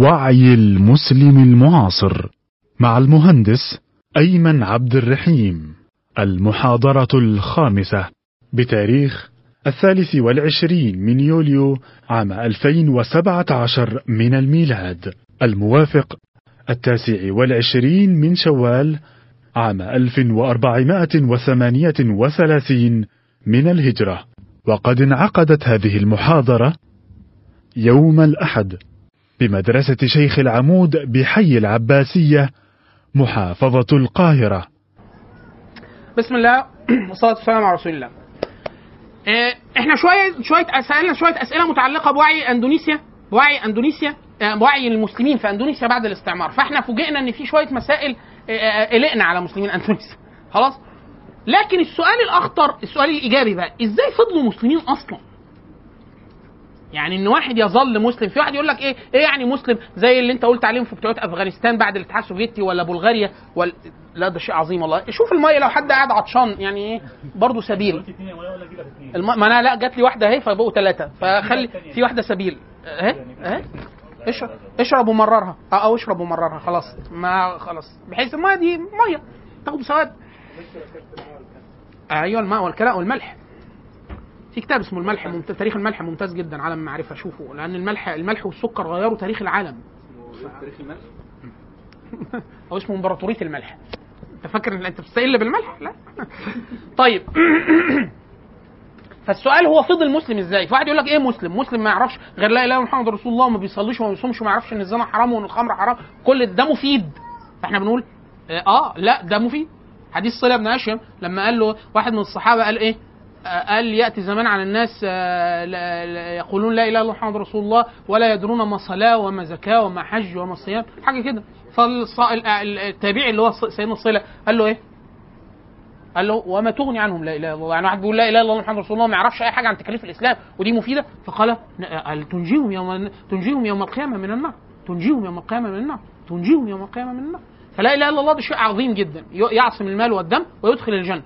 وعي المسلم المعاصر مع المهندس أيمن عبد الرحيم المحاضرة الخامسة بتاريخ الثالث والعشرين من يوليو عام 2017 من الميلاد الموافق التاسع والعشرين من شوال عام 1438 من الهجرة. وقد انعقدت هذه المحاضرة يوم الأحد بمدرسة شيخ العمود بحي العباسية محافظة القاهرة. بسم الله والصلاة والسلام على رسول الله. آه، إحنا شوية شوية سألنا شوية أسئلة متعلقة بوعي أندونيسيا بوعي أندونيسيا آه، بوعي المسلمين في أندونيسيا بعد الاستعمار. فإحنا فوجئنا إن في شوية مسائل آه، قلقنا على مسلمين أندونيسيا. خلاص؟ لكن السؤال الأخطر السؤال الإيجابي بقى إزاي فضلوا مسلمين أصلا؟ يعني إن واحد يظل مسلم في واحد يقول لك إيه؟ إيه يعني مسلم؟ زي اللي أنت قلت عليهم في بتوع أفغانستان بعد الاتحاد السوفيتي ولا بلغاريا ولا لا ده شيء عظيم والله. شوف المية لو حد قاعد عطشان يعني إيه؟ برضه سبيل. الم... ما أنا لا جات لي واحدة أهي فبقوا ثلاثة فخلي في واحدة سبيل. اهي اهي اشرب اشرب ومررها آه أو اشرب ومررها خلاص. ما خلاص. بحيث المية دي مية. تاخد سواد. أيوه الماء والكلاء والملح. في كتاب اسمه الملح ممتاز تاريخ الملح ممتاز جدا عالم معرفه شوفه لأن الملح الملح والسكر غيروا تاريخ العالم تاريخ الملح أو اسمه إمبراطورية الملح أنت فاكر إن أنت بتستقل بالملح لا طيب فالسؤال هو فضل مسلم إزاي؟ فواحد يقول لك إيه مسلم؟ مسلم ما يعرفش غير لا إله إلا محمد رسول الله وما بيصليش وما بيصومش وما يعرفش إن الزنا حرام وإن الخمر حرام، كل ده مفيد. فإحنا بنقول آه آه، لا ده مفيد. حديث صله بن اشيم لما قال له واحد من الصحابة قال إيه؟ قال يأتي زمان على الناس آه، يقولون لا إله إلا الله محمد رسول الله ولا يدرون ما صلاة وما زكاة وما حج وما صيام حاجة كده. فالتابعي اللي هو سيدنا الصله قال له إيه؟ قال له وما تغني عنهم لا إله إلا الله. يعني واحد بيقول لا إله إلا الله محمد رسول الله ما يعرفش أي حاجة عن تكاليف الإسلام ودي مفيدة. فقال قال تنجيهم يوم تنجيهم يوم القيامة من النار. تنجيهم يوم القيامة من النار. تنجيهم يوم القيامة من النار. فلا إله إلا الله ده شيء عظيم جدا. يعصم المال والدم ويدخل الجنة.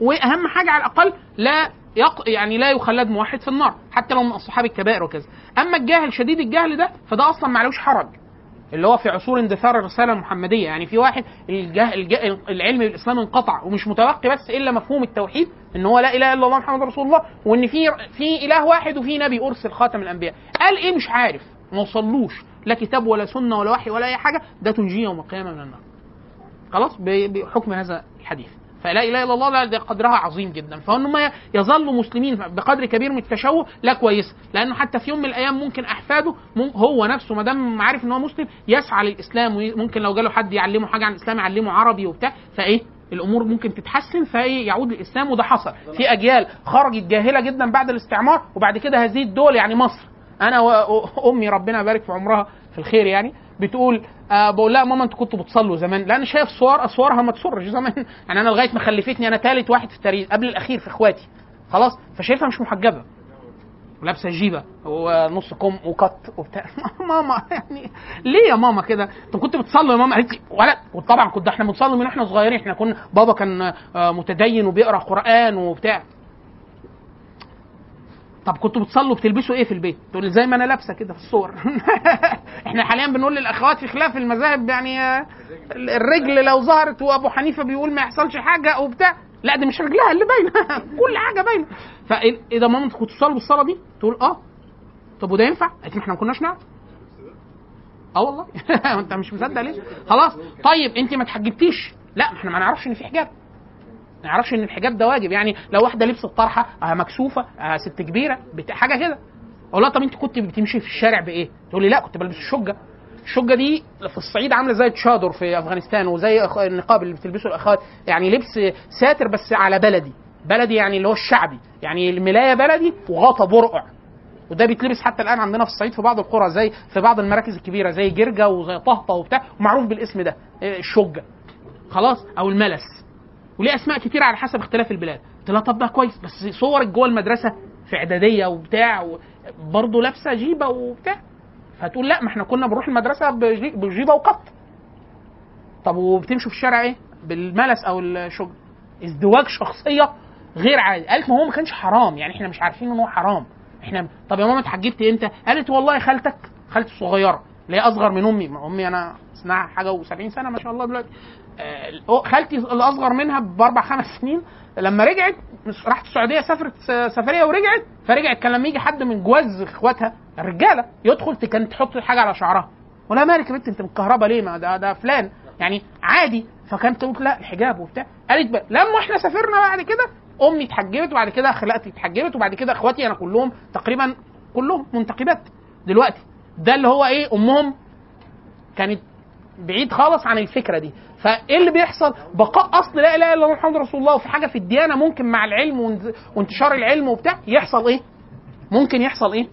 وأهم حاجة على الأقل لا يق... يعني لا يخلد موحد في النار حتى لو من أصحاب الكبائر وكذا. أما الجاهل شديد الجهل ده فده أصلا معلوش حرج. اللي هو في عصور اندثار الرسالة المحمدية يعني في واحد الجه... الج... العلم بالإسلام انقطع ومش متبقي بس إلا مفهوم التوحيد إن هو لا إله إلا الله محمد رسول الله وإن في في إله واحد وفي نبي أرسل خاتم الأنبياء. قال إيه؟ مش عارف. ما وصلوش. لا كتاب ولا سنة ولا وحي ولا أي حاجة. ده تنجيه يوم القيامة من النار. خلاص؟ بحكم هذا الحديث. فلا إله إلا الله لا ده قدرها عظيم جدا. فهم يظلوا مسلمين بقدر كبير من التشوه لا كويس لأنه حتى في يوم من الأيام ممكن أحفاده هو نفسه ما دام عارف إن هو مسلم يسعى للإسلام وممكن لو جاله حد يعلمه حاجة عن الإسلام يعلمه عربي وبتاع فإيه؟ الأمور ممكن تتحسن فإيه؟ يعود للإسلام وده حصل. في أجيال خرجت جاهلة جدا بعد الاستعمار وبعد كده هذه الدول يعني مصر. أنا وامي ربنا يبارك في عمرها في الخير يعني. بتقول آه بقول لها ماما أنتوا كنتوا بتصلوا زمان. لأن شايف صور اسوارها ما تسرش زمان. يعني أنا لغاية ما خلفتني أنا ثالث واحد في التاريخ قبل الأخير في إخواتي. خلاص؟ فشايفها مش محجبة. ولابسة جيبة ونص كم وقط وبتاع. ماما يعني ليه يا ماما كده؟ انت كنت بتصلي يا ماما؟ قالت لي ولا وطبعا كنا إحنا بنصلي من إحنا صغيرين. إحنا كنا بابا كان آه، متدين وبيقرأ قرآن وبتاع. طب كنتوا بتصلوا بتلبسوا إيه في البيت؟ تقول لي زي ما أنا لابسة كده في الصور إحنا حاليا بنقول للأخوات في خلاف المذاهب يعني آه، الرجل لو ظهرت وأبو حنيفة بيقول ما يحصلش حاجة أو بتاع لا دي مش رجلها اللي باينة كل حاجة باينة فاذا ماما كنت بتصلي بالصلاة دي؟ تقول آه طب وده ينفع؟ قالت إحنا ما كناش نعرف آه والله أنت مش مصدق ليه؟ خلاص طيب أنت ما اتحجبتيش لا إحنا ما نعرفش إن في حجاب ما نعرفش إن الحجاب ده واجب. يعني لو واحدة لبست طرحة آه مكسوفة آه ست كبيرة بت... حاجة كده. أقول لها طب أنت كنت بتمشي في الشارع بإيه؟ تقول لي لا كنت بلبس الشجة. الشجة دي في الصعيد عاملة زي التشادر في أفغانستان وزي النقاب اللي بتلبسه الأخوات. يعني لبس ساتر بس على بلدي. بلدي يعني اللي هو الشعبي. يعني الملاية بلدي وغطا برقع. وده بيتلبس حتى الآن عندنا في الصعيد في بعض القرى زي في بعض المراكز الكبيرة زي جرجا وزي طهطا وبتاع. ومعروف بالاسم ده إيه، الشجة. خلاص؟ أو الملس. وليه أسماء كتير على حسب اختلاف البلاد. قلت لها طب ده كويس بس صورك جوه المدرسة في إعدادية وبتاع برضه لابسة جيبة وبتاع. فتقول لا ما إحنا كنا بنروح المدرسة بجي- بجيبة وقط. طب وبتمشوا في الشارع إيه؟ بالملس أو الشجر. ازدواج شخصية غير عادي. قالت ما هو ما كانش حرام يعني إحنا مش عارفين إن هو حرام. إحنا طب يا ماما اتحجبت إمتى قالت والله خالتك خالتي الصغيرة اللي هي أصغر من أمي. أمي أنا سنها حاجة و70 سنة ما شاء الله دلوقتي. خالتي الأصغر منها بأربع خمس سنين لما رجعت راحت السعودية سافرت سفرية ورجعت فرجعت كان لما يجي حد من جواز إخواتها الرجاله يدخل كانت تحط حاجة على شعرها. ولا مالك يا بنت؟ أنت متكهربه ليه؟ ما ده ده فلان. يعني عادي. فكانت تقول لا الحجاب وبتاع. قالت بقى لما إحنا سافرنا بعد كده أمي اتحجبت وبعد كده خالتي اتحجبت وبعد كده إخواتي أنا كلهم تقريبا كلهم منتقبات دلوقتي. ده اللي هو إيه أمهم كانت بعيد خالص عن الفكرة دي. فإيه اللي بيحصل؟ بقاء أصل لا إله إلا الله محمد رسول الله وفي حاجة في الديانة ممكن مع العلم وانتشار العلم وبتاع يحصل إيه؟ ممكن يحصل إيه؟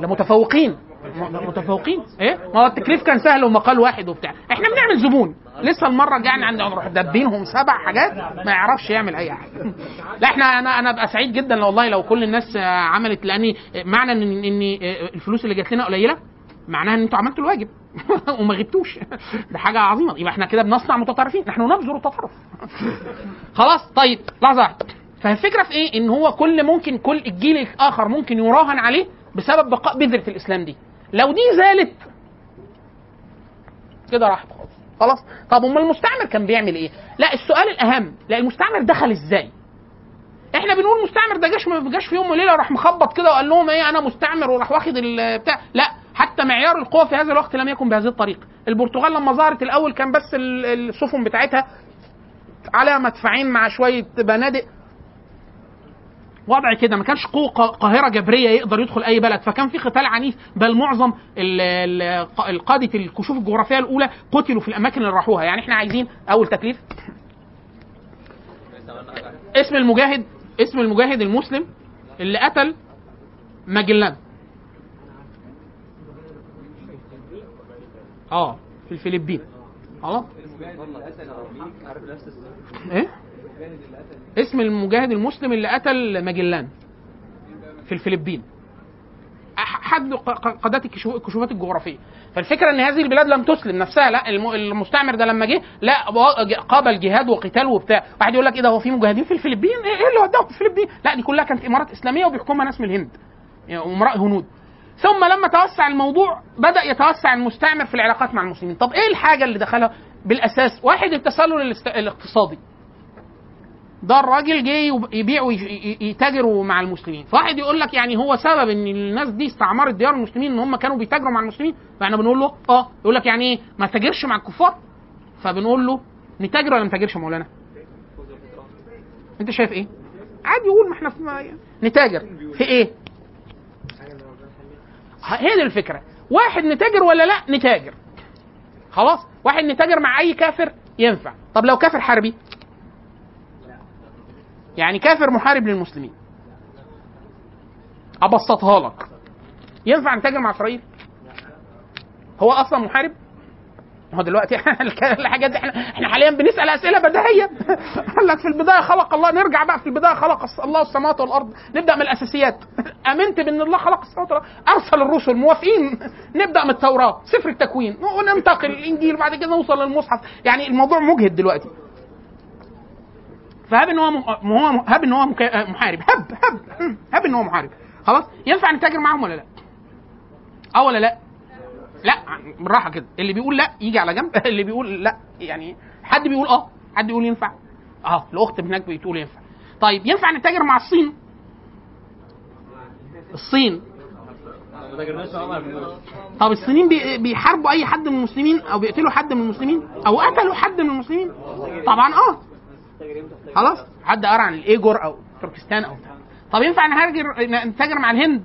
لمتفوقين. م- متفوقين إيه؟ ما هو التكليف كان سهل ومقال واحد وبتاع. إحنا بنعمل زبون. لسه المرة الجايه عند نروح دابينهم سبع حاجات ما يعرفش يعمل أي حاجة. لا إحنا أنا أنا أبقى سعيد جدا والله لو كل الناس عملت لأني معنى إن إن الفلوس اللي جات لنا قليلة. معناها إن أنتوا عملتوا الواجب وما غبتوش. ده حاجة عظيمة. يبقى إحنا كده بنصنع متطرفين. نحن نبذر التطرف. خلاص؟ طيب لحظة. واحدة. فالفكرة في إيه؟ إن هو كل ممكن كل الجيل الآخر ممكن يراهن عليه بسبب بقاء بذرة الإسلام دي. لو دي زالت كده راحت خالص. خلاص؟ طب أمال المستعمر كان بيعمل إيه؟ لا السؤال الأهم. لا المستعمر دخل إزاي؟ إحنا بنقول مستعمر ده جاش ما جاش في يوم وليلة راح مخبط كده وقال لهم إيه أنا مستعمر وراح واخد البتاع لا حتى معيار القوة في هذا الوقت لم يكن بهذه الطريقة. البرتغال لما ظهرت الأول كان بس ال- السفن بتاعتها على مدفعين مع شوية بنادق. وضع كده ما كانش قوة قاهرة جبرية يقدر يدخل أي بلد. فكان في قتال عنيف بل معظم القادة الكشوف الجغرافية الأولى قتلوا في الأماكن اللي راحوها. يعني إحنا عايزين أول تكليف. اسم المجاهد اسم المجاهد المسلم اللي قتل ماجلان آه في الفلبين. خلاص؟ إيه؟ اسم المجاهد المسلم اللي قتل ماجلان في الفلبين. حد قادات الكشو- الكشوفات الجغرافية. فالفكرة إن هذه البلاد لم تسلم نفسها لا الم- المستعمر ده لما جه لا قابل جهاد وقتال وبتاع. واحد يقول لك إيه ده هو في مجاهدين في الفلبين؟ إيه إيه اللي وداهم في الفلبين؟ لا دي كلها كانت إمارات إسلامية وبيحكمها ناس من الهند. يعني أمراء هنود ثم لما توسع الموضوع بدأ يتوسع المستعمر في العلاقات مع المسلمين. طب إيه الحاجة اللي دخلها؟ بالأساس واحد التسلل الاقتصادي. ده الراجل جه يب- يبيع ويتاجر مع المسلمين. فواحد يقول لك يعني هو سبب إن الناس دي استعمرت ديار المسلمين إن هم كانوا بيتاجروا مع المسلمين؟ فاحنا بنقول له آه. يقول لك يعني إيه؟ ما تاجرش مع الكفار. فبنقول له نتاجر ولا ما نتاجرش يا مولانا؟ أنت شايف إيه؟ عادي يقول ما إحنا في نتاجر. في إيه؟ هي دي الفكرة. واحد نتاجر ولا لا؟ نتاجر. خلاص؟ واحد نتاجر مع أي كافر؟ ينفع. طب لو كافر حربي؟ يعني كافر محارب للمسلمين. أبسطها لك. ينفع نتاجر مع إسرائيل؟ هو أصلا محارب؟ هو دلوقتي الحاجات دي إحنا إحنا حاليا بنسأل أسئلة بديهية. قال لك في البداية خلق الله نرجع بقى في البداية خلق الله السماوات والأرض. نبدأ من الأساسيات. آمنت بأن الله خلق السماوات والأرض. أرسل الرسل موافقين. نبدأ من التوراة سفر التكوين. وننتقل الإنجيل وبعد كده نوصل للمصحف. يعني الموضوع مجهد دلوقتي. فهب إن هو. هو هب إن هو مك... محارب. هب هب هب إن هو محارب. خلاص؟ ينفع نتاجر معاهم ولا لا؟ آه ولا لا؟ لا بالراحة كده. اللي بيقول لا يجي على جنب اللي بيقول لا يعني حد بيقول آه حد بيقول ينفع. آه الأخت هناك بتقول ينفع. طيب ينفع نتاجر مع الصين؟ الصين. طب الصينيين بي- بيحاربوا أي حد من المسلمين أو بيقتلوا حد من المسلمين أو قتلوا حد من المسلمين؟ طبعا آه. خلاص حد قرأ عن الإيجور أو تركستان أو طب ينفع نهاجر نتاجر مع الهند؟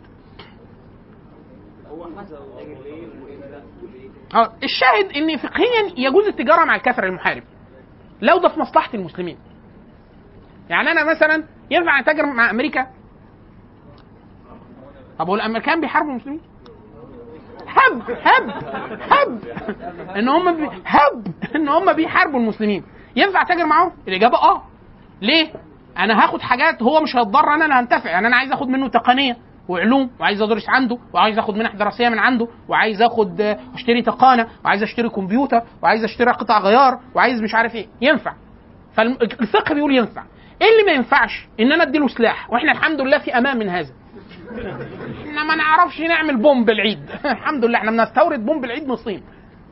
الشاهد إن فقهيا يجوز التجارة مع الكافر المحارب. لو ده في مصلحة المسلمين. يعني أنا مثلا ينفع أتاجر مع أمريكا؟ طب هو الامريكان بيحاربوا المسلمين؟ هب هب هب. إن هم بي... هب إن هم بيحاربوا المسلمين. ينفع تاجر معاهم؟ الإجابة آه. ليه؟ أنا هاخد حاجات هو مش هيتضر أنا اللي هنتفع. يعني أنا عايز أخد منه تقنية. وعلوم وعايز أدرس عنده وعايز آخد منح دراسية من عنده وعايز آخد آه، أشتري تقانة وعايز أشتري كمبيوتر وعايز أشتري قطع غيار وعايز مش عارف إيه. ينفع. فالفقه بيقول ينفع. إيه اللي ما ينفعش؟ إن أنا أديله سلاح وإحنا الحمد لله في أمان من هذا. إحنا ما نعرفش نعمل بومب العيد. الحمد لله إحنا بنستورد بومب العيد من الصين.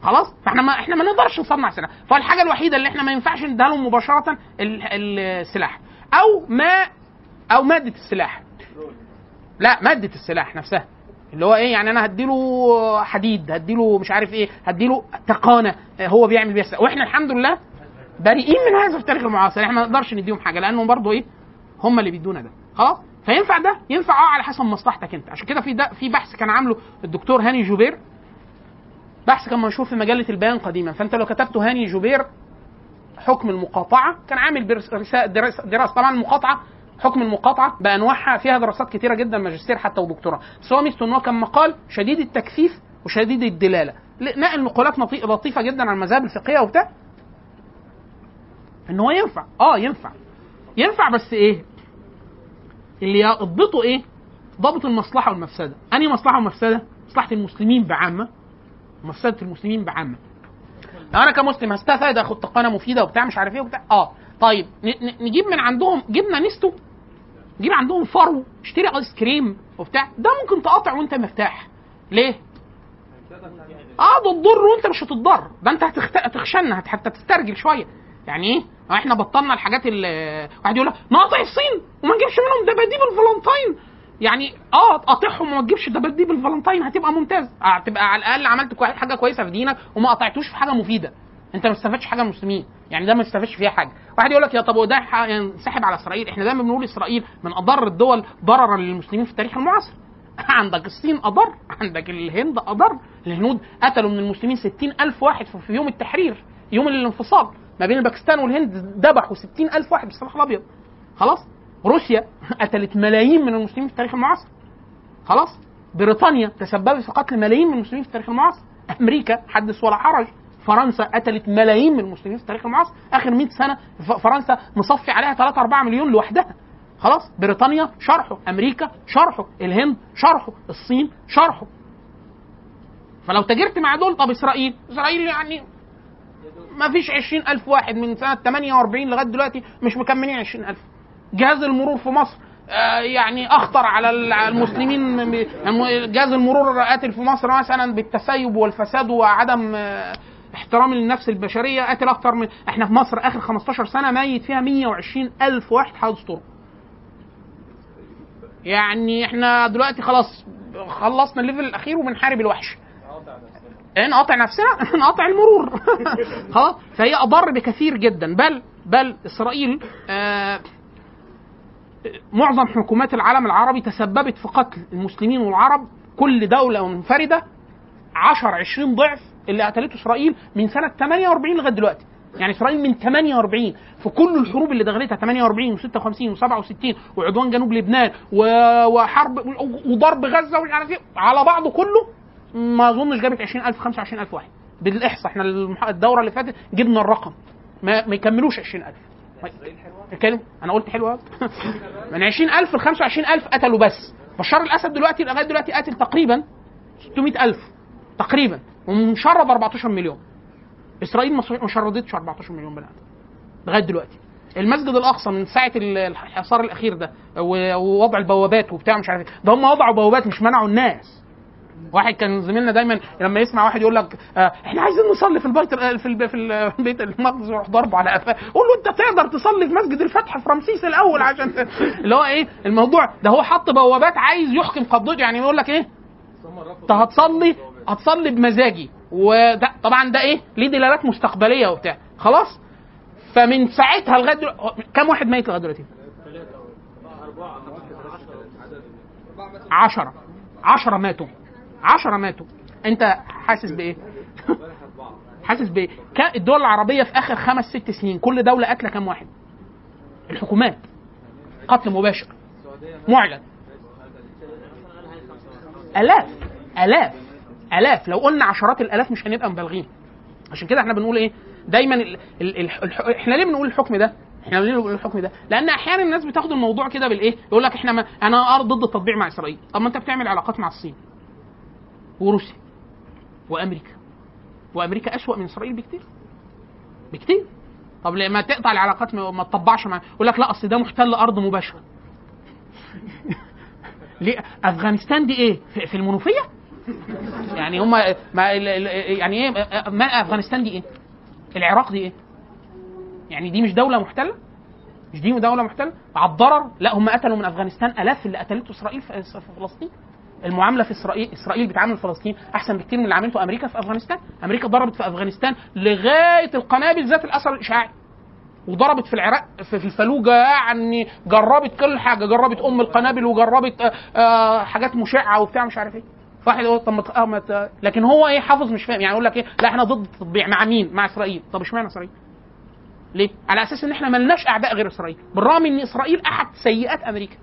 خلاص؟ فإحنا ما إحنا ما نقدرش نصنع سلاح. فالحاجة الوحيدة اللي إحنا ما ينفعش نديها مباشرة ال- ال- السلاح. أو ما أو مادة السلاح. لا مادة السلاح نفسها. اللي هو إيه يعني أنا هديله حديد هديله مش عارف إيه هديله تقانة هو بيعمل بيها. وإحنا الحمد لله بريئين من هذا في التاريخ المعاصر. إحنا ما نقدرش نديهم حاجة لأنهم برضه إيه هم اللي بيدونا ده. خلاص؟ فينفع ده؟ ينفع آه على حسب مصلحتك أنت. عشان كده في ده في بحث كان عامله الدكتور هاني جوبير. بحث كان منشور في مجلة البيان قديما. فأنت لو كتبت هاني جوبير حكم المقاطعة كان عامل دراسة. طبعا المقاطعة حكم المقاطعة بأنواعها فيها دراسات كتيرة جدا ماجستير حتى ودكتوراه. بس هو ميزته ان هو كان مقال شديد التكثيف وشديد الدلالة. نقل نقولات لطيفة جدا عن المذاهب الفقهية وبتاع. إن هو ينفع. آه ينفع. ينفع بس إيه؟ اللي يضبطه إيه؟ ضابط المصلحة والمفسدة. أنهي مصلحة ومفسده مصلحة المسلمين بعامة. ومفسده المسلمين بعامة. لو أنا كمسلم هستفاد أخد تقنية مفيدة وبتاع مش عارف إيه وبتاع. آه طيب نجيب من عندهم جبنه نستو نجيب عندهم فرو اشتري آيس كريم وبتاع. ده ممكن تقاطع وانت مرتاح. ليه؟ آه ده تضر وانت مش هتتضر. ده انت. هتخشن هت- حتى تسترجل شوية. يعني إيه؟ إحنا بطلنا الحاجات اللي واحد يقول لك نقاطع الصين وما نجيبش منهم دباديب الفالنتاين يعني آه تقاطعهم وما تجيبش دباديب الفالنتاين هتبقى ممتاز. هتبقى على الأقل عملت حاجة كويسة في دينك وما قطعتوش في حاجة مفيدة. أنت ما استفدتش حاجة من المسلمين. يعني ده ما استفادش فيها حاجة. واحد يقول لك يا طب وده ينسحب على إسرائيل؟ إحنا دايما بنقول إسرائيل من أضر الدول ضررا للمسلمين في التاريخ المعاصر. عندك الصين أضر عندك الهند أضر الهنود قتلوا من المسلمين ستين ألف واحد في يوم التحرير يوم الانفصال. ما بين باكستان والهند ذبحوا ستين ألف واحد بالسلاح الأبيض خلاص؟ روسيا قتلت ملايين من المسلمين في التاريخ المعاصر. خلاص؟ بريطانيا تسببت في قتل ملايين من المسلمين في التاريخ المعاصر. أمريكا حدث ولا حرج. فرنسا قتلت ملايين من المسلمين في التاريخ المعاصر. آخر 100 سنة فرنسا مصفي عليها 3 4 مليون لوحدها. خلاص؟ بريطانيا شرحه. أمريكا شرحه. الهند شرحه. الصين شرحه. فلو تاجرت مع دول طب إسرائيل. إسرائيل يعني ما فيش 20000 واحد من سنة 48 لغاية دلوقتي مش مكملين 20000 جهاز المرور في مصر آه، يعني أخطر على ال- على المسلمين. جهاز المرور قاتل في مصر مثلا بالتسيب والفساد وعدم آه، احترام للنفس البشرية قاتل أكتر من إحنا في مصر آخر 15 سنة ميت فيها 120 ألف واحد حادث طرق يعني إحنا دلوقتي خلاص خلصنا الليفل الأخير وبنحارب الوحش. نقاطع نفسنا؟ نقاطع المرور. خلاص؟ فهي أضر بكثير جدا. بل بل إسرائيل آه معظم حكومات العالم العربي تسببت في قتل المسلمين والعرب. كل دولة منفردة 10 20 ضعف اللي قتلته إسرائيل من سنة 48 لغاية دلوقتي. يعني إسرائيل من 48 في كل الحروب اللي دخلتها 48 و56 و67 وعدوان جنوب لبنان وحرب وضرب غزة ومش عارف على بعضه كله ما أظنش جابت 20000 25000 واحد. بالإحصاء إحنا الدورة اللي فاتت جبنا الرقم. ما, ما يكملوش 20000 الكلم أنا قلت حلو أهو. من 20000 ل 25000 قتلوا بس. بشار الأسد دلوقتي لغاية دلوقتي قاتل تقريبا 600000 تقريبا ومشرد 14 مليون. إسرائيل ما شردتش 14 مليون بني آدم لغاية دلوقتي. المسجد الأقصى من ساعة ال- الحصار الأخير ده ووضع البوابات وبتاع مش عارف إيه. ده هم وضعوا بوابات مش منعوا الناس. واحد كان زميلنا دايما لما يسمع واحد يقول لك آه إحنا عايزين نصلي في البيت في الب- في البيت المقدس يروح ضربه على قفاه. قول له أنت تقدر تصلي في مسجد الفتح في رمسيس الأول عشان اللي هو إيه؟ الموضوع ده هو حط بوابات عايز يحكم قبضته يعني يقول لك إيه؟ أنت هتصلي هتصلي بمزاجي. وده طبعا ده إيه؟ ليه دلالات مستقبلية وبتاع. خلاص؟ فمن ساعتها لغاية دلوقتي كم واحد ميت لغاية دلوقتي؟ عشرة. عشرة ماتوا. عشرة ماتوا. أنت حاسس بإيه؟ حاسس بإيه؟ الدول العربية في آخر خمس ست سنين كل دولة قاتلة كم واحد؟ الحكومات. قتل مباشر. معلن. آلاف. آلاف. آلاف. لو قلنا عشرات الآلاف مش هنبقى مبالغين. عشان كده إحنا بنقول إيه؟ دايما ال... ال... ال... الح... إحنا ليه بنقول الحكم ده؟ إحنا ليه بنقول الحكم ده؟ لأن أحيانا الناس بتاخد الموضوع كده بالإيه؟ يقول لك إحنا ما... أنا ضد التطبيع مع إسرائيل. طب ما أنت بتعمل علاقات مع الصين وروسيا وأمريكا. وأمريكا أسوأ من إسرائيل بكتير. بكتير. طب لما تقطع العلاقات ما ما تطبعش معاه يقول لك لا أصل ده محتل أرض مباشرة. ليه؟ أفغانستان دي إيه؟ في المنوفية؟ يعني هم ما يعني إيه؟ ما أفغانستان دي إيه؟ العراق دي إيه؟ يعني دي مش دولة محتلة؟ مش دي دولة محتلة؟ على الضرر؟ لا هم قتلوا من أفغانستان آلاف اللي قتلته إسرائيل في فلسطين. المعاملة في إسرائيل إسرائيل بتعامل فلسطين أحسن بكتير من اللي عملته أمريكا في أفغانستان. أمريكا ضربت في أفغانستان لغاية القنابل ذات الأثر الإشعاعي. وضربت في العراق في في الفلوجة يعني جربت كل حاجة جربت أم القنابل وجربت آه، آه، حاجات مشعة وبتاع مش عارف إيه. فواحد يقول طب ما ت- آه، لكن هو إيه حافظ مش فاهم. يعني يقول لك إيه لا إحنا ضد التطبيع مع مين؟ مع إسرائيل. طب إشمعنى إسرائيل؟ ليه؟ على أساس إن إحنا ملناش أعداء غير إسرائيل. بالرغم إن إسرائيل أحد سيئات أمريكا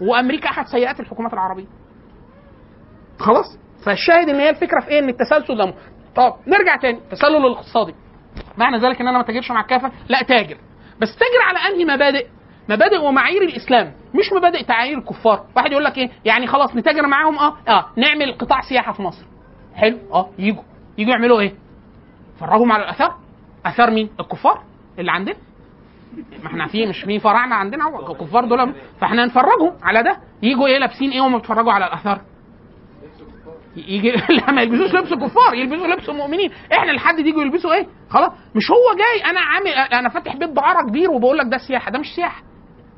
وأمريكا أحد سيئات الحكومات العربية. خلاص؟ فالشاهد إن هي الفكرة في إيه؟ إن التسلسل ده طب نرجع تاني. التسلل الاقتصادي. معنى ذلك إن أنا ما تاجرش مع الكافر لا تاجر. بس تاجر على أنهي مبادئ؟ مبادئ ومعايير الإسلام مش مبادئ تعايير الكفار واحد يقول لك إيه؟ يعني خلاص نتاجر معاهم آه آه نعمل قطاع سياحة في مصر. حلو آه يجوا. يجوا يعملوا إيه؟ فرجهم على الآثار. آثار مين؟ الكفار اللي عندنا. ما إحنا في مش في فراعنه عندنا هو الكفار دول فإحنا نفرجهم على ده. يجوا إيه لابسين إيه وهم بيتفرجوا على الآثار؟ يجي لا ما يلبسوش لبس كفار يلبسوا لبس مؤمنين. إحنا لحد دي يجوا يلبسوا إيه؟ خلاص. مش هو جاي أنا عامل أنا فاتح بيت دعاره كبير وبقول لك ده سياحة ده مش سياحة.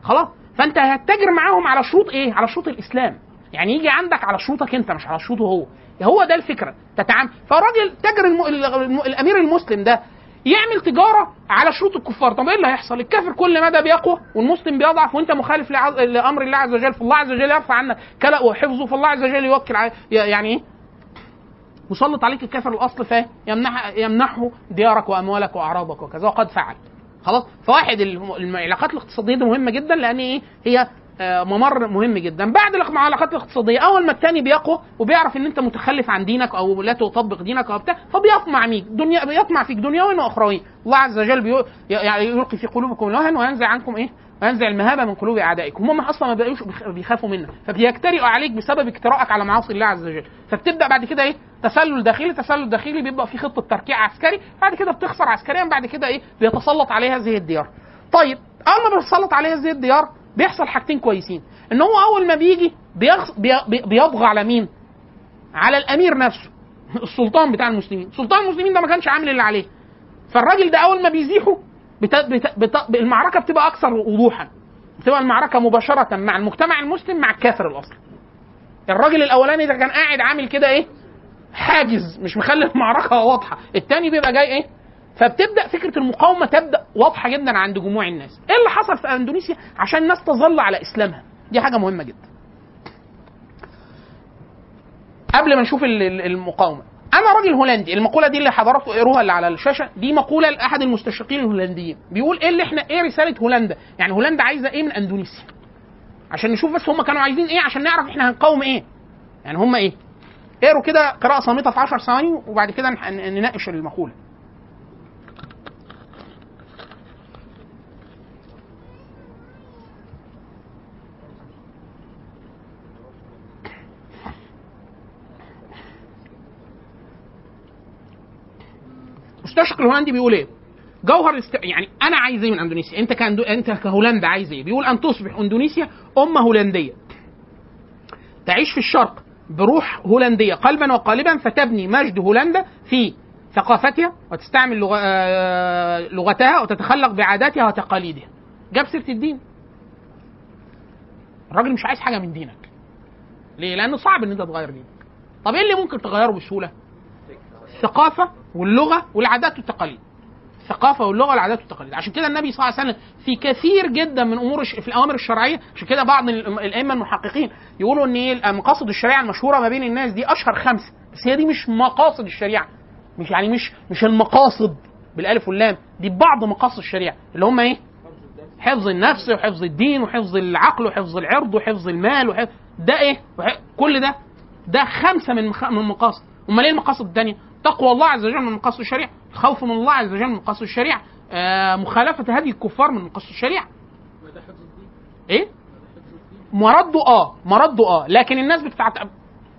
خلاص؟ فأنت هتتاجر معاهم على شروط إيه؟ على شروط الإسلام. يعني يجي عندك على شروطك أنت مش على شروطه هو. هو ده الفكرة. تتعامل. فالراجل تاجر الم... الم... الأمير المسلم ده يعمل تجارة على شروط الكفار. طب إيه اللي هيحصل؟ الكافر كل مدى بيقوى والمسلم بيضعف وأنت مخالف لعز... لأمر الله عز وجل فالله عز وجل يرفع عنك كلا وحفظه فالله عز وجل يوكل ع... يعني إيه؟ مسلط عليك الكافر الأصل فاهم يمنح يمنحه ديارك وأموالك وأعراضك وكذا وقد فعل. خلاص؟ فواحد العلاقات الاقتصادية دي مهمة جدا لأن إيه؟ هي آه، ممر مهم جدا. بعد الع- العلاقات الاقتصادية أول ما التاني بيقوى وبيعرف إن أنت متخلف عن دينك أو لا تطبق دينك أو بتاع فبيطمع فيك دنيا بيطمع فيك دنيويا واخرويا الله عز وجل يلقي في قلوبكم الوهن وينزع عنكم إيه؟ وينزع المهابة من قلوب أعدائكم. هم أصلا ما بقوش بيخ- بيخافوا منك فبيجترئوا عليك بسبب اجتراءك على معاصي الله عز وجل. فبتبدأ بعد كده إيه؟ تسلل داخلي تسلل داخلي. بيبقى في خطة تركيع عسكري. بعد كده بتخسر عسكريا. بعد كده إيه؟ بيتسلط عليها هذه الديار. طيب أول ما بيتسلط عليها هذه الديار بيحصل حاجتين كويسين. إن هو أول ما بيجي بيغ... بي... بي- بيطغى على مين؟ على الأمير نفسه. السلطان بتاع المسلمين. سلطان المسلمين ده ما كانش عامل اللي عليه. فالراجل ده أول ما بيزيحه بت... بت... بت... المعركة بتبقى أكثر وضوحا. بتبقى المعركة مباشرة مع المجتمع المسلم مع الكافر الأصلي. الراجل الأولاني ده كان قاعد عامل كده إيه؟ حاجز مش مخلي المعركة واضحة. التاني بيبقى جاي إيه؟ فبتبدأ فكرة المقاومة تبدأ واضحة جدا عند جموع الناس. إيه اللي حصل في أندونيسيا؟ عشان الناس تظل على إسلامها. دي حاجة مهمة جدا. قبل ما نشوف ال- ال- المقاومة أنا راجل هولندي المقولة دي اللي حضراتكم اقروها اللي على الشاشة دي مقولة لأحد المستشرقين الهولنديين. بيقول إيه اللي إحنا إيه رسالة هولندا؟ يعني هولندا عايزة إيه من أندونيسيا؟ عشان نشوف بس هم كانوا عايزين إيه عشان نعرف إحنا هنقاوم إيه. يعني هم إيه؟ اقروا كده قراءة صامتة في 10 ثواني وبعد كده نناقش المقولة. مستشرق الهولندي بيقول إيه؟ جوهر الاست... يعني أنا عايز إيه من إندونيسيا؟ أنت كأندو... أنت كهولندا عايز إيه؟ بيقول أن تصبح إندونيسيا أمة هولندية تعيش في الشرق بروح هولندية قلبا وقالبا فتبني مجد هولندا في ثقافتها وتستعمل لغ... آه، لغتها وتتخلق بعاداتها وتقاليدها. جاب سيرة الدين. الراجل مش عايز حاجة من دينك. ليه؟ لأنه صعب إن أنت تغير دينك. طب إيه اللي ممكن تغيره بسهولة؟ الثقافة واللغة والعادات والتقاليد. الثقافة واللغة والعادات والتقاليد عشان كده النبي صلى الله عليه وسلم في كثير جدا من أمور. في الأوامر الشرعية عشان كده بعض ال- الأئمة المحققين يقولوا إن إيه مقاصد الشريعة المشهورة ما بين الناس دي أشهر خمسه بس هي دي مش مقاصد الشريعة مش يعني مش مش المقاصد بالألف واللام دي بعض مقاصد الشريعة اللي هم إيه حفظ النفس وحفظ الدين وحفظ العقل وحفظ العرض وحفظ المال وحفظ ده إيه. كل ده ده خمسة من. من مقاصد أمال إيه المقاصد الثانية تقوى الله عز وجل من مقاصد الشريعة الخوف من الله عز وجل من مقاصد الشريعة آه مخالفة هدي الكفار من مقاصد الشريعة. إيه؟ مرده آه مرده آه لكن الناس بتتعت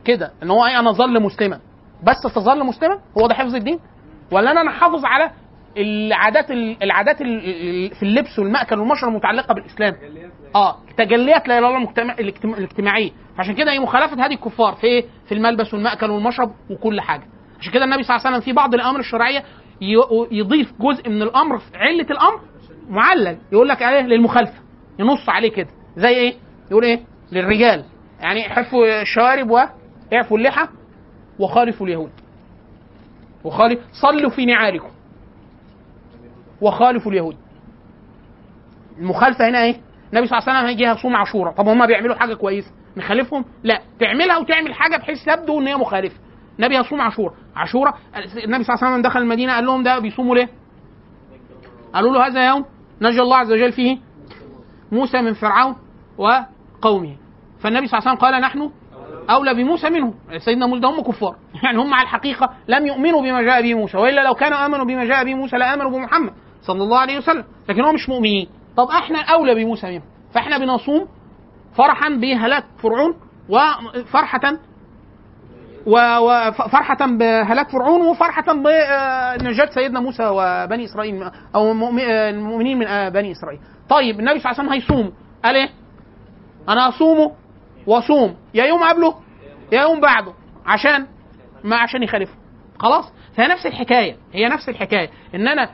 كده إن هو إيه أنا ظل مسلما. بس تظل مسلما؟ هو ده حفظ الدين؟ ولا أنا نحافظ على العادات العادات ال- في اللبس والمأكل والمشرب المتعلقة بالإسلام؟ آه تجليات لا اله الا الاجتماعية. عشان كده هي مخالفة هذه الكفار في إيه؟ في الملبس والمأكل والمشرب وكل حاجة. عشان كده النبي صلى الله عليه وسلم في بعض الأمر الشرعية يضيف جزء من الأمر في علة الأمر معلل. يقول لك إيه؟ للمخالفة. ينص عليه كده. زي إيه؟ يقول إيه؟ للرجال. يعني حفوا الشوارب واعفوا اللحى وخالفوا اليهود. وخالف صلوا في نعالكم. وخالفوا اليهود. المخالفة هنا إيه؟ النبي صلى الله عليه وسلم هيجي يصوم عاشوراء طب هم بيعملوا حاجة كويسة؟ نخالفهم؟ لا. تعملها وتعمل حاجة بحيث تبدو إن هي مخالفة. النبي هيصوم عاشوراء عاشوراء النبي صلى الله عليه وسلم دخل المدينة قال لهم ده بيصوموا ليه؟ قالوا له هذا يوم نجى الله عز وجل فيه موسى من فرعون وقومه. فالنبي صلى الله عليه وسلم قال نحن أولى بموسى منه سيدنا موسى هم كفار. يعني هم على الحقيقة لم يؤمنوا بما جاء به موسى وإلا لو كانوا آمنوا بما جاء به موسى لآمنوا بمحمد صلى الله عليه وسلم. لكن هم مش مؤمنين. طب إحنا أولى بموسى منهم فإحنا بنصوم فرحا بهلاك فرعون وفرحة وفرحة بهلاك فرعون وفرحة بنجاة سيدنا موسى وبني إسرائيل أو المؤمن- المؤمنين من بني إسرائيل. طيب النبي صلى الله عليه وسلم هيصوم قال إيه؟ أنا أصومه وأصوم يا يوم قبله يا يوم بعده عشان ما عشان يخالفه. خلاص؟ فهي نفس الحكاية هي نفس الحكاية إن أنا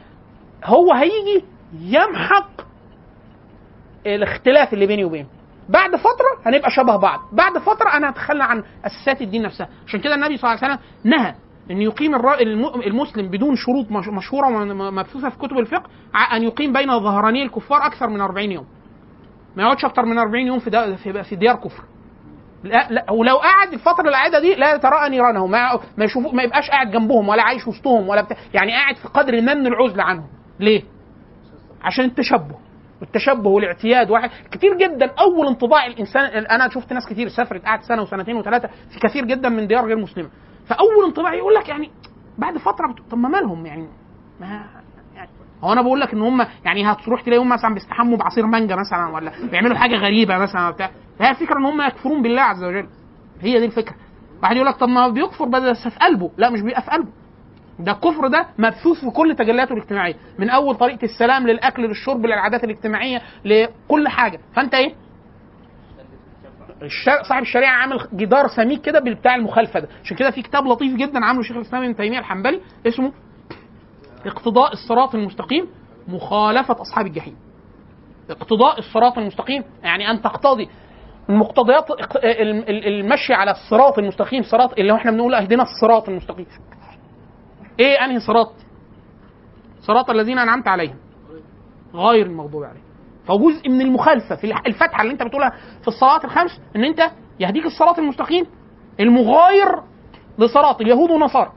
هو هيجي يمحق الاختلاف اللي بيني وبينه. بعد فترة هنبقى شبه بعض. بعد فترة أنا هتخلى عن اساسات الدين نفسها. عشان كده النبي صلى الله عليه وسلم نهى أن يقيم المسلم بدون شروط مش- مشهورة ومبثوثه في كتب الفقه أن يقيم بين ظهراني الكفار أكثر من 40 يوم. ما يقعدش أكتر من 40 يوم في في ديار كفر. لا لا ولو قعد الفترة العاده دي لا يتراءى نيرانهم ما ما يشوفوا ما يبقاش قاعد جنبهم ولا عايش وسطهم ولا بتاع. يعني قاعد في قدر من العزلة عنهم. ليه؟ عشان التشبه. التشبه والاعتياد واحد. كتير جدا أول انطباع الإنسان أنا شفت ناس كتير سافرت قعدت سنة وسنتين وثلاثة في كثير جدا من ديار غير مسلمة. فأول انطباع يقول لك يعني بعد فترة بت... طب ما مالهم يعني؟ ما يعني هو أنا بقول لك إن هم يعني هتروح تلاقيهم مثلا بيستحموا بعصير مانجا مثلا ولا بيعملوا حاجة غريبة مثلا بتاع هي الفكرة إن هم يكفرون بالله عز وجل. هي دي الفكرة. واحد يقول لك طب ما بيكفر بس في قلبه. لا مش بيبقى في قلبه. ده الكفر ده مبثوث في كل تجلياته الاجتماعية. من أول طريقة السلام للأكل للشرب للعادات الاجتماعية لكل حاجة. فأنت إيه. صاحب الشريعة عامل جدار سميك كده بتاع المخالفة ده. عشان كده في كتاب لطيف جدا عامله شيخ الإسلام ابن تيمية الحنبلي اسمه اقتضاء الصراط المستقيم مخالفة أصحاب الجحيم. اقتضاء الصراط المستقيم يعني أن تقتضي ال- المشي على الصراط المستقيم صراط اللي إحنا بنقول أهدنا الصراط المستقيم. إيه أنهي صراط؟ صراط الذين أنعمت عليهم. غير المغضوب عليهم. فجزء من المخالفة في الفتحة اللي أنت بتقولها في الصلاه الخمس إن أنت يهديك الصراط المستقيم المغاير لصراط اليهود والنصارى.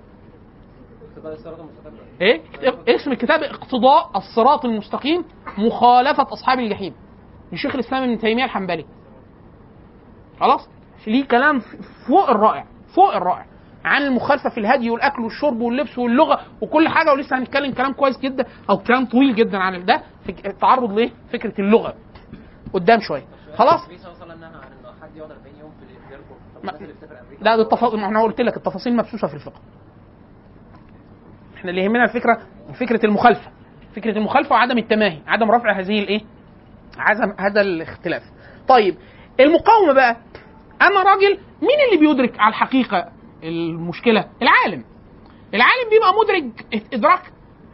إيه؟ اسم الكتاب اقتضاء الصراط المستقيم مخالفة أصحاب الجحيم. لشيخ الإسلام ابن تيمية الحنبلي. خلاص؟ ليه كلام فوق الرائع فوق الرائع. عن المخالفة في الهدي والأكل والشرب واللبس واللغة وكل حاجة ولسه هنتكلم كلام كويس جدا أو كلام طويل جدا عن ده. في التعرض ليه فكرة اللغة. قدام شوية. خلاص؟ النبي صلى الله عليه وسلم نهى عن انه حد يقعد 40 يوم في الديار طب ما- الناس اللي بتسافر أمريكا لا ده التفاصيل ما إحنا قلت لك التفاصيل مبثوثه في الفقه. إحنا اللي يهمنا الفكرة فكرة المخالفة. فكرة المخالفة وعدم التماهي. عدم رفع هذه الإيه؟ عدم هذا الاختلاف. طيب المقاومة بقى. أنا راجل مين اللي بيدرك على الحقيقة المشكلة. العالم. العالم بيبقى مدرك إدراك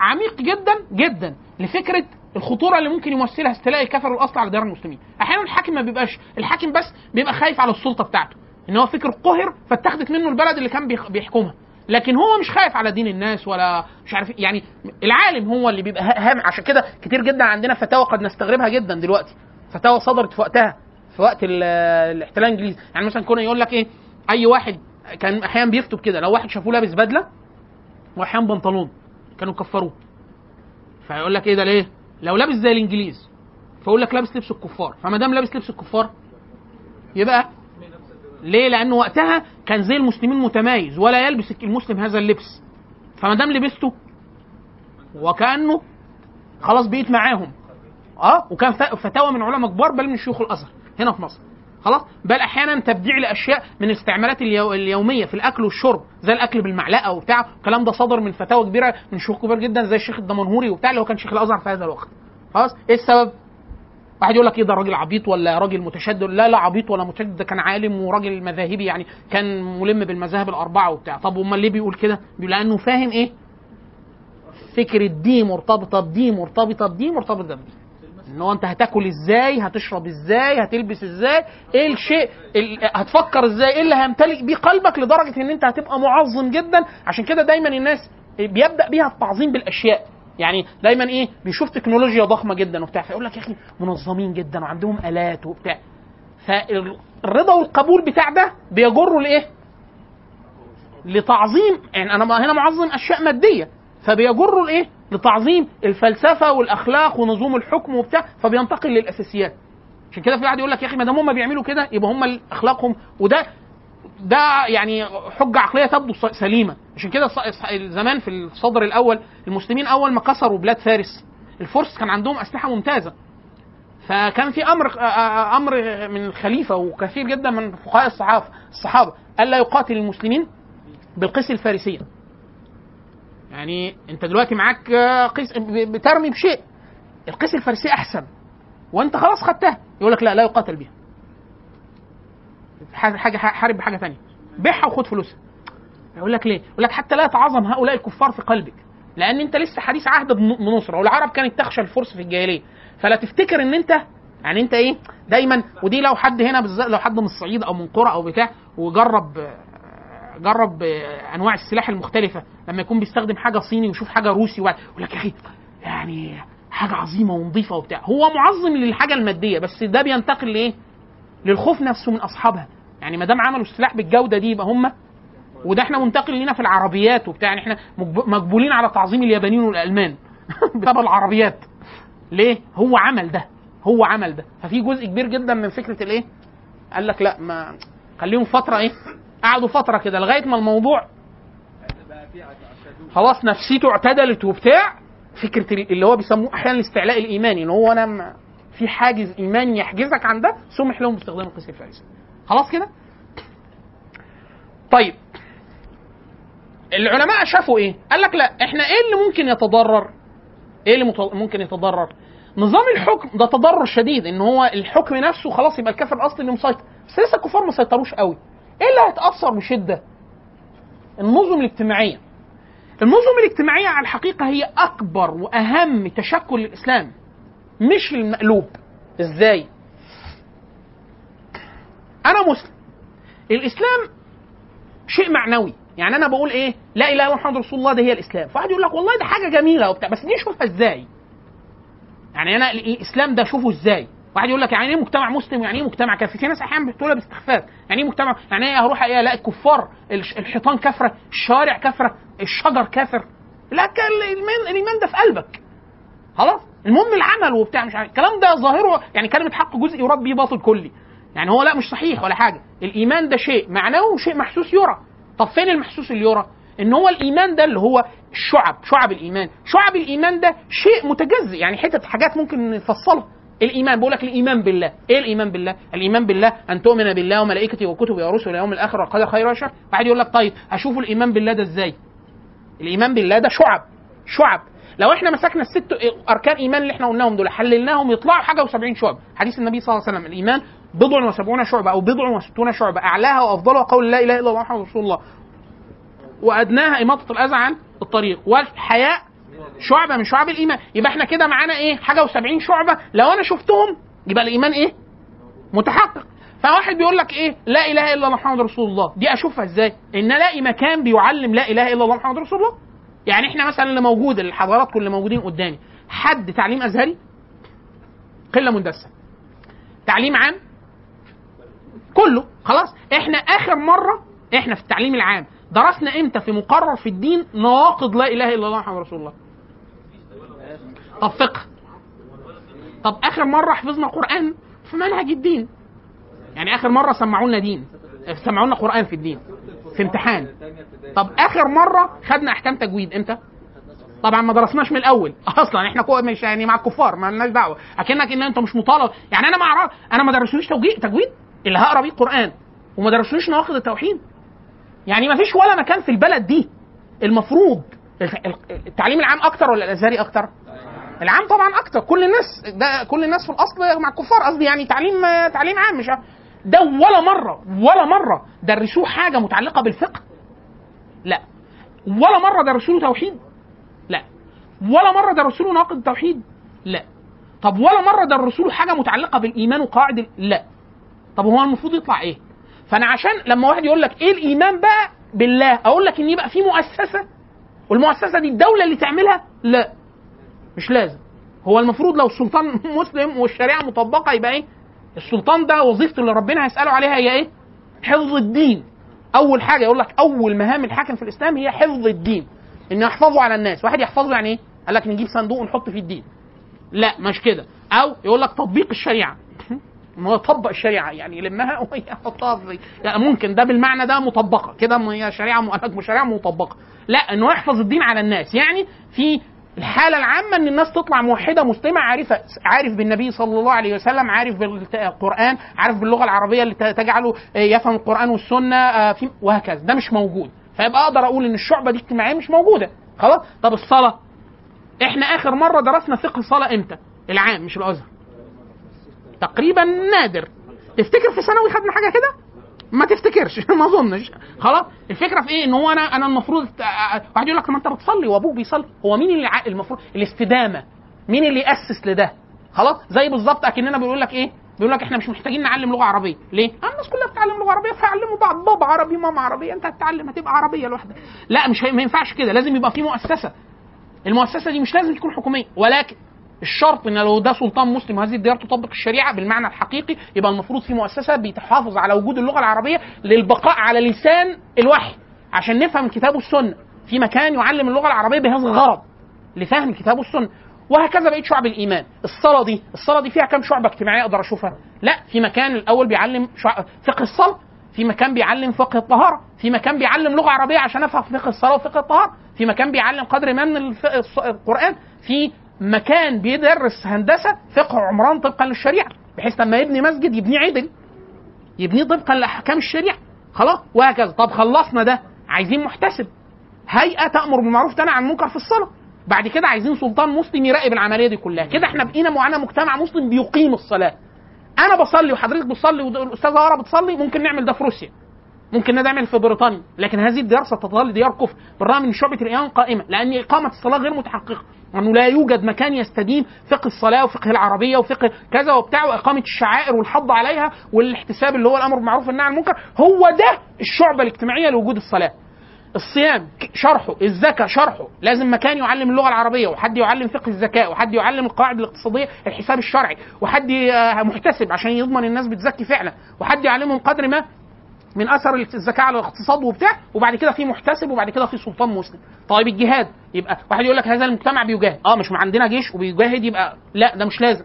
عميق جدا جدا لفكرة الخطورة اللي ممكن يمثلها استيلاء الكفر والأصل على ديار المسلمين. أحيانا الحاكم ما بيبقاش الحاكم بس بيبقى خايف على السلطة بتاعته إن هو فكر قهر فاتخذت منه البلد اللي كان بيحكمها. لكن هو مش خايف على دين الناس ولا مش عارف. يعني العالم هو اللي بيبقى هام. عشان كده كتير جدا عندنا فتاوى قد نستغربها جدا دلوقتي. فتاوى صدرت في وقتها في وقت ال- الاحتلال الإنجليزي. يعني مثلا كنا يقول لك إيه أي واحد كان أحيانا بيكتب كده لو واحد شافوه لابس بدلة واحيانا بنطلون كانوا كفروه. فيقول لك إيه ده ليه؟ لو لابس زي الإنجليز فيقول لك لابس لبس الكفار. فما دام لابس لبس الكفار يبقى ليه؟ لأن وقتها كان زي المسلمين متميز ولا يلبس المسلم هذا اللبس. فما دام لبسته وكأنه خلاص بقيت معاهم. آه وكان فتاوى من علماء كبار بل من شيوخ الأزهر هنا في مصر. خلاص؟ بل أحيانا تبديع لأشياء من الاستعمالات اليو... اليومية في الأكل والشرب زي الأكل بالمعلقة وبتاع. الكلام ده صدر من فتاوى كبيرة من شيوخ كبار جدا زي الشيخ الدمنهوري وبتاع اللي هو كان شيخ الأزهر في هذا الوقت. خلاص؟ إيه السبب؟ واحد يقول لك إيه ده راجل عبيط ولا راجل متشدد؟ لا لا عبيط ولا متشدد ده كان عالم وراجل مذاهبي يعني كان ملم بالمذاهب الأربعة وبتاع. طب أمال ليه بيقول كده؟ بيقول لأنه فاهم إيه؟ فكره دي مرتبطة بدي مرتبطة بدي مرتبطة بدي ان هو انت هتاكل إزاي هتشرب إزاي هتلبس إزاي إيه الشيء ال- هتفكر إزاي إيه اللي هيمتلئ بيه قلبك لدرجة ان انت هتبقى معظم جدا عشان كده دايما الناس بيبدأ بيها التعظيم بالأشياء يعني دايما إيه بيشوف تكنولوجيا ضخمة جدا وبتاع فيقول لك يا أخي منظمين جدا وعندهم آلات وبتاع فالرضا والقبول بتاع ده بيجره لإيه؟ لتعظيم يعني أنا هنا معظم أشياء مادية فبيجروا لإيه؟ لتعظيم الفلسفة والأخلاق ونظام الحكم وبتاع فبينتقل للأساسيات. عشان كده في واحد يقول لك يا أخي ما دام هم بيعملوا كده يبقى هم أخلاقهم وده ده يعني حجة عقلية تبدو سليمة. عشان كده زمان في الصدر الأول المسلمين أول ما كسروا بلاد فارس الفرس كان عندهم أسلحة ممتازة. فكان في أمر أمر من الخليفة وكثير جدا من فقهاء الصحابه الصحابة ألا يقاتل المسلمين بالقيس الفارسية. يعني انت دلوقتي معاك آه، قيس ب- بترمي بشيء القيس الفارسيه أحسن وأنت خلاص خدتها يقول لك لا لا يقاتل بها. حاجة حارب بحاجة ثانية بيعها وخد فلوسها. يقول لك ليه؟ يقول لك حتى لا يتعظم هؤلاء الكفار في قلبك لأن أنت لسه حديث عهد بن- بنصرة والعرب كانت تخشى الفرس في الجاهلية. فلا تفتكر إن أنت يعني أنت إيه؟ دايما ودي لو حد هنا بالذات لو حد من الصعيد أو من قرى أو بتاع وجرب آه، جرب انواع السلاح المختلفة لما يكون بيستخدم حاجة صيني ويشوف حاجة روسي وبعد- يقول لك يا أخي يعني حاجة عظيمة ونظيفة وبتاع هو معظم للحاجة المادية بس ده بينتقل لإيه؟ للخوف نفسه من أصحابها يعني ما دام عملوا السلاح بالجودة دي يبقى هم وده إحنا منتقل لينا في العربيات وبتاع يعني إحنا مقبولين على تعظيم اليابانيين والألمان بسبب العربيات ليه؟ هو عمل ده هو عمل ده ففي جزء كبير جدا من فكرة الإيه؟ قال لك لا ما خليهم فترة إيه؟ قعدوا فترة كده لغاية ما الموضوع خلاص نفسيته اعتدلت وبتاع فكرة ال- اللي هو بيسموه أحيانا الاستعلاء الإيماني إن هو أنا في حاجز إيماني يحجزك عن ده سمح لهم باستخدام القيس الفارسي خلاص كده؟ طيب العلماء شافوا إيه؟ قال لك لا إحنا إيه اللي ممكن يتضرر؟ إيه اللي ممكن يتضرر؟ نظام الحكم ده تضرر شديد إن هو الحكم نفسه خلاص يبقى الكافر الأصلي اللي مسيطر بس لسه الكفار ما سيطروش قوي. إيه اللي هيتأثر بشدة؟ النظم الاجتماعية. النظم الاجتماعية على الحقيقة هي أكبر وأهم تشكل الاسلام مش المقلوب. إزاي؟ أنا مسلم. الإسلام شيء معنوي يعني أنا بقول إيه لا إله إلا محمد رسول الله ده هي الإسلام فواحد يقول لك والله ده حاجة جميلة وبتاع بس دي إزاي يعني أنا ال- الإسلام ده أشوفه إزاي واحد يقول لك يعني إيه مجتمع مسلم؟ يعني إيه مجتمع كافر في ناس أحيانا بتقولها باستخفاف. يعني إيه مجتمع؟ يعني إيه هروح ألاقي الكفار الحيطان كافرة الشوارع كافرة الشجر كافر؟ لا الإيمان الإيمان ده في قلبك. خلاص؟ المهم العمل وبتاع مش عارف. الكلام ده ظاهره يعني كلمة حق جزء يراد به باطل كلي. يعني هو لا مش صحيح ولا حاجة. الإيمان ده شيء معنوي وشيء محسوس يرى. طب فين المحسوس اللي يرى؟ إن هو الإيمان ده اللي هو الشعب شعب الإيمان. شعب الإيمان ده شيء متجزئ. يعني حتت حاجات ممكن نفصلها. الإيمان بقول لك الإيمان بالله. إيه الإيمان بالله؟ الإيمان بالله أن تؤمن بالله وملائكته وكتبه ورسله واليوم الآخر والقدر خير وشر. واحد يقول لك طيب أشوف الإيمان بالله ده إزاي؟ الإيمان بالله ده شعب شعب. لو إحنا مسكنا الست أركان إيمان اللي إحنا قلناهم دول حللناهم يطلعوا حاجة و70 شعب. حديث النبي صلى الله عليه وسلم الإيمان بضع وسبعون شعبه أو بضع وستون شعبه أعلاها وأفضلها قول لا إله إلا الله محمد رسول الله. وأدناها إماطة الأذى عن الطريق. والحياء شعبة من شعب الإيمان. يبقى إحنا كده معانا إيه؟ حاجة و70 شعبة. لو أنا شفتهم يبقى الإيمان إيه؟ متحقق. فواحد بيقول لك إيه؟ لا إله إلا الله محمد رسول الله. دي أشوفها إزاي؟ إن ألاقي مكان بيعلم لا إله إلا الله محمد رسول الله. يعني إحنا مثلا اللي موجود الحضارات اللي موجودين قدامي. حد تعليم أزهري؟ قلة مندسة. تعليم عام؟ كله. خلاص. إحنا آخر مرة إحنا في التعليم العام درسنا إمتى في مقرر في الدين نواقض لا إله إلا الله محمد رسول الله. طب فقه. طب آخر مرة حفظنا قرآن في منهج الدين. يعني آخر مرة سمعوا لنا دين. سمعونا قرآن في الدين. في امتحان. طب آخر مرة خدنا أحكام تجويد. إمتى؟ طبعا ما درسناش من الأول. أصلا إحنا كو مش يعني مع الكفار ما لناش دعوة. أكنك إن انت مش مطالب. يعني أنا ما اعرف أنا ما درسونيش توجيه تجويد اللي هقرأ بيه القران وما درسونيش نواقض التوحيد. يعني ما فيش ولا مكان في البلد دي المفروض التعليم العام أكتر ولا الأزهري أكتر؟ العام طبعا أكتر. كل الناس ده كل الناس في الأصل مع الكفار قصدي يعني تعليم تعليم عام مش ده ولا مرة ولا مرة درسوه حاجة متعلقة بالفقه. لا. ولا مرة درسوا له توحيد. لا. ولا مرة درسوا له نواقض التوحيد. لا. طب ولا مرة درسوا له حاجة متعلقة بالإيمان وقواعد لا. طب هو المفروض يطلع إيه؟ فأنا عشان لما واحد يقول لك إيه الإيمان بقى؟ بالله. أقول لك إن يبقى في مؤسسة. والمؤسسة دي الدولة اللي تعملها؟ لا. مش لازم. هو المفروض لو السلطان مسلم والشريعة مطبقة يبقى إيه؟ السلطان ده وظيفته اللي ربنا هيسأله عليها هي إيه؟ حفظ الدين. أول حاجة يقول لك أول مهام الحاكم في الإسلام هي حفظ الدين. ان يحفظه على الناس. واحد يحفظه يعني إيه؟ قال لك نجيب صندوق ونحط فيه الدين. لا مش كده. أو يقول لك تطبيق الشريعة. ما هو يطبق الشريعة يعني يلمها ويحطها في يعني ممكن. ده بالمعنى ده مطبقة. كده هي شريعة م- شريعة مطبقة. لا إنه يحفظ الدين على الناس. يعني في الحالة العامة إن الناس تطلع موحدة مسلمة عارفة عارف بالنبي صلى الله عليه وسلم عارف بالقرآن عارف باللغة العربية اللي تجعله آه، يفهم القرآن والسنة آه، وهكذا. ده مش موجود. فيبقى أقدر أقول إن الشعبة دي اجتماعية مش موجودة. خلاص؟ طب الصلاة؟ إحنا آخر مرة درسنا فقه الصلاة إمتى؟ العام مش الأزهر. تقريبا نادر. تفتكر في ثانوي خدنا حاجة كده؟ ما تفتكرش ما أظنش. خلاص الفكرة في إيه؟ إن هو أنا أنا المفروض واحد يقول لك ما أنت بتصلي وابوك بيصلي. هو مين اللي المفروض الاستدامة؟ مين اللي يأسس لده؟ خلاص زي بالظبط أكننا بيقول لك إيه؟ بيقول لك إحنا مش محتاجين نعلم لغة عربية. ليه؟ آه، الناس كلها بتتعلم لغة عربية فيعلموا بعض. بابا عربي ماما عربية أنت هتتعلم هتبقى عربية لوحدك. لا مش ما ينفعش كده. لازم يبقى في مؤسسة. المؤسسة دي مش لازم تكون حكومية. ولكن الشرط إن لو ده سلطان مسلم وهذه الديار تطبق الشريعة بالمعنى الحقيقي يبقى المفروض في مؤسسة بتحافظ على وجود اللغة العربية للبقاء على لسان الوحي عشان نفهم الكتاب والسنة في مكان يعلم اللغة العربية بهذا الغرض لفهم الكتاب والسنة وهكذا بقية شعب الإيمان. الصلاة دي الصلاة دي فيها كم شعبه اجتماعية أقدر أشوفها؟ لا في مكان الأول بيعلم. فقه الصلاة في مكان بيعلم فقه الطهارة في مكان بيعلم لغة عربية عشان أفهم فقه الصلاة وفقه الطهارة في مكان بيعلم قدر ما من القرآن في مكان بيدرس هندسة فقه عمران طبقا للشريعة بحيث لما يبني مسجد يبنيه عدل يبنيه طبقا لأحكام الشريعة. خلاص وهكذا. طب خلصنا ده عايزين محتسب. هيئة تأمر بالمعروف تنهى عن المنكر في الصلاة. بعد كده عايزين سلطان مسلم يراقب العملية دي كلها. كده إحنا بقينا معانا مجتمع مسلم بيقيم الصلاة. أنا بصلي وحضرتك بتصلي والاستاذه ورا بتصلي ممكن نعمل ده في روسيا. ممكن ده نعمل في بريطانيا لكن هذه الديار ستظل ديار كفر. بالرغم من شعبه الايمان قائمة لأن إقامة الصلاة غير متحققة. انه لا يوجد مكان يستديم فقه الصلاة وفقه العربية وفقه كذا وبتاع وإقامة الشعائر والحض عليها والاحتساب اللي هو الأمر بالمعروف والنهي عن المنكر. هو ده الشعبة الاجتماعية لوجود الصلاة. الصيام شرحه الزكاة شرحه. لازم مكان يعلم اللغة العربية وحد يعلم فقه الزكاة وحد يعلم القواعد الاقتصادية الحساب الشرعي وحد محتسب عشان يضمن الناس بتزكي فعلا وحد يعلمهم قدر ما من أثر الزكاه على الاقتصاد وبتاع وبعد كده في محتسب وبعد كده في سلطان مسلم. طيب الجهاد يبقى واحد يقول لك هذا المجتمع بيجاهد. آه مش عندنا جيش وبيجاهد يبقى لا ده مش لازم.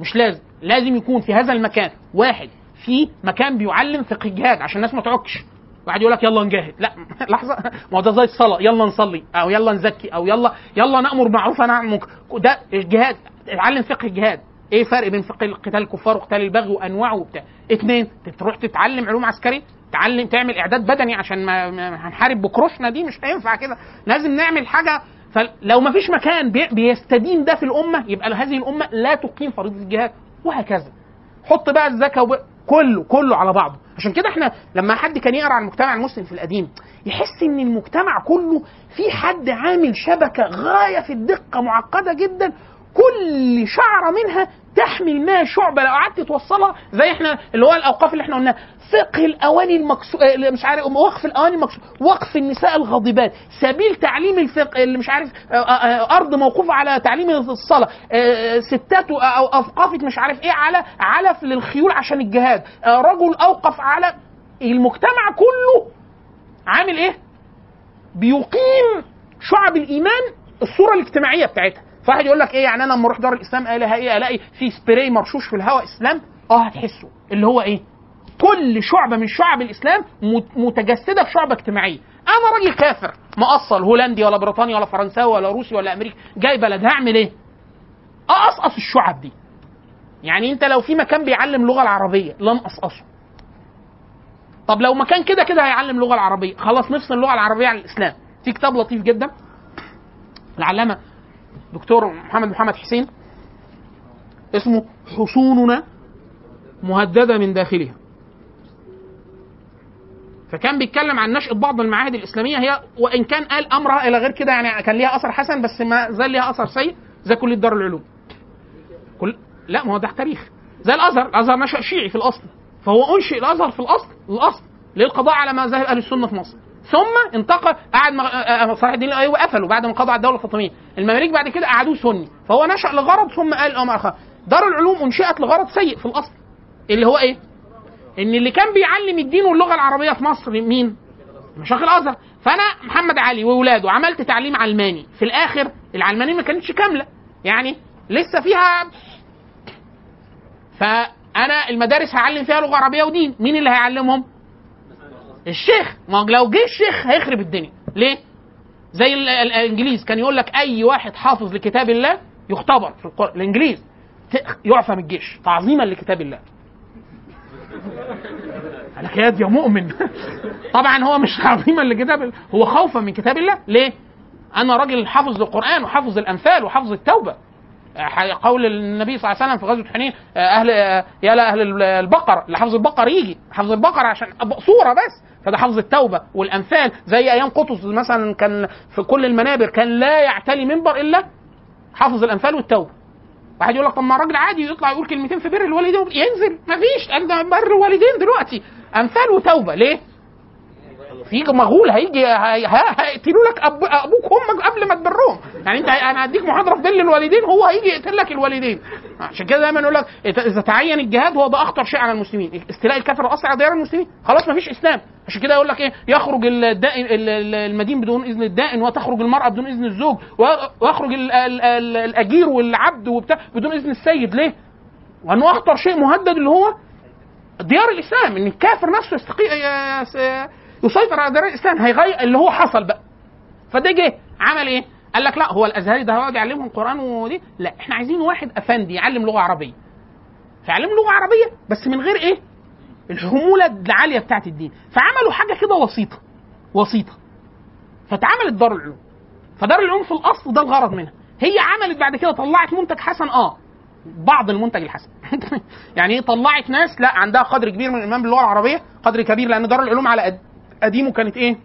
مش لازم. لازم يكون في هذا المكان واحد في مكان بيعلم فقه الجهاد عشان الناس ما تعكش. واحد يقول لك يلا نجاهد. لا لحظة. ما هو ده زي الصلاة. يلا نصلي أو يلا نزكي أو يلا يلا نأمر بالمعروف ونهى عن ده الجهاد اتعلم فقه الجهاد. إيه الفرق بين فقه قتال الكفار وقتال البغي وأنواعه وبتاع؟ اتنين تروح تتعلم علوم عسكري تعلم تعمل إعداد بدني عشان ما, هنحارب بكروشنا دي مش هينفع كده. لازم نعمل حاجة. فلو ما فيش مكان بي- بيستدين ده في الأمة يبقى هذه الأمة لا تقيم فريضة الجهاد وهكذا. حط بقى الزكاة. كله كله على بعضه. عشان كده إحنا لما حد كان يقرأ عن المجتمع المسلم في القديم يحس إن المجتمع كله في حد عامل شبكة غاية في الدقة معقدة جدا. كل شعرة منها تحمل ما شعبة لو قعدت توصلها زي إحنا اللي هو الأوقاف اللي إحنا قلناها. فقه الأواني المكسو آه، مش عارف وقف الأواني المكسو وقف النساء الغاضبات سبيل تعليم الفقه اللي مش عارف آه، آه، أرض موقوفة على تعليم الصلاة. ستات أو اوقفت مش عارف إيه على علف للخيول عشان الجهاد. رجل أوقف على المجتمع كله عامل إيه؟ بيقيم شعب الإيمان الصورة الاجتماعية بتاعتها. فواحد يقول لك إيه يعني أنا لما أروح دار الإسلام الاقي ألاقي في سبراي مرشوش في الهواء إسلام؟ آه هتحسه. اللي هو إيه؟ كل شعبه من شعب الإسلام مت- متجسدة في شعبه اجتماعيه أنا راجل كافر. مقصل هولندي ولا بريطاني ولا فرنساوي ولا روسي ولا امريكي جاي بلد هعمل إيه؟ أقصقص الشعب دي. يعني أنت لو في مكان بيعلم اللغة العربية لن أقصقصه. طب لو مكان كده كده هيعلم اللغة العربية. خلاص نفصل اللغة العربية عن الإسلام. في كتاب لطيف جدا. العلامة دكتور محمد محمد حسين. اسمه حصوننا مهددة من داخلها. فكان بيتكلم عن نشأة بعض المعاهد الإسلامية هي وإن كان قال أمرها إلى غير كده يعني كان ليها أثر حسن بس ما زال ليها أثر سيء زي كلية دار العلوم. كل لا ما هو ده تاريخ زي الأزهر، الأزهر نشأ شيعي في الأصل فهو أنشئ الأزهر في الأصل الأصل للقضاء على مذاهب أهل السنة في مصر. ثم انتقل قعد. آه، آه، صلاح الدين الأيوبي قفله بعد ما قضوا على الدولة الفاطمية المماليك بعد كده قعدوه سني فهو نشأ لغرض ثم قال أمر دار العلوم أنشئت لغرض سيء في الأصل اللي هو إيه؟ إن اللي كان بيعلم الدين واللغة العربية في مصر مين؟ مشايخ الأزهر. فأنا محمد علي وأولاده عملت تعليم علماني. في الآخر العلمانية ما كانتش كاملة. يعني لسه فيها فأنا المدارس هعلم فيها لغة عربية ودين. مين اللي هيعلمهم؟ الشيخ. ما لو جه الشيخ هيخرب الدنيا. ليه؟ زي ال- ال- الإنجليز. كان يقول لك أي واحد حافظ لكتاب الله يختبر في القرآن. الإنجليز يعفى من الجيش. تعظيما لكتاب الله. لك يا مؤمن. طبعا هو مش تعظيما لكتاب هو خوفا من كتاب الله. ليه؟ أنا راجل حافظ القران وحافظ الامثال وحافظ التوبة. قول النبي صلى الله عليه وسلم في غزوة حنين آه، أهل آه، يا لا أهل البقر اللي حافظ البقر يجي حافظ البقر عشان صورة بس. فده حافظ التوبة والامثال زي أيام قطز مثلا كان في كل المنابر كان لا يعتلي منبر إلا حافظ الامثال والتوبة. واحد يقول لك طب ما راجل عادي يطلع يقول كلمتين في بر الوالدين ينزل. مفيش ده بر الوالدين دلوقتي. أمثال وتوبة. ليه؟ في مغول هيجي هيقتلوا لك أب... أبوك وأمك قبل ما تبرهم. يعني انت أنا هديك محاضرة في بر الوالدين هو هيجي يقتل لك الوالدين. عشان كده دايما يقول لك اذا تعين الجهاد هو ده أخطر شيء على المسلمين. استيلاء الكافر الاصلي على ديار المسلمين. خلاص مفيش إسلام. عشان كده يقول لك إيه؟ يخرج الدائن ال- ال- المدين بدون إذن الدائن وتخرج المرأة بدون إذن الزوج ويخرج ال- ال- ال- الأجير والعبد وبتاع بدون إذن السيد. ليه؟ وانه أخطر شيء مهدد اللي هو ديار الإسلام إن الكافر نفسه يستقي... يس- يسيطر على ديار الإسلام هيغير اللي هو حصل بقى. فده جه عمل إيه؟ قال لك لا هو الأزهري ده هيقعد يعلمهم القرآن ودي. لا إحنا عايزين واحد أفندي يعلم لغة عربية. فيعلم لغة عربية بس من غير إيه؟ الحمولة العالية بتاعت الدين. فعملوا حاجة كده وسيطة وسيطة. فتعملت دار العلوم. فدار العلوم في الأصل ده الغرض منها. هي عملت بعد كده طلعت منتج حسن آه. بعض المنتج الحسن. يعني طلعت ناس لا عندها قدر كبير من الإيمان باللغة العربية قدر كبير لأن دار العلوم على قد- قديمه كانت إيه؟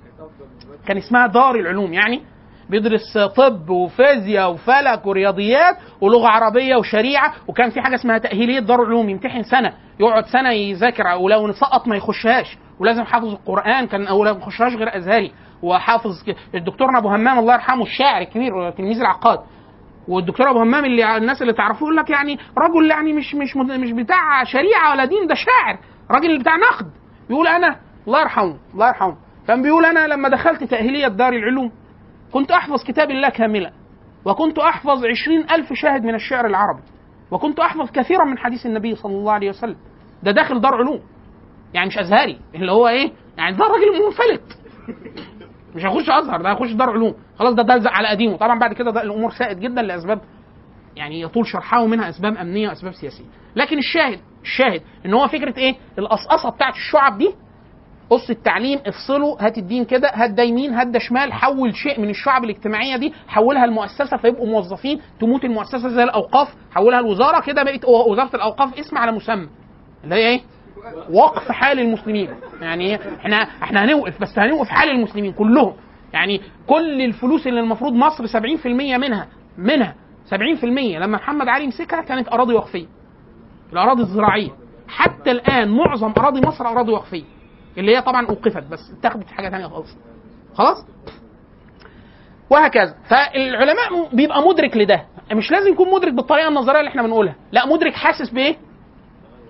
كان اسمها دار العلوم يعني بيدرس طب وفيزياء وفلك ورياضيات ولغة عربية وشريعة وكان في حاجة اسمها تأهيلية دار العلوم يمتحن سنة يقعد سنة يذاكر ولو سقط ما يخشهاش ولازم حافظ القرآن كان أو ما يخشهاش غير أزهري وحافظ الدكتور أبو همام الله يرحمه الشاعر الكبير تلميذ العقاد. والدكتور أبو همام اللي الناس اللي تعرفوه يقول لك يعني رجل يعني مش مش مش بتاع شريعة ولا دين ده شاعر راجل بتاع نقد. بيقول أنا الله يرحمه الله يرحمه. كان بيقول أنا لما دخلت تأهيلية دار العلوم كنت أحفظ كتاب الله كاملا وكنت أحفظ عشرين ألف شاهد من الشعر العربي وكنت أحفظ كثيرا من حديث النبي صلى الله عليه وسلم. ده داخل دار علوم. يعني مش أزهري اللي هو إيه؟ يعني ده راجل منفلت. مش هيخش أزهر ده هيخش دار علوم. خلاص ده ده على قديمه. طبعا بعد كده ده الأمور ساءت جدا لأسباب يعني يطول شرحها ومنها أسباب أمنية وأسباب سياسية. لكن الشاهد الشاهد إن هو فكرة إيه؟ القصقصة بتاعت الشعب دي قص التعليم افصله هات الدين كده هات ده يمين هات ده شمال حول شيء من الشعب الاجتماعية دي حولها المؤسسة فيبقوا موظفين تموت المؤسسة زي الأوقاف حولها الوزارة كده بقت وزارة الأوقاف اسم على مسمى. اللي هي إيه؟ وقف حال المسلمين. يعني إيه؟ إحنا إحنا هنوقف بس هنوقف حال المسلمين كلهم. يعني كل الفلوس اللي المفروض مصر 70% منها منها 70% لما محمد علي مسكها كانت أراضي وقفية. الأراضي الزراعية. حتى الآن معظم أراضي مصر أراضي وقفية. اللي هي طبعا أوقفت بس اتخذت حاجة ثانية خالص. خلاص؟ وهكذا. فالعلماء بيبقى مدرك لده. مش لازم يكون مدرك بالطريقة النظرية اللي إحنا بنقولها. لا مدرك حاسس بإيه؟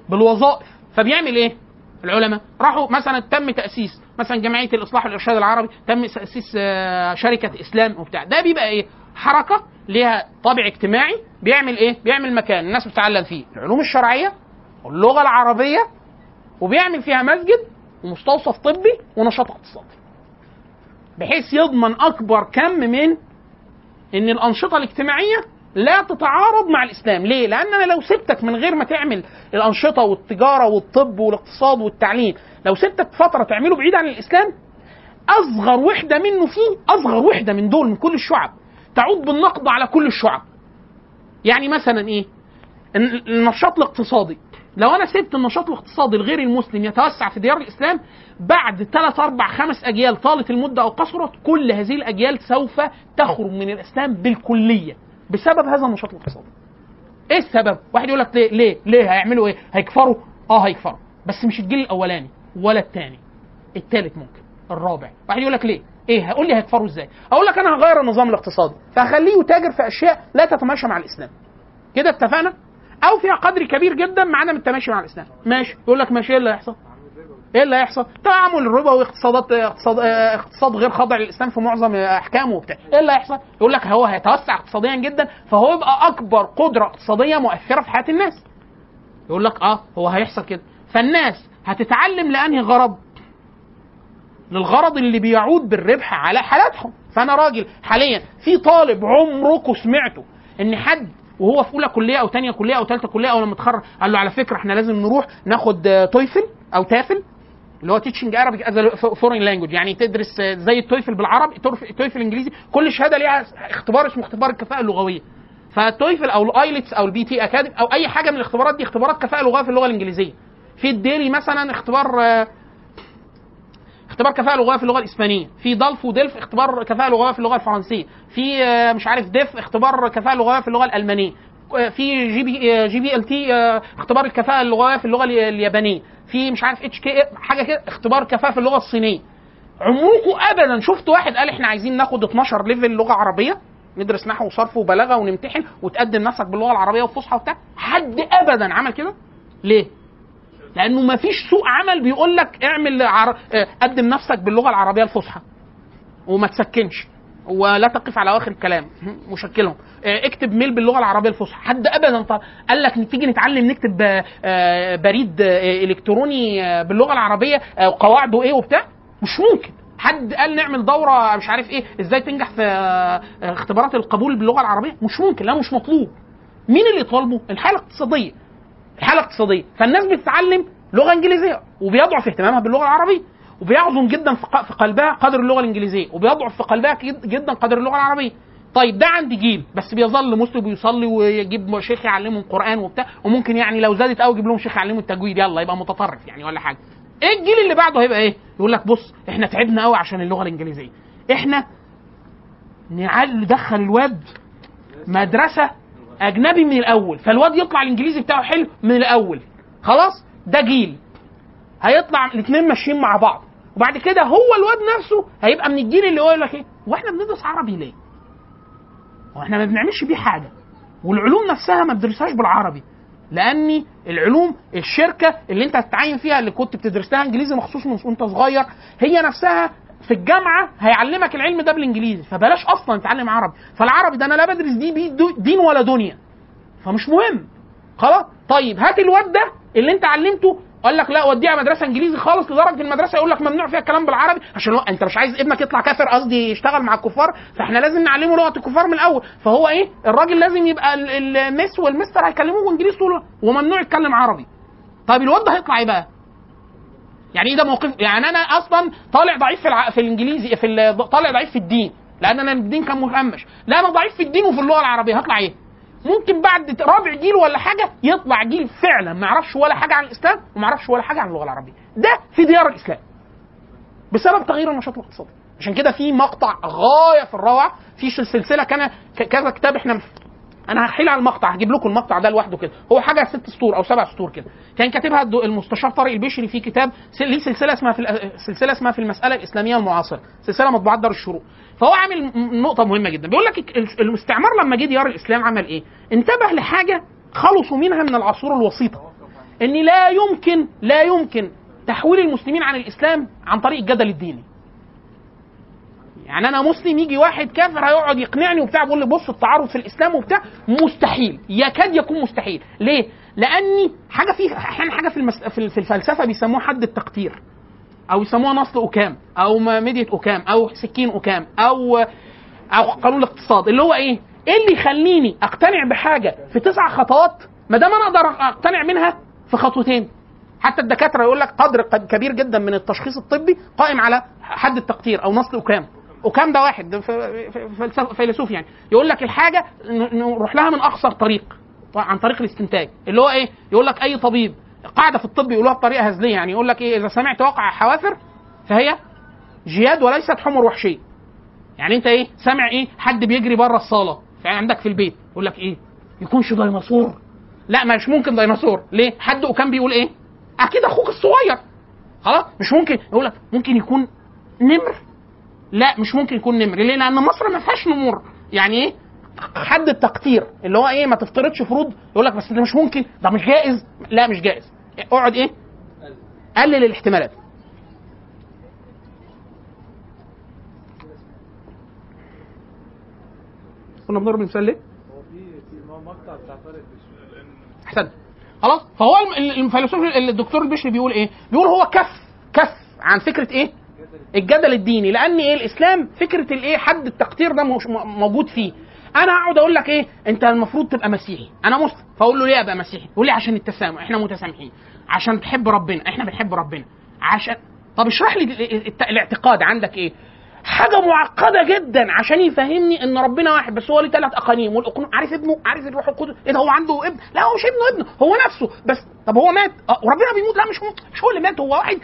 بالوظائف. فبيعمل إيه؟ العلماء راحوا مثلا تم تأسيس مثلا جمعية الإصلاح والإرشاد العربي تم تأسيس آه، شركة إسلام وبتاع. ده بيبقى إيه؟ حركة ليها طابع اجتماعي بيعمل إيه؟ بيعمل مكان الناس بتتعلم فيه. العلوم الشرعية واللغة العربية وبيعمل فيها مسجد ومستوصف طبي ونشاط اقتصادي. بحيث يضمن أكبر كم من إن الأنشطة الاجتماعية لا تتعارض مع الإسلام. ليه؟ لأن أنا لو سبتك من غير ما تعمل الأنشطة والتجارة والطب والاقتصاد والتعليم لو سبتك فترة تعمله بعيد عن الإسلام أصغر وحدة منه فيه أصغر وحدة من دول من كل الشعب. تعود بالنقد على كل الشعب. يعني مثلا إيه؟ الن- النشاط الاقتصادي. لو أنا سبت النشاط الاقتصادي الغير المسلم يتوسع في ديار الإسلام بعد ثلاث أربع خمس أجيال طالت المدة أو قصرت كل هذه الأجيال سوف تخرج من الإسلام بالكلية. بسبب هذا النشاط الاقتصادي. إيه السبب؟ واحد يقول لك ليه؟ ليه؟ ليه هيعملوا إيه؟ هيكفروا؟ آه هيكفروا بس مش الجيل الأولاني ولا الثاني. الثالث ممكن، الرابع، واحد يقول لك ليه؟ إيه؟ هقول لي هيكفروا إزاي؟ أقول لك أنا هغير النظام الاقتصادي فهخليه يتاجر في أشياء لا تتماشى مع الإسلام. كده اتفقنا؟ أو فيها قدر كبير جدا مع عدم التماشي مع الإسلام. ماشي، يقول لك ماشي إيه اللي هيحصل؟ إيه اللي هيحصل؟ تعامل الربا واقتصادات اقتصاد اقتصاد غير خاضع للاسلام في معظم أحكامه وبتاع، إيه اللي هيحصل؟ يقول لك هو هيتوسع اقتصاديا جدا فهو يبقى أكبر قدرة اقتصادية مؤثرة في حياة الناس. يقول لك آه هو هيحصل كده، فالناس هتتعلم لأنهي غرض؟ للغرض اللي بيعود بالربح على حالاتهم، فأنا راجل حاليا في طالب عمركم سمعته إن حد وهو في أولى كلية أو ثانية كلية أو ثالثه كلية أو لما اتخرج قال له على فكرة إحنا لازم نروح ناخد تويفل أو TAFL اللي هو teaching Arabic as foreign language يعني تدرس زي ال TOEFL بالعربي ال TOEFL الانجليزي كل شهادة ليها اختبار اسمه اختبار الكفاءة اللغوية. فال TOEFL أو ال IELTS أو ال PTE Academic أو أي حاجة من الاختبارات دي اختبارات كفاءة لغوية في اللغة الإنجليزية. في ال DELE مثلا اختبار آه، اختبار كفاءة لغوية في اللغة الإسبانية، في DALF و DELF اختبار كفاءة لغوية في اللغة الفرنسية، في آه، مش عارف ديف اختبار كفاءة لغوية في اللغة الألمانية، آه، في جي بي جي بي إل تي اختبار الكفاءة اللغوية في اللغة ال- اليابانية، في مش عارف HK حاجة كده اختبار كفاءة في اللغة الصينية. عمركم أبدا شفت واحد قال إحنا عايزين ناخد 12 level لغة عربية ندرس نحو وصرف وبلاغة ونمتحن وتقدم نفسك باللغة العربية وفصحى وبتاع، حد أبدا عمل كده؟ ليه؟ لأنه ما فيش سوق عمل بيقول لك اعمل عر... آه، قدم نفسك باللغة العربية الفصحى وما تسكنش ولا تقف على اواخر الكلام مشكلهم. آه، اكتب ميل باللغة العربية الفصحى. حد ابدا قال لك تيجي نتعلم نكتب آه، آه، بريد إلكتروني باللغة العربية وقواعده إيه وبتاع؟ مش ممكن. حد قال نعمل دورة مش عارف إيه إزاي تنجح في اختبارات القبول باللغة العربية؟ مش ممكن. لا مش مطلوب. مين اللي طالبه؟ الحالة الاقتصادية. الحالة الاقتصادية. فالناس بتتعلم لغة إنجليزية وبيضعف اهتمامها باللغة العربية. وبيعظم جدا في قلبها قدر اللغة الإنجليزية وبيضعف في قلبها جد- جدا قدر اللغة العربية. طيب ده عند جيل بس بيظل مسلم ويصلي ويجيب شيخ يعلمهم قرآن وبتاع وممكن يعني لو زادت قوي يجيب لهم شيخ يعلمهم التجويد يلا يبقى متطرف يعني ولا حاجة. إيه الجيل اللي بعده هيبقى إيه؟ يقول لك بص إحنا تعبنا قوي عشان اللغة الإنجليزية. إحنا ندخل الواد مدرسة أجنبي من الأول فالواد يطلع الإنجليزي بتاعه حلو من الأول. خلاص؟ ده جيل. هيطلع الاثنين ماشيين مع بعض. وبعد كده هو الواد نفسه هيبقى من الجيل اللي هو يقول لك إيه؟ وإحنا بندرس عربي ليه؟ وإحنا ما بنعملش بيه حاجة. والعلوم نفسها ما بتدرسهاش بالعربي. لأن العلوم الشركة اللي أنت هتتعين فيها اللي كنت بتدرس لها إنجليزي مخصوص من وأنت صغير هي نفسها في الجامعة هيعلمك العلم ده بالإنجليزي. فبلاش أصلا تتعلم عربي. فالعربي ده أنا لا بدرس دي دين ولا دنيا. فمش مهم. خلاص؟ طيب هات الواد ده اللي أنت علمته قال لك لا وديها مدرسة إنجليزي خالص لدرجة المدرسة يقول لك ممنوع فيها الكلام بالعربي عشان هو أنت مش عايز ابنك يطلع كافر قصدي يشتغل مع الكفار فإحنا لازم نعلمه لغة الكفار من الأول. فهو إيه؟ الراجل لازم يبقى ال- ال- المس والمستر هيكلموه إنجليزي طول وممنوع يتكلم عربي. طيب الواد ده هيطلع إيه بقى؟ يعني إيه ده موقف؟ يعني أنا أصلا طالع ضعيف في الع... في الإنجليزي في ال... طالع ضعيف في الدين لأن أنا الدين كان مهمش. لا أنا ضعيف في الدين وفي اللغة العربية هطلع إيه؟ ممكن بعد رابع جيل ولا حاجة يطلع جيل فعلا. ما يعرفش ولا حاجة عن الإسلام وما يعرفش ولا حاجة عن اللغة العربية. ده في ديار الإسلام. بسبب تغيير النشاط الاقتصادي عشان كده في مقطع غاية في الروعة في سلسلة كان كذا كتاب إحنا أنا هحيل على المقطع هجيب لكم المقطع ده لوحده كده. هو حاجة ست سطور أو سبع سطور كده. كان كاتبها المستشار طارق البشري في كتاب ليه سلسلة اسمها في الأ- سلسلة اسمها في المسألة الإسلامية المعاصرة. سلسلة مطبوعات دار الشروق. فهو عامل نقطة مهمة جدا. بيقول لك ال- الاستعمار لما جه ديار الإسلام عمل إيه؟ انتبه لحاجة خلصوا منها من العصور الوسيطة. إن لا يمكن لا يمكن تحويل المسلمين عن الإسلام عن طريق الجدل الديني. يعني أنا مسلم يجي واحد كافر هيقعد يقنعني وبتاع بيقول لي بص التعارض في الإسلام وبتاع مستحيل. يكاد يكون مستحيل. ليه؟ لأني حاجة في أحيانا حاجة في المس... في الفلسفة بيسموها حد التقدير أو يسموها نصل أوكام أو ميدية أوكام أو سكين أوكام أو أو قانون الاقتصاد. اللي هو إيه؟ إيه اللي يخليني أقتنع بحاجة في تسع خطوات ما دام أنا أقدر أقتنع منها في خطوتين؟ حتى الدكاترة يقول لك قدر قد- كبير جدا من التشخيص الطبي قائم على حد التقدير أو نصل أوكام. أوكام ده واحد فيلسوف يعني. يقول لك الحاجة نروح لها من أقصر طريق عن طريق الاستنتاج. اللي هو إيه؟ يقول لك أي طبيب قاعدة في الطب يقولوها بطريقة هزلية يعني يقول لك إيه إذا سمعت وقع حوافر فهي جياد وليست حمر وحشيه يعني أنت إيه سامع إيه حد بيجري بره الصالة في عندك في البيت يقول لك إيه يكونش ديناصور. لا مش ممكن ديناصور. ليه؟ حد وكان بيقول إيه؟ أكيد أخوك الصغير. خلاص؟ مش ممكن. يقول لك ممكن يكون نمر. لا مش ممكن يكون نمر. ليه؟ لأن مصر ما فيهاش نمور. يعني إيه؟ حد التقدير اللي هو إيه ما تفترضش فروض يقول لك بس ده مش ممكن ده مش جائز. لا مش جائز. اقعد إيه؟ قلل الاحتمالات. كنا بنضرب مثال ليه؟ هو في مقطع خلاص فهو الفيلسوف الدكتور البشري بيقول إيه؟ بيقول هو كف كف عن فكرة إيه؟ الجدل الديني. لأن إيه؟ الإسلام فكرة الإيه؟ حد التقدير ده موجود فيه. أنا اقعد أقول لك إيه؟ انت المفروض تبقى مسيحي. أنا مسلم فاقول له ليه ابقى مسيحي؟ يقول لي عشان التسامح. إحنا متسامحين. عشان بتحب ربنا. إحنا بنحب ربنا. عشان طب اشرح لي الاعتقاد عندك إيه؟ حاجة معقدة جدا عشان يفهمني إن ربنا واحد بس هو ليه ثلاث أقانيم؟ والاقنوم عارف ابنه؟ عارف الروح القدس؟ إيه ده؟ هو عنده ابن؟ لا هو مش ابنه ابنه. هو نفسه. بس طب هو مات؟ آه وربنا بيموت؟ لا مش هو مش هو اللي مات هو واحد.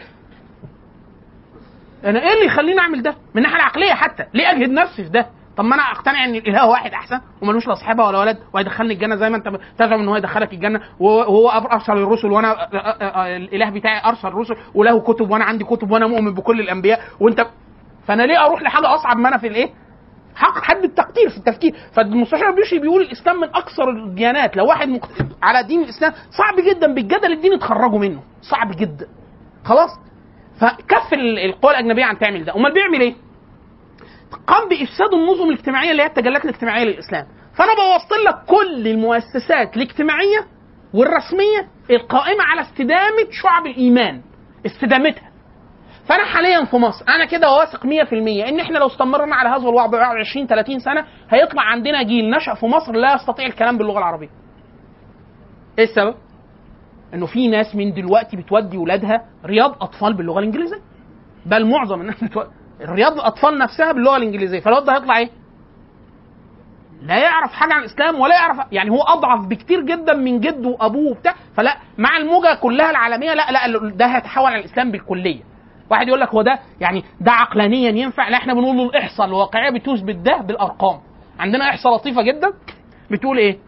أنا إيه اللي يخليني أعمل ده؟ من الناحية العقلية حتى. ليه أجهد نفسي في ده؟ طب ما أنا اقتنع ان الاله واحد احسن وملوش لا صاحبه ولا ولد وهيدخلني الجنة زي ما انت تزعم ان هو يدخلك الجنة وهو ارسل الرسل وأنا آه، آه، آه، الاله بتاعي ارسل الرسل وله كتب وأنا عندي كتب وأنا مؤمن بكل الانبياء وانت فانا ليه أروح لحاجه اصعب ما أنا في الايه؟ حق حد التقدير في التفكير. فالمستشار البيوشي بيقول الاسلام من أكثر الديانات. لو واحد. على دين الاسلام صعب جدا بالجدل الديني تخرجه منه. صعب جدا. خلاص؟ فكف ال- القوى الاجنبيه عن تعمل ده. امال بيعمل إيه؟ قام بإفساد النظم الاجتماعية اللي هي التجليات الاجتماعية للإسلام فأنا بوصل لك كل المؤسسات الاجتماعية والرسمية القائمة على استدامة شعب الإيمان استدامتها فأنا حاليا في مصر أنا كده واثق 100% إن إحنا لو استمرنا على هذا الوضع بعد 20 30 سنة هيطلع عندنا جيل نشأ في مصر لا يستطيع الكلام باللغة العربية. إيه السبب؟ إنه في ناس من دلوقتي بتودي ولادها رياض أطفال باللغة الإنجليزية. بل معظم الناس بتودي رياض الاطفال نفسها باللغة الإنجليزية، فالواد ده هيطلع إيه؟ لا يعرف حاجة عن الإسلام ولا يعرف يعني هو أضعف بكتير جدا من جده وأبوه وبتاع فلا مع الموجة كلها العالمية لا لا ده هيتحول على الإسلام بالكلية. واحد يقول لك هو ده يعني ده عقلانيا ينفع لا إحنا بنقول له الإحصاء الواقعية بتثبت ده بالأرقام. عندنا إحصاء لطيفة جدا بتقول إيه؟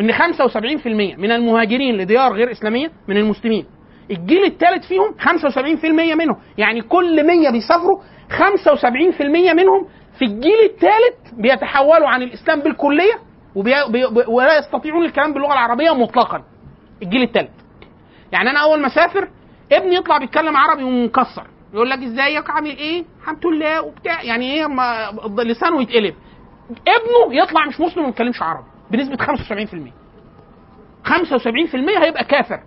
إن 75% من المهاجرين لديار غير إسلامية من المسلمين. الجيل الثالث فيهم 75% منهم. يعني كل 100 بيسافروا 75% منهم في الجيل الثالث بيتحولوا عن الإسلام بالكلية. ولا يستطيعون الكلام باللغة العربية مطلقا. الجيل الثالث يعني أنا أول ما أسافر ابني يطلع بيتكلم عربي ومكسر. يقول لك ازيك عامل إيه؟ الحمد لله وبتاع. يعني إيه لسانه يتقلب. ابنه يطلع مش مسلم وما يتكلمش عربي بنسبة 75% 75% هيبقى كافر.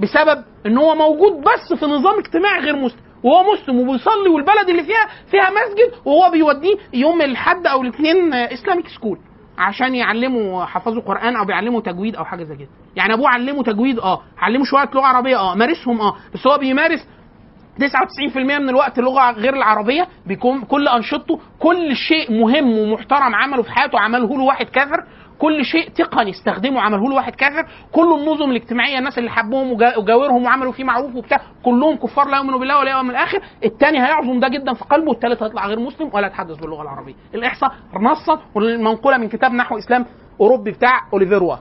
بسبب إن هو موجود بس في نظام اجتماعي غير مسلم. وهو مسلم وبيصلي والبلد اللي فيها فيها مسجد وهو بيوديه يوم الأحد أو الاثنين Islamic school عشان يعلموا حفظوا قرآن أو بيعلموا تجويد أو حاجة زي كده. يعني أبوه علمه تجويد آه. علمه شوية لغة عربية آه. مارسهم آه. بس هو بيمارس 99% من الوقت اللغة غير العربية بيكون كل أنشطته كل شيء مهم ومحترم عمله في حياته عمله له واحد كافر كل شيء تقني استخدمه عمله له واحد كافر. كل النظم الاجتماعية الناس اللي حبوهم وجا- وجاورهم وعملوا فيه معروف وبتاع كلهم كفار لا يؤمنوا بالله ولا يوم الآخر الثاني هيعظم ده جدا في قلبه والثالث هيطلع غير مسلم ولا يتحدث باللغة العربية. الإحصاء نصا والمنقولة من كتاب نحو إسلام أوروبي بتاع اوليفيروا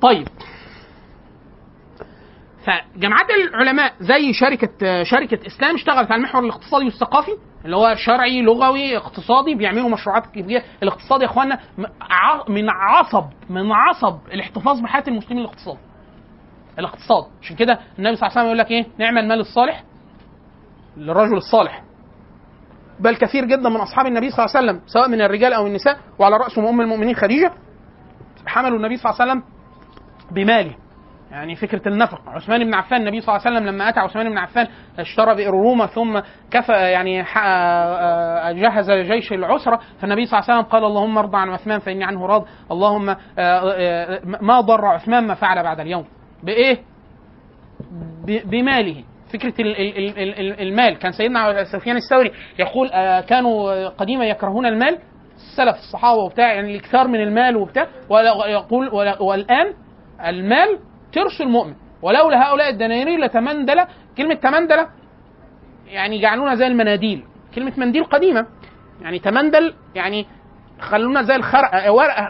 طيب. فجامعات العلماء زي شركة شركة إسلام اشتغلت على المحور الاقتصادي والثقافي. اللي هو شرعي لغوي اقتصادي بيعملوا مشروعات كبيرة. الاقتصاد يا إخوانا من عصب من عصب الاحتفاظ بحياة المسلمين الاقتصاد. الاقتصاد. عشان كده النبي صلى الله عليه وسلم يقول لك إيه؟ نعم المال الصالح للرجل الصالح. بل كثير جدا من أصحاب النبي صلى الله عليه وسلم سواء من الرجال أو النساء وعلى راسهم أم المؤمنين خديجة حملوا النبي صلى الله عليه وسلم بماله. يعني فكرة النفق. عثمان بن عفان النبي صلى الله عليه وسلم لما أتى عثمان بن عفان اشترى بئر روما ثم كفى يعني ح- آه، جهز جيش العسرة. فالنبي صلى الله عليه وسلم قال اللهم ارضى عن عثمان فإني عنه راض. اللهم آه، آه، ما ضر عثمان ما فعل بعد اليوم. بإيه؟ بماله. فكرة ال- ال- ال- ال- ال- المال. كان سيدنا سفيان الثوري يقول آه، كانوا قديما يكرهون المال. السلف الصحابة وبتاع يعني الاكثار من المال وبتاع. ويقول والآن المال ترس المؤمن. ولولا هؤلاء الدنانير لتمندل كلمة تمندل يعني جعلونا زي المناديل. كلمة منديل قديمة. يعني تمندل يعني خلونا زي الخرق ورقه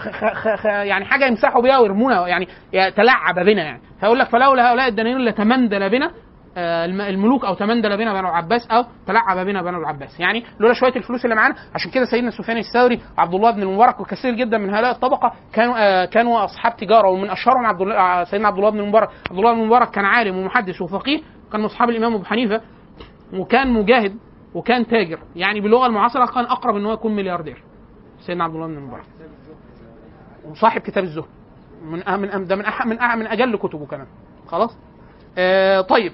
يعني حاجة يمسحوا بيها ويرمونا يعني تلعب بنا يعني. فيقول لك فلولا هؤلاء الدنانير لتمندل بنا الملوك أو تمندل بنا بنو العباس أو تلعب بنا بنو العباس. يعني لولا شوية الفلوس اللي معانا عشان كده سيدنا سفيان الثوري وعبد الله بن المبارك وكثير جدا من هؤلاء الطبقة كانوا آه، كانوا أصحاب تجارة ومن أشهرهم عبد الله آه، سيدنا عبد الله بن المبارك. عبد الله بن المبارك كان عالم ومحدث وفقيه كان من أصحاب الإمام أبو حنيفة وكان مجاهد وكان تاجر. يعني باللغة المعاصرة كان أقرب إن هو يكون ملياردير سيدنا عبد الله بن المبارك. وصاحب كتاب الزهد من من ده من من أجل كتبه كمان. خلاص؟ آه طيب.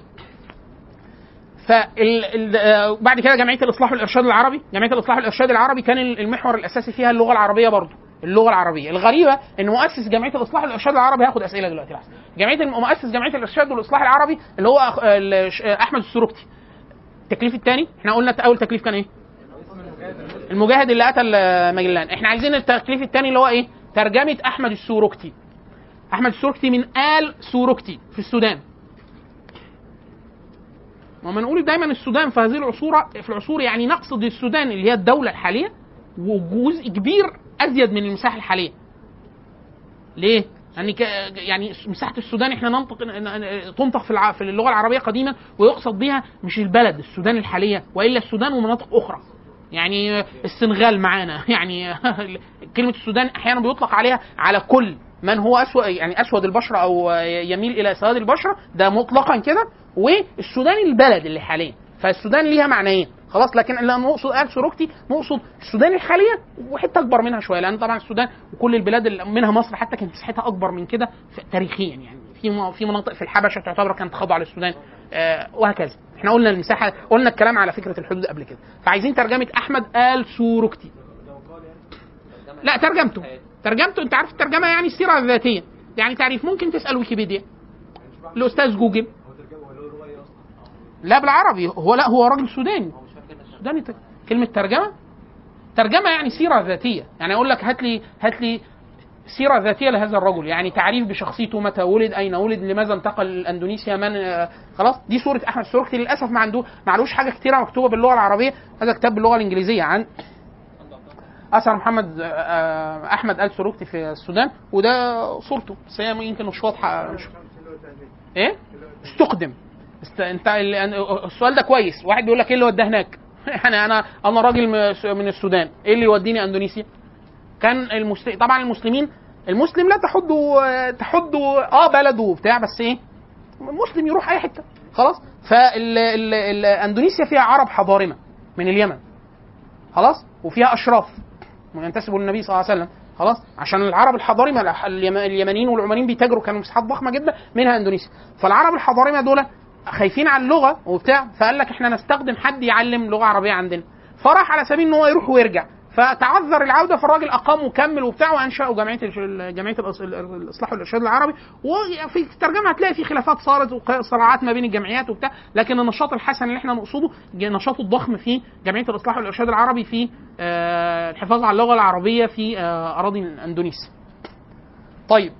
فبعد كده جمعية الإصلاح والإرشاد العربي جمعية الإصلاح والإرشاد العربي كان المحور الأساسي فيها اللغة العربية برضه اللغة العربية. الغريبة إن مؤسس جمعية الإصلاح والإرشاد العربي هياخد أسئلة دلوقتي لحظه جمعية مؤسس جمعية الإرشاد والإصلاح العربي اللي هو ش- أحمد السروكتي. التكليف الثاني إحنا قلنا أول تكليف كان إيه؟ المجاهد اللي قتل آه، مجلان إحنا عايزين التكليف الثاني اللي هو إيه؟ ترجمة أحمد السوروكتي أحمد السوروكتي من آل سوروكتي في السودان. وما نقول دايما السودان في هذه العصور في العصور يعني نقصد السودان اللي هي الدولة الحالية وجزء كبير أزيد من المساحة الحالية ليه؟ يعني. يعني مساحة السودان إحنا ننطق تنطق في. في اللغة العربية قديما ويقصد بها مش البلد السودان الحالية وإلا السودان ومناطق أخرى يعني السنغال معانا يعني كلمة السودان أحيانا بيطلق عليها على كل من هو اسود يعني أسود البشرة أو يميل إلى سواد البشرة ده مطلقا كده والسودان البلد اللي حاليا. فالسودان ليها معنيين. خلاص لكن اللي نقصد قال سوروكتي نقصد السودان الحالية وحتة أكبر منها شوية لأن طبعا السودان وكل البلاد اللي منها مصر حتى كانت مساحتها أكبر من كده تاريخيا يعني. في في مناطق في الحبشة تعتبر كانت خاضعة للسودان آه وهكذا. إحنا قلنا المساحة قلنا الكلام على فكرة الحدود قبل كده. فعايزين ترجمة أحمد آل سوروكتي. لا ترجمته. ترجمته أنت عارف الترجمة يعني السيرة الذاتية. يعني تعريف ممكن تسأل ويكيبيديا؟ الأستاذ جوجل. لا بالعربي هو لا هو راجل سوداني. سوداني كلمة ترجمة؟ ترجمة يعني سيرة ذاتية. يعني أقول لك هات لي هات لي سيرة ذاتية لهذا الرجل. يعني تعريف بشخصيته متى ولد أين ولد لماذا انتقل لأندونيسيا من آه، خلاص. دي صورة أحمد. السروكتي للأسف ما عنده ما علوش حاجة كتيرة مكتوبة باللغة العربية. هذا كتاب باللغة الإنجليزية عن أثر محمد آه، آه، أحمد آل سروكتي في السودان. وده صورته. بس هي يمكن مش واضحة. مش إيه؟ استخدم است... انت ال- السؤال ده كويس. واحد بيقول لك إيه اللي وداه هناك؟ يعني أنا أنا راجل من السودان. إيه اللي يوديني أندونيسيا؟ كان المسلم طبعا المسلمين المسلم لا تحد تحد آه بلده وبتاع بس إيه؟ مسلم يروح أي حتة. خلاص؟ فاندونيسيا فيها عرب حضارمة من اليمن. خلاص؟ وفيها أشراف. ينتسبوا للنبي صلى الله عليه وسلم. خلاص؟ عشان العرب الحضارمة الح- اليم- اليمنيين والعمانيين بيتاجروا كانوا مساحات ضخمة جدا منها أندونيسيا. فالعرب الحضارمة دول خايفين على اللغة وبتاع فقال لك إحنا نستخدم حد يعلم لغة عربية عندنا. فراح على سبيل إن هو يروح ويرجع. فتعذر العودة فالراجل أقام وكمل وبتاع وأنشأوا جمعيه جمعيه الإصلاح والإرشاد العربي. وفي الترجمة هتلاقي في خلافات صارت وصراعات ما بين الجمعيات وبتاع. لكن النشاط الحسن اللي إحنا نقصده النشاط الضخم في جمعيه الإصلاح والإرشاد العربي في آه، الحفاظ على اللغة العربية في آه، أراضي إندونيسيا. طيب.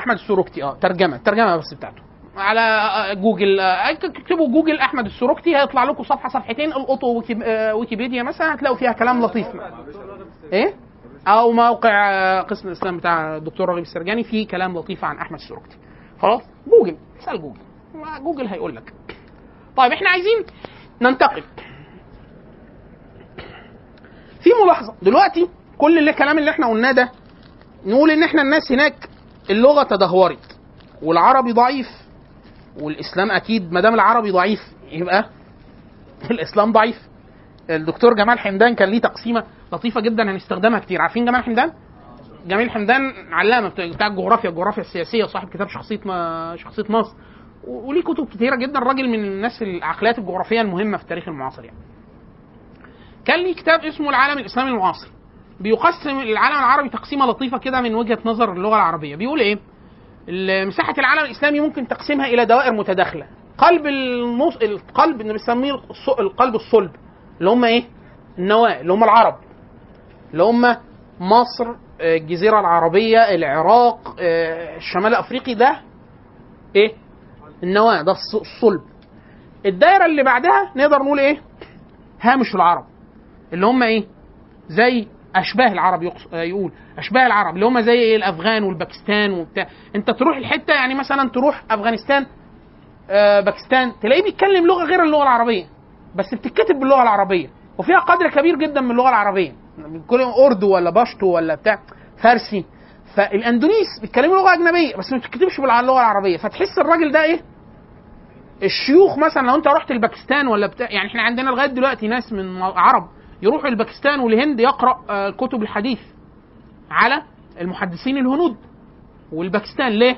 أحمد السروكتي. آه ترجمة ترجمة بس بتاعته. على آه، جوجل آه، اكتبوا جوجل أحمد السروكتي هيطلع لكم صفحة صفحتين القطوا آه، ويكيبيديا مثلا هتلاقوا فيها كلام لطيف. إيه؟ أو موقع قسم الإسلام بتاع الدكتور راغب السرجاني فيه كلام لطيف عن أحمد السروكتي. خلاص؟ جوجل اسال جوجل. جوجل هيقول لك. طيب إحنا عايزين ننتقل. في ملاحظة. دلوقتي كل اللي الكلام اللي إحنا قلناه ده نقول إن إحنا الناس هناك اللغة تدهورت والعربي ضعيف والإسلام أكيد ما دام العربي ضعيف يبقى الإسلام ضعيف. الدكتور جمال حمدان كان ليه تقسيمة لطيفة جدا هنستخدمها كتير. عارفين جمال حمدان؟ جميل حمدان علامة بتاع الجغرافيا الجغرافيا السياسية وصاحب كتاب شخصية ما شخصية مصر. وليه كتب كتيرة جدا. راجل من الناس العقليات الجغرافية المهمة في التاريخ المعاصر يعني. كان ليه كتاب اسمه العالم الإسلامي المعاصر. بيقسم العالم العربي تقسيمة لطيفة كده من وجهة نظر اللغة العربية. بيقول إيه؟ مساحة العالم الإسلامي ممكن تقسيمها إلى دوائر متداخلة. قلب النص القلب اللي بنسميه القلب الصلب اللي هم إيه؟ النواة اللي هم العرب. اللي هم مصر آه، الجزيرة العربية العراق آه، الشمال الافريقي ده إيه؟ النواة ده الص- الصلب. الدايره اللي بعدها نقدر نقول إيه؟ هامش العرب اللي هم إيه؟ زي أشباه العرب. آه، يقول. أشباه العرب اللي هم زي إيه؟ الأفغان والباكستان وبتاع. أنت تروح الحتة يعني مثلا تروح أفغانستان آه، باكستان تلاقيه بيتكلم لغة غير اللغة العربية بس بتتكتب باللغة العربية وفيها قدر كبير جدا من اللغة العربية. كل أردو ولا باشتو ولا بتاع فارسي. فالأندونيسيين بيتكلموا لغة أجنبية بس ما بتتكتبش باللغة العربية. فتحس الراجل ده إيه؟ الشيوخ مثلا لو أنت رحت الباكستان ولا بتاع يعني إحنا عندنا لغاية دلوقتي ناس من عرب يروحوا الباكستان والهند يقرأ آه، كتب الحديث على المحدثين الهنود. والباكستان ليه؟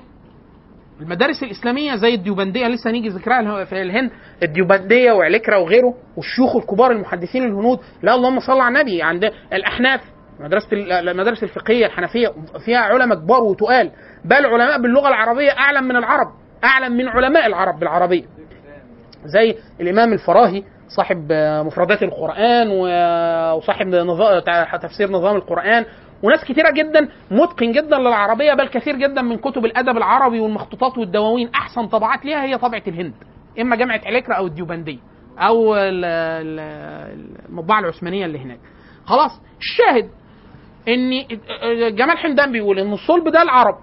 المدارس الإسلامية زي الديوبندية لسه هنيجي ذكرها في الهند. الديوبندية وعليكره وغيره والشيوخ الكبار المحدثين الهنود. لا اللهم صل على النبي عند الأحناف مدرسة ال- المدارس الفقهية الحنفية فيها علماء كبار وتقال. بل علماء باللغة العربية أعلم من العرب أعلم من علماء العرب بالعربية. زي الإمام الفراهي صاحب مفردات القرآن و- وصاحب تفسير نظام القرآن. وناس كتيرة جدا متقن جدا للعربية بل كثير جدا من كتب الأدب العربي والمخطوطات والدواوين أحسن طبعات ليها هي طبعه الهند. إما جامعه عليكرا أو الديوبندية أو ال- ال- المطبعة العثمانية اللي هناك. خلاص الشاهد ان جمال حمدان بيقول إن الصلب ده العرب.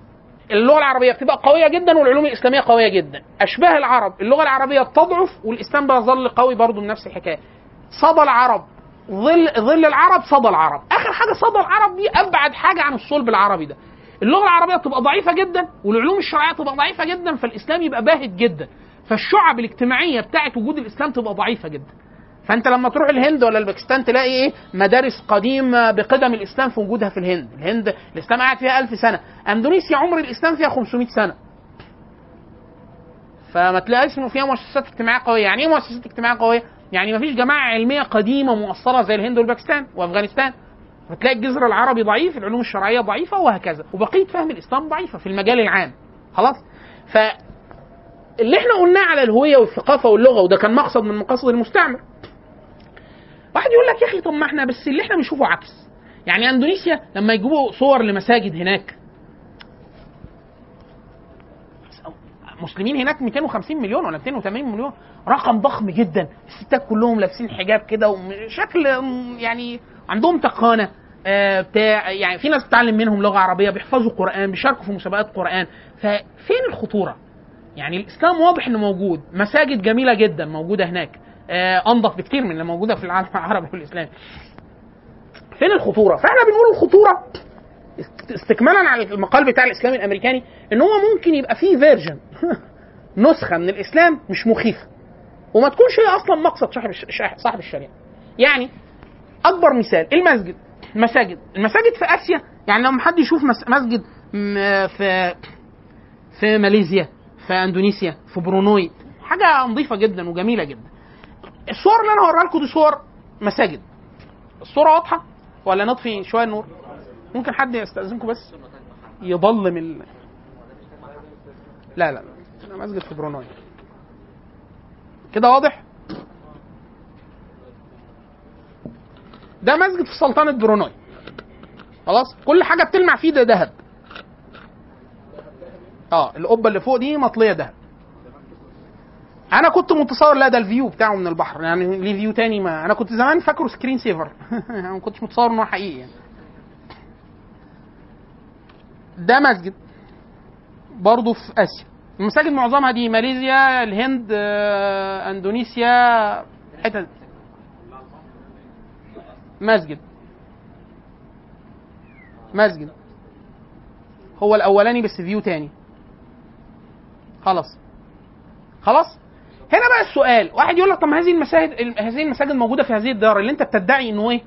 اللغة العربية بتبقى قوية جدا والعلوم الإسلامية قوية جدا. أشباه العرب اللغة العربية بتضعف والإسلام بيظل قوي برضه بنفس الحكاية. صدى العرب ظل ظل العرب صدى العرب. آخر حاجة صدى العرب دي أبعد حاجة عن الصلب العربي ده. اللغة العربية تبقى ضعيفة جدا والعلوم الشرعية تبقى ضعيفة جدا فالإسلام يبقى باهت جدا. فالشعب الاجتماعية بتاعت وجود الإسلام تبقى ضعيفة جدا. فانت لما تروح الهند ولا الباكستان تلاقي إيه؟ مدارس قديمة بقدم الإسلام في وجودها في الهند. الهند الإسلام قاعد فيها ألف سنة. أندونيسيا عمر الإسلام فيها 500 سنة. فما تلاقيش إنه فيها مؤسسات اجتماعية قوية. يعني إيه مؤسسات اجتماعية قوية؟ يعني ما فيش جماعة علمية قديمة مؤصله زي الهند والباكستان وأفغانستان. فتلاقي الجذر العربي ضعيف العلوم الشرعية ضعيفة وهكذا. وبقية فهم الإسلام ضعيفة في المجال العام. خلاص؟ ف اللي إحنا قلناه على الهوية والثقافة واللغة وده كان مقصد من مقاصد المستعمر. واحد يقول لك يا أخي طب ما إحنا بس اللي إحنا بنشوفه عكس. يعني إندونيسيا لما يجيبوا صور لمساجد هناك. مسلمين هناك 250 مليون ولا 280 مليون. رقم ضخم جدا. الستات كلهم لابسين حجاب كده وشكل يعني عندهم تقانة. آه، بتاع يعني في ناس بتتعلم منهم لغة عربية بيحفظوا قرآن بيشاركوا في مسابقات قرآن. ففين الخطورة؟ يعني الإسلام واضح إنه موجود. مساجد جميلة جدا موجودة هناك. آه، انظف بكتير من اللي موجودة في العالم العربي والإسلامي. فين الخطورة؟ فإحنا بنقول الخطورة است- استكمالا على المقال بتاع الإسلام الأمريكاني إن هو ممكن يبقى فيه version نسخة من الإسلام مش مخيفة. وما تكونش هي أصلا مقصد صاحب صاحب الشريعة. يعني أكبر مثال المسجد المساجد. المساجد في آسيا يعني لما حد يشوف مس- مسجد في في ماليزيا في أندونيسيا في برونوي حاجة نظيفة جدا وجميلة جدا. الصور اللي أنا هوريها لكم دي صور مساجد. الصورة واضحة؟ ولا نطفي شوية النور ممكن حد يستاذنكم بس؟ يضلم ال... لا لا أنا مسجد في برونوي. كده واضح؟ ده مسجد في سلطنة برونوي. خلاص؟ كل حاجة بتلمع فيه ده ذهب آه القبة اللي فوق دي مطلية ذهب أنا كنت متصور لا ده ال view بتاعه من البحر يعني ليه view تاني ما أنا كنت زمان فاكره screen saver أنا ما كنتش متصور ان هو حقيقي يعني. ده مسجد. برضه في آسيا. المساجد معظمها دي ماليزيا الهند آه، إندونيسيا حتت. مسجد. مسجد. هو الأولاني بس فيو تاني. خلاص. خلاص؟ هنا بقى السؤال. واحد يقول لك طب ما هذه المساجد هذه المساجد موجودة في هذه الدار اللي انت بتدعي انه إيه؟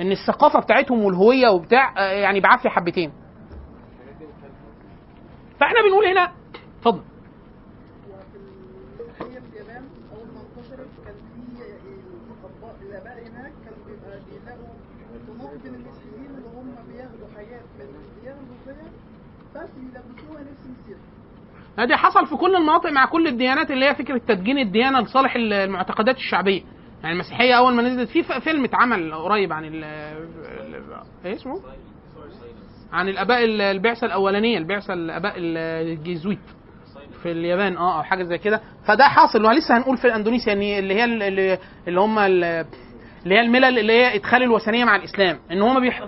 ان الثقافة بتاعتهم والهوية وبتاع آه، يعني بعافيه حبتين. فاحنا بنقول هنا اتفضل. بس يلبسوها نفس ده حصل في كل المناطق مع كل الديانات اللي هي فكرة تدجين الديانة لصالح المعتقدات الشعبية. يعني المسيحية أول ما نزلت في فيلم اتعمل قريب عن ال إيه اسمه؟ عن الآباء ال- البعثة الأولانية البعثة الآباء الجيزويت في اليابان آه أو حاجة زي كده. فده حاصل ولسه هنقول في اندونيسيا إن اللي هي ال- اللي, اللي هم ال- اللي هي الملل اللي هي إدخال الوثنية مع الإسلام إن هم بيح...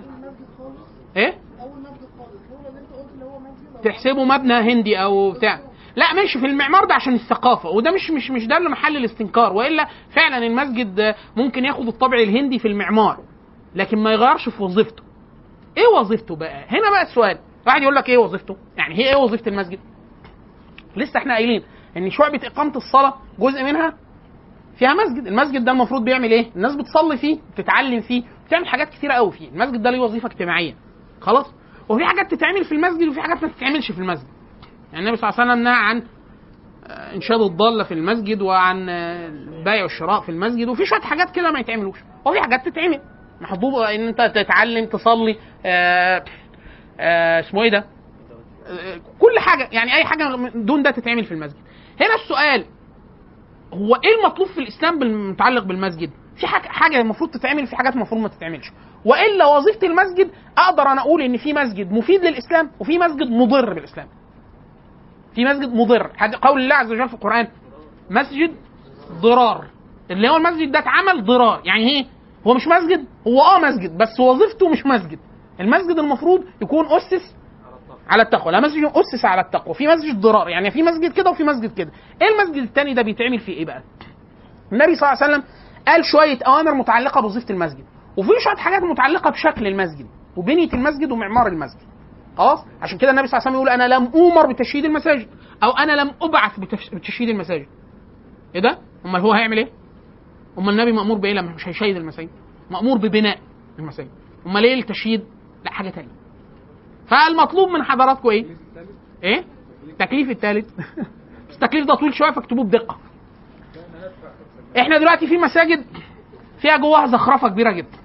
إيه اول مسجد خالص هو اللي انت قلت اللي هو مسجد أو تحسبه مبنى هندي أو بتاع. لا ماشي في المعمار ده عشان الثقافة وده مش مش مش ده اللي محل الاستنكار وإلا فعلا المسجد ممكن ياخد الطابع الهندي في المعمار لكن ما يغيرش في وظيفته. إيه وظيفته بقى؟ هنا بقى السؤال. واحد يقول لك إيه وظيفته؟ يعني هي إيه وظيفة المسجد؟ لسه إحنا قايلين إن شعبة إقامة الصلاة جزء منها فيها مسجد. المسجد ده المفروض بيعمل إيه؟ الناس بتصلي فيه بتتعلم فيه بتعمل حاجات كتيرة قوي فيه. المسجد ده ليه وظيفة اجتماعية. خلاص؟ وفي حاجات تتعمل في المسجد وفي حاجات ما تتعملش في المسجد. يعني النبي صلى الله عليه وسلم نهى عن آه، انشاد الضالة في المسجد وعن آه، البيع والشراء في المسجد وفي شوية حاجات كده ما يتعملوش. وفي حاجات تتعمل. محبوبه ان انت تتعلم تصلي آه، آه، اسمه إيه ده؟ آه، كل حاجة. يعني أي حاجة دون ده تتعمل في المسجد. هنا السؤال هو إيه المطلوب في الإسلام المتعلق بالمسجد؟ في حاجة المفروض تتعمل في حاجات المفروض ما تتعملش. وإلا وظيفة المسجد أقدر أنا أقول إن في مسجد مفيد للإسلام وفي مسجد مضر بالإسلام. في مسجد مضر. قول الله عز وجل في القرآن مسجد ضرار. اللي هو المسجد ده اتعمل ضرار. يعني إيه؟ هو مش مسجد هو آه مسجد بس وظيفته مش مسجد. المسجد المفروض يكون أسس على التقوى. لا مسجد أسس على التقوى. في مسجد ضرار. يعني في مسجد كده وفي مسجد كده. إيه المسجد التاني ده بيتعمل فيه إيه بقى؟ النبي صلى الله عليه وسلم قال شوية أوامر متعلقة بوظيفة المسجد. وفي شوية حاجات متعلقة بشكل المسجد وبنية المسجد ومعمار المسجد. خلاص؟ عشان كده النبي صلى الله عليه وسلم يقول أنا لم اومر بتشييد المساجد أو أنا لم أبعث بتش- بتشييد المساجد. إيه ده؟ أمال هو هيعمل إيه؟ أمال النبي مأمور بإيه لما مش هيشيد المساجد؟ مأمور ببناء المساجد. أمال إيه التشييد؟ لا حاجة تانية. فالمطلوب من حضراتكم إيه؟ إيه؟ التكليف الثالث التكليف ده طويل شوية فاكتبوه بدقة. إحنا دلوقتي في مساجد فيها جواها زخرفه كبيرة جدا.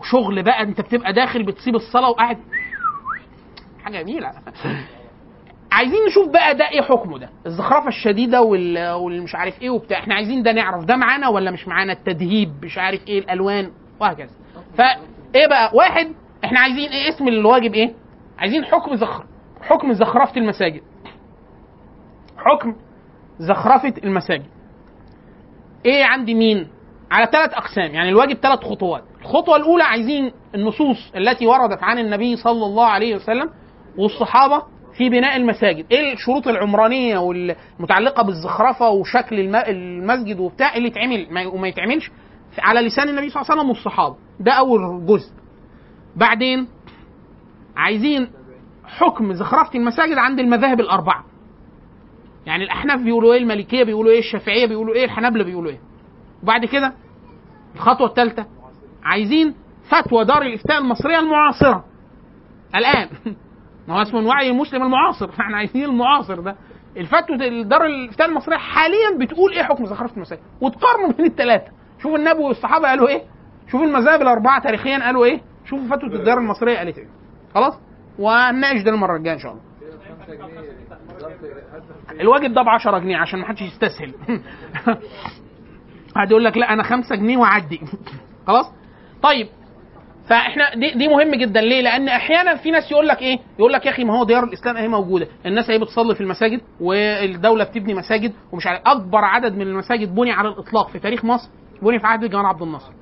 وشغل بقى أنت بتبقى داخل بتسيب الصلاة وقاعد. حاجة جميلة. عايزين نشوف بقى ده إيه حكمه ده. الزخرفة الشديدة وال- والمش عارف إيه وبتاع. إحنا عايزين ده نعرف. ده معانا ولا مش معانا؟ التدهيب مش عارف إيه الألوان وهكذا. فايه بقى؟ واحد إحنا عايزين إيه؟ اسم الواجب إيه؟ عايزين حكم زخر حكم زخرفة المساجد. حكم زخرفة المساجد. إيه عندي مين؟ على ثلاث أقسام يعني الواجب ثلاث خطوات. الخطوة الأولى عايزين النصوص التي وردت عن النبي صلى الله عليه وسلم والصحابة في بناء المساجد. إيه الشروط العمرانية والمتعلقة بالزخرفة وشكل الم- المسجد وبتاع اللي يتعمل؟ ما- وما يتعملش على لسان النبي صلى الله عليه وسلم والصحابة. ده أول جزء. بعدين عايزين حكم زخرفة المساجد عند المذاهب الأربعة. يعني الأحناف بيقولوا إيه المالكية بيقولوا إيه الشافعية بيقولوا إيه الحنابلة بيقولوا إيه. وبعد كده الخطوة الثالثه عايزين فتوى دار الإفتاء المصرية المعاصرة. الآن ما هو اسمه الوعي المسلم المعاصر. فاحنا عايزين المعاصر ده. الفتوى دار الإفتاء المصرية حاليا بتقول إيه حكم زخرفة المساجد وتقارنوا بين الثلاثه شوف النبي والصحابة قالوا إيه؟ شوف المذاهب الأربعة تاريخيا قالوا إيه؟ شوفوا فتوى الدار المصرية قالت إيه. خلاص؟ ونناقش ده المرة الجاية إن شاء الله. الواجب ده ب 10 جنيه عشان ما حدش يستسهل. قاعد يقول لك لا أنا 5 جنيه وأعدي خلاص طيب فإحنا دي, دي مهم جدا ليه؟ لأن أحيانا في ناس يقول لك إيه؟ يقول لك يا أخي ما هو ديار الإسلام أهي موجودة، الناس أهي بتصلي في المساجد والدولة بتبني مساجد ومش عارف أكبر عدد من المساجد بني على الإطلاق في تاريخ مصر بني في عهد جمال عبد الناصر.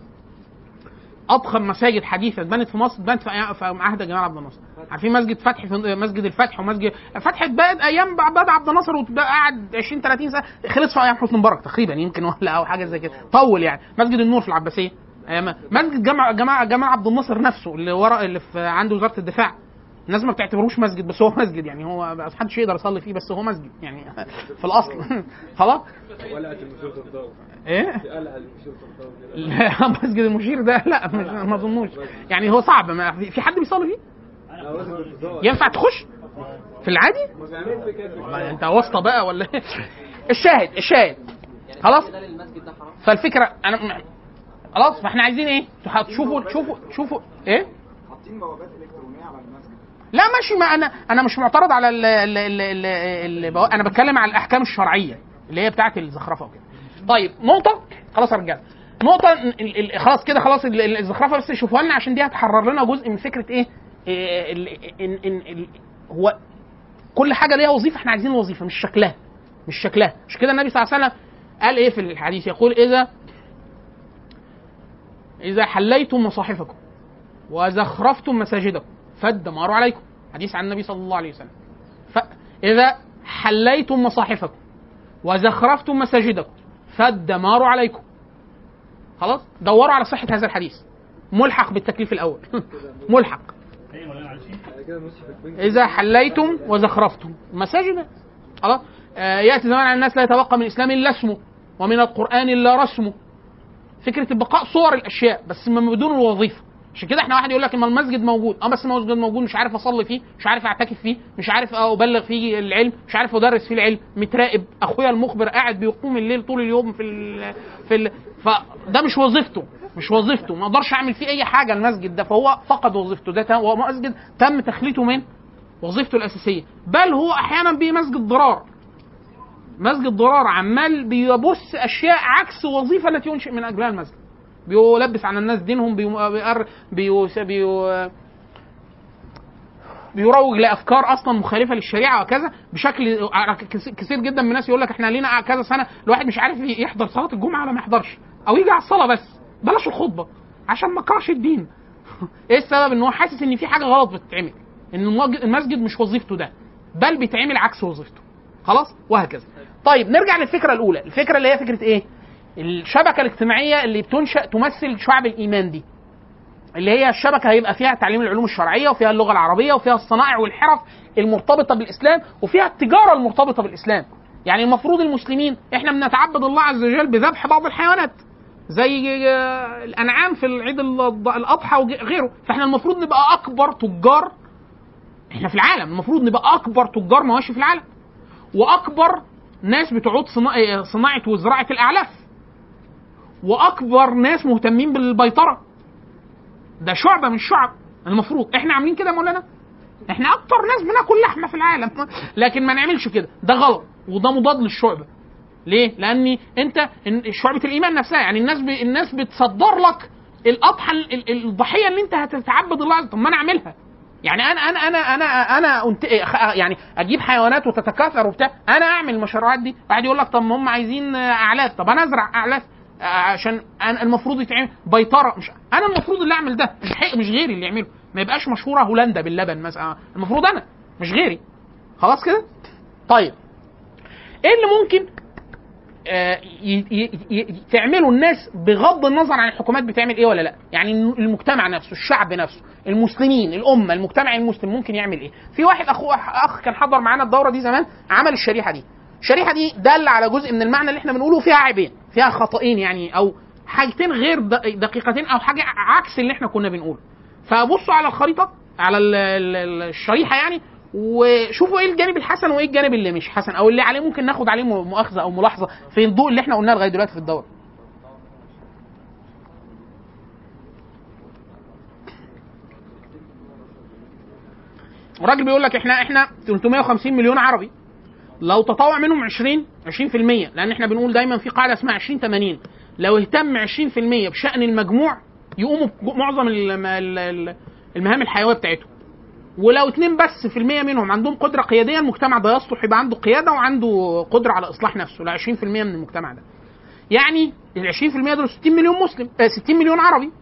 أضخم مساجد حديثة اتبنت في مصر اتبنت في عهد جمال عبد الناصر. عارفين مسجد فتح في مسجد الفتح ومسجد فتح اتبنت أيام بعد عبد الناصر وقعد 20 30 سنة خلص في أيام حسني مبارك تقريبا يمكن ولا أو حاجة زي كده. طول يعني. مسجد النور في العباسية. أيام مسجد جامع جامع جمال عبد الناصر نفسه اللي ورا اللي في عند وزارة الدفاع. الناس ما بتعتبروش مسجد بس هو مسجد يعني. هو ما حدش يقدر يصلي فيه بس هو مسجد يعني. في الأصل. خلاص. إيه؟ لا مسجد المشير ده لا ما أظنوش. يعني هو صعب ما في حد بيصلي فيه؟ ينفع تخش؟ في العادي؟ انت واسطة بقى ولا إيه؟ الشاهد الشاهد. خلاص؟ فالفكرة أنا خلاص فإحنا عايزين إيه؟ تشوفوا تشوفوا تشوفوا إيه؟ حاطين بوابات الكترونيه على المسجد لا ماشي. ما أنا أنا مش معترض على ال ال ال ال ال أنا بتكلم على الأحكام الشرعية اللي هي بتاعه الزخرفة وكده. طيب نقطة؟ خلاص يا رجاله ال- خلاص كده خلاص ال- ال- الزخرفة بس شوفوها لنا عشان دي هتحرر لنا جزء من فكرة إيه؟ إيه إن ال- هو كل حاجة ليها وظيفة إحنا عايزين الوظيفة مش شكلها مش شكلها. مش كده النبي صلى الله عليه وسلم قال إيه في الحديث؟ يقول إذا إذا حليتم مصاحفكم وزخرفتم مساجدكم فالدمار عليكم. حديث عن النبي صلى الله عليه وسلم. فإذا حليتم مصاحفكم وزخرفتم مساجدكم فالدمار عليكم. خلاص؟ دوروا على صحة هذا الحديث. ملحق بالتكليف الأول. ملحق يعني كده نص في البنك إذا حليتم وزخرفتم. مساجد. خلاص؟ آه يأتي زمان على الناس لا يتبقى من الإسلام إلا اسمه ومن القرآن إلا رسمه. فكرة بقاء صور الأشياء بس بدون الوظيفة. عشان كده إحنا واحد يقول لك اما المسجد موجود. آه بس المسجد موجود مش عارف أصلي فيه مش عارف أعتكف فيه مش عارف أبلغ فيه العلم مش عارف أدرس فيه العلم. متراقب. أخويا المخبر قاعد بيقوم الليل طول اليوم في ال في ال فده مش وظيفته مش وظيفته ما أقدرش اعمل فيه اي حاجة. المسجد ده فهو فقد وظيفته. ده هو مسجد تم تخليته من وظيفته الأساسية. بل هو أحيانا بيه مسجد ضرار. مسجد ضرار عمال بيبص أشياء عكس الوظيفه التي ينشئ من أجلها المسجد. بيلبس على الناس دينهم بيقر بيو بيو بيروج لأفكار أصلا مخالفة للشريعة وكذا. بشكل كثير جدا من الناس يقول لك إحنا لينا كذا سنة. الواحد مش عارف يحضر صلاة الجمعة ولا ما يحضرش. أو يجي على الصلاة بس. بلاش الخطبة عشان ما كرهش الدين. إيه السبب؟ ان هو حاسس ان في حاجة غلط بتتعمل. إن المسجد مش وظيفته ده بل بيتعمل عكس وظيفته. خلاص؟ وهكذا. طيب نرجع للفكرة الأولى. الفكرة اللي هي فكرة إيه؟ الشبكة الاجتماعية اللي بتنشا تمثل شعب الإيمان دي. اللي هي الشبكة هيبقى فيها تعليم العلوم الشرعية وفيها اللغة العربية وفيها الصنائع والحرف المرتبطة بالإسلام وفيها التجارة المرتبطة بالإسلام. يعني المفروض المسلمين إحنا بنتعبد الله عز وجل بذبح بعض الحيوانات. زي آه، الأنعام في العيد الأضحى وغيره فإحنا المفروض نبقى أكبر تجار. إحنا في العالم المفروض نبقى أكبر تجار مواشي في العالم. وأكبر ناس بتعود صنا- صناعة وزراعة الأعلاف. وأكبر ناس مهتمين بالبيطرة. ده شعبة من الشعب المفروض. إحنا عاملين كده يا مولانا؟ إحنا أكتر ناس بناكل لحمة في العالم. لكن ما نعملش كده. ده غلط. وده مضاد للشعبة. ليه؟ لأن أنت شعبة الإيمان نفسها يعني الناس ب... الناس بتصدر لك الأضحى ال- ال- الضحية اللي أنت هتتعبد الله طب ما أنا أعملها. يعني أنا أنا أنا أنا أنا أنت... يعني أجيب حيوانات وتتكاثر وبتاع أنا أعمل المشروعات دي. واحد يقول لك طب ما هم عايزين أعلاف. طب أنا أزرع أعلاف عشان أنا المفروض يتعمل بيطرة. مش أنا المفروض اللي أعمل ده. مش حق مش غيري اللي يعمله. ما يبقاش مشهورة هولندا باللبن مثلا. المفروض أنا. مش غيري. خلاص كده؟ طيب. إيه اللي ممكن تعمله الناس بغض النظر عن الحكومات بتعمل إيه ولا لأ. يعني المجتمع نفسه الشعب نفسه المسلمين الأمة المجتمع المسلم ممكن يعمل إيه. في واحد اخو أخ كان حضر معانا الدورة دي زمان عمل الشريحة دي. الشريحة دي دل على جزء من المعنى اللي إحنا بنقوله فيها عيبين فيها خطأين يعني أو حاجتين غير دقيقتين أو حاجة عكس اللي إحنا كنا بنقوله. فبصوا على الخريطة على ال- ال- ال- الشريحة يعني وشوفوا إيه الجانب الحسن وايه الجانب اللي مش حسن أو اللي عليه ممكن ناخد عليه مؤاخذة أو ملاحظة في الضوء اللي إحنا قلناه لغاية دلوقتي في الدورة. الراجل بيقول لك إحنا إحنا 350 مليون عربي لو تطوع منهم 20 20% لأن إحنا بنقول دايما في قاعدة اسمها 20 80 لو اهتم 20% بشأن المجموع يقوموا ال- المهام الحيوية بتاعتهم. ولو اتنين بس في المية منهم عندهم قدرة قيادية المجتمع ده يصلح يبقى عنده قيادة وعنده قدرة على إصلاح نفسه ل 20% من المجتمع ده. يعني ال 20% دول 60 مليون مسلم آه 60 مليون عربي.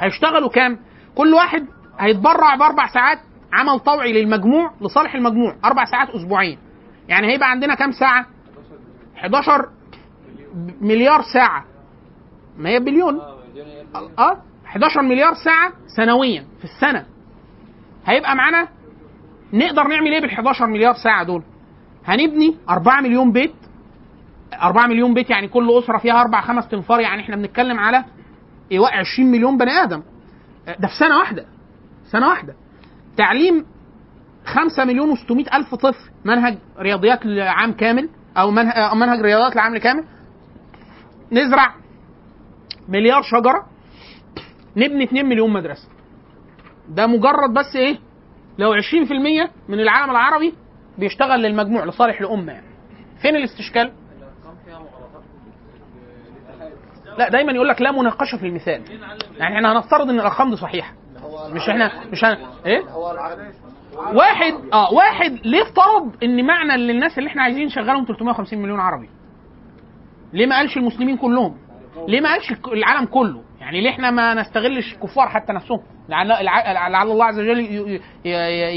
هيشتغلوا كام؟ كل واحد هيتبرع بأربع ساعات عمل طوعي للمجموع لصالح المجموع، أربع ساعات أسبوعيا. يعني هيبقى عندنا كام ساعة؟ 11 مليار ساعة. ما هي بليون. آه 11 مليار ساعة سنويا في السنة. هيبقى معانا نقدر نعمل إيه بال 11 مليار ساعة دول؟ هنبني 4 مليون بيت. 4 مليون بيت يعني كل أسرة فيها أربع خمس تنفار يعني إحنا بنتكلم على إيواء 20 مليون بني آدم. ده في سنة واحدة. سنة واحدة. تعليم 5 مليون و600 ألف طفل منهج رياضيات لعام كامل أو منهج رياضيات لعام كامل. نزرع مليار شجرة. نبني 2 مليون مدرسة. ده مجرد بس إيه؟ لو 20% من العالم العربي بيشتغل للمجموع لصالح الأمة يعني. فين الاستشكال؟ لا دايما يقول لك لا مناقشة في المثال. يعني إحنا هنفترض إن الأرقام دي صحيحة. مش إحنا مش هن... إيه؟ واحد آه واحد ليه افترض إن معنى للناس اللي إحنا عايزين نشغلهم 350 مليون عربي؟ ليه ما قالش المسلمين كلهم؟ ليه ما قالش العالم كله؟ يعني ليه إحنا ما نستغلش الكفار حتى نفسهم؟ لعل, لعل الله عز وجل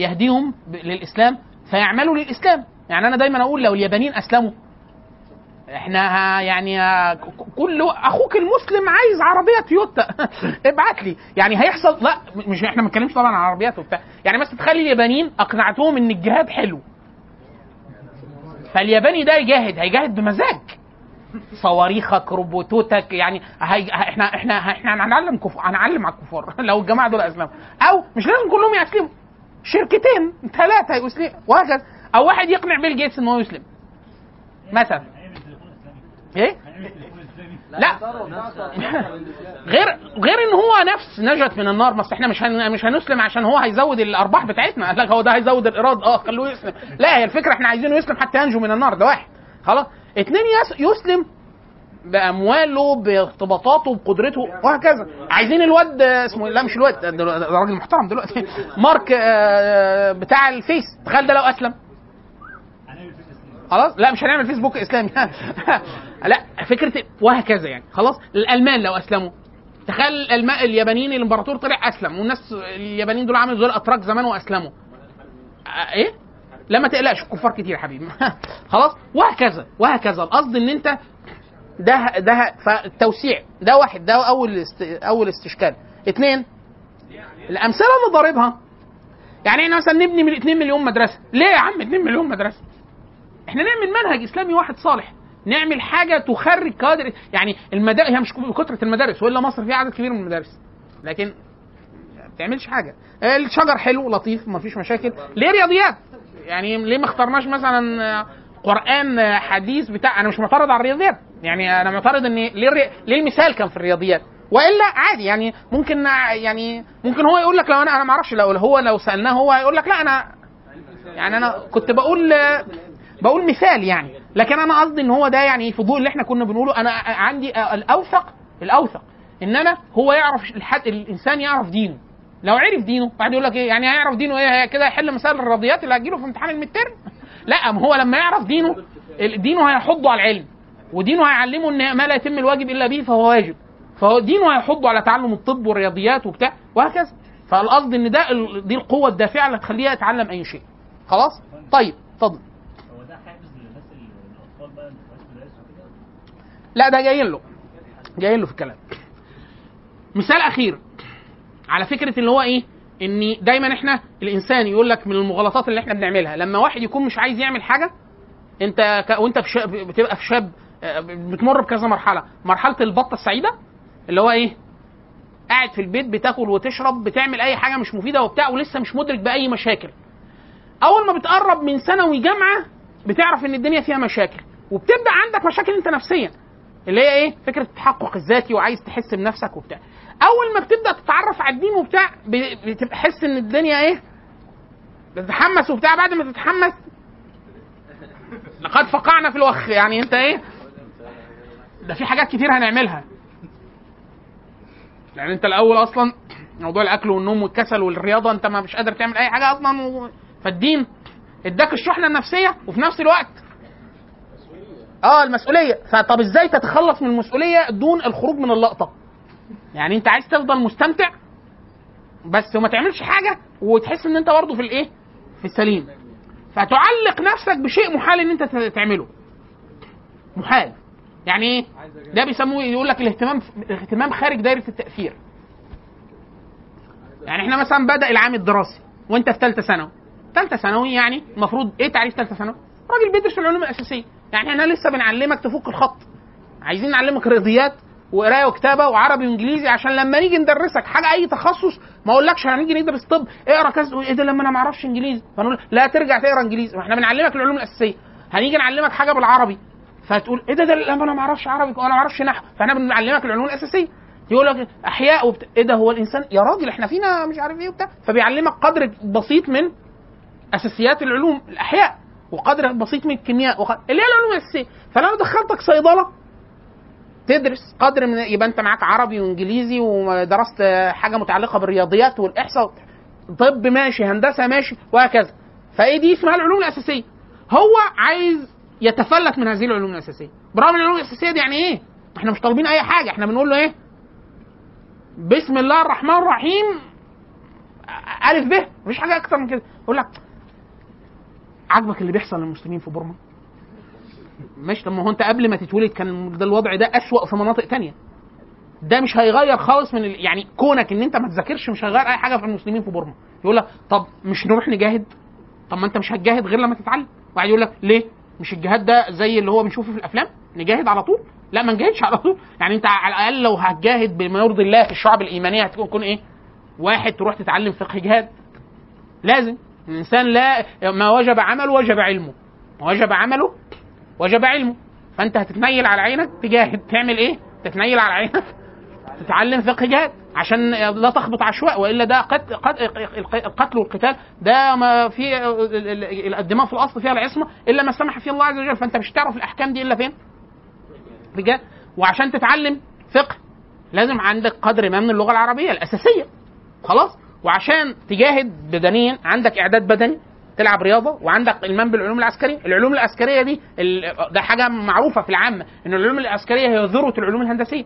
يهديهم للإسلام فيعملوا للإسلام. يعني أنا دايما أقول لو اليابانيين أسلموا. إحنا يعني كل أخوك المسلم عايز عربية تويوتا. ابعت لي. يعني هيحصل لا مش إحنا ما بنتكلمش طبعا عن عربيات وبتاع. يعني مثلا تخلي اليابانيين أقنعتهم إن الجهاد حلو. فالياباني ده يجاهد هيجاهد بمزاج. صواريخك روبوتاتك يعني هي... إحنا إحنا إحنا هنعلم كف... هنعلم على الكفار. لو الجماعة دول أسلموا. أو مش لازم كلهم يسلموا شركتين ثلاثة يسلموا. وهكذا. أو واحد يقنع بيل جيتس ان هو يسلم. مثلا. إيه؟ لا. غير غير إن هو نفس نجت من النار. بس إحنا مش هن... مش هنسلم عشان هو هيزود الأرباح بتاعتنا. قال لك هو ده هيزود الإيراد. آه خلوه يسلم. لا هي الفكرة إحنا عايزينه يسلم حتى ينجو من النار. ده واحد. خلاص؟ اتنين يس... يسلم بأمواله بارتباطاته بقدرته وهكذا. عايزين الواد آه، اسمه لا مش الواد ده راجل محترم دلوقتي. مارك آه، بتاع الفيس. تخيل ده لو أسلم. خلاص؟ لا مش هنعمل فيسبوك إسلامي. لا فكرة وهكذا يعني. خلاص؟ الألمان لو أسلموا. تخيل الالمان اليابانيين الإمبراطور طلع أسلم والناس اليابانيين دول عملوا زي الاتراك زمان وأسلموا. آه، إيه؟ لا ما تقلقش الكفار كتير يا حبيبي. خلاص؟ وهكذا وهكذا. القصد إن أنت ده ده فالتوسيع ده واحد ده أول است أول استشكال. اثنين الأمثلة اللي ضاربها. يعني إحنا مثلا نبني من 2 مليون مدرسة. ليه يا عم 2 مليون مدرسة؟ إحنا نعمل منهج إسلامي واحد صالح. نعمل حاجة تخرج كادر يعني المدارس هي مش كثره المدارس وإلا مصر فيها عدد كبير من المدارس. لكن ما بتعملش حاجة. الشجر حلو لطيف ما فيش مشاكل. ليه رياضيات؟ يعني ليه ما اخترناش مثلا قرآن حديث بتاع أنا مش معترض على الرياضيات. يعني أنا معترض ان ليه. ليه المثال كان في الرياضيات؟ وإلا عادي يعني ممكن يعني ممكن هو يقول لك لو أنا أنا ما أعرفش لو هو لو سألناه هو هيقول لك لا أنا يعني أنا كنت بقول بقول مثال يعني. لكن أنا قصدي إن هو ده يعني فضول اللي إحنا كنا بنقوله. أنا عندي الأوثق الأوثق إن أنا هو يعرف الحد الإنسان يعرف دينه. لو عرف دينه بعد يقول لك إيه يعني هيعرف دينه إيه كده يحل مسائل الرياضيات اللي هتجيله في امتحان المتر لا ما هو لما يعرف دينه دينه هيحضه على العلم ودينه هيعلمه إن ما لا يتم الواجب إلا به فهو واجب. فهو دينه هيحضه على تعلم الطب والرياضيات وبتاع وهكذا. فالقصد إن ده دي القوة الدافعة اللي تخليه يتعلم أي شيء. خلاص؟ طيب اتفضل. لا ده جايين له. جايين له في الكلام. مثال أخير. على فكرة اللي هو إيه؟ ان دايما إحنا الإنسان يقول لك من المغالطات اللي إحنا بنعملها لما واحد يكون مش عايز يعمل حاجة أنت ك... وأنت في شاب بتبقى في شاب آه، بتمر بكذا مرحلة. مرحلة البطة السعيدة اللي هو إيه؟ قاعد في البيت بتاكل وتشرب بتعمل أي حاجة مش مفيدة وبتاع ولسه مش مدرك بأي مشاكل. أول ما بتقرب من ثانوي جامعة بتعرف إن الدنيا فيها مشاكل وبتبدأ عندك مشاكل أنت نفسيا اللي هي إيه؟ فكرة التحقق الذاتي وعايز تحس بنفسك وبتاع. أول ما بتبدأ تتعرف على الدين وبتاع ب- بتبقى حس إن الدنيا إيه؟ بتتحمس وبتاع بعد ما تتحمس لقد فقعنا في الوخ. يعني أنت إيه؟ ده في حاجات كتير هنعملها. يعني أنت الأول أصلا موضوع الأكل والنوم والكسل والرياضة أنت ما مش قادر تعمل أي حاجة أصلا و... فالدين إداك الشحنة النفسية وفي نفس الوقت آه المسؤولية. فطب إزاي تتخلص من المسؤولية دون الخروج من اللقطة؟ يعني انت عايز تفضل مستمتع بس وما تعملش حاجة وتحس ان انت برضه في الايه؟ في السليم. فتعلق نفسك بشيء محال ان انت تعمله. محال. يعني إيه؟ ده بيسموه يقول لك الاهتمام الاهتمام خارج دايرة التأثير. يعني إحنا مثلا بدأ العام الدراسي وانت في ثالثه ثانوي. ثالثه ثانوي يعني المفروض إيه تعريف ثالثه ثانوي؟ راجل بيدرس العلوم الأساسية. يعني إحنا لسه بنعلمك تفك الخط. عايزين نعلمك رياضيات وقرايه وكتابه وعربي وانجليزي عشان لما نيجي ندرسك حاجة أي تخصص ما أقولكش هنيجي ندرس طب اقرأ كذا إيه ده لما أنا ما أعرفش إنجليزي؟ فنقول لا ترجع تقرأ إنجليزي. ما إحنا بنعلمك العلوم الأساسية. هنيجي نعلمك حاجة بالعربي. فتقول إيه ده ده لما أنا ما أعرفش عربي وأنا ما أعرفش نحو. فإحنا بنعلمك العلوم الأساسية. يقول لك أحياء وبت... إيه ده هو الإنسان يا راجل إحنا فينا مش عارف إيه وبتاع. فبيعلمك قدر بسيط من أساسيات العلوم الأحياء وقدر بسيط من الكيمياء وق... اللي هي العلوم الأساسية. فلو دخلتك صيدلة تدرس قدر من يبقى انت معاك عربي وانجليزي ودرست حاجة متعلقة بالرياضيات والإحصاء طب ماشي هندسة ماشي وهكذا. فإيه دي؟ اسمها العلوم الأساسية. هو عايز يتفلت من هذه العلوم الأساسية. برغم العلوم الأساسية دي يعني إيه؟ إحنا مش طالبين أي حاجة. إحنا بنقول له إيه؟ بسم الله الرحمن الرحيم ألف ب. مفيش حاجة أكتر من كده. يقول لك عاجبك اللي بيحصل للمسلمين في بورما؟ ماشي طب ما هو انت قبل ما تتولد كان ده الوضع ده أسوأ في مناطق تانية. ده مش هيغير خالص من ال... يعني كونك إن أنت ما تذاكرش مش هيغير أي حاجة في المسلمين في بورما. يقول لك طب مش نروح نجاهد؟ طب ما أنت مش هتجاهد غير لما تتعلم. واحد يقول لك ليه؟ مش الجهاد ده زي اللي هو بنشوفه في الأفلام؟ نجاهد على طول؟ لا ما نجاهدش على طول. يعني أنت على الأقل لو هتجاهد بما يرضي الله في الشعب الإيمانية هتكون تكون إيه؟ واحد تروح تتعلم فقه جهاد. لازم. الإنسان لا ما وجب عمله وجب علمه. ما وجب عمله وجب علمه. فأنت هتتنيل على عينك تجاهد تعمل إيه؟ تتنيل على عينك. تتعلم فقه جهاد عشان لا تخبط عشواء وإلا ده قتل القتل والقتال ده ما في الدماء في الأصل فيها العصمه إلا ما سمح فيه الله عز وجل. فأنت مش تعرف الأحكام دي إلا فين؟ رجال وعشان تتعلم فقه لازم عندك قدر ما من اللغة العربية الأساسية. خلاص. وعشان تجاهد بدنيا عندك إعداد بدني. تلعب رياضة وعندك المام بالعلوم العسكرية، العلوم العسكرية دي ده حاجة معروفة في العامه إن العلوم العسكرية هي ذروة العلوم الهندسية.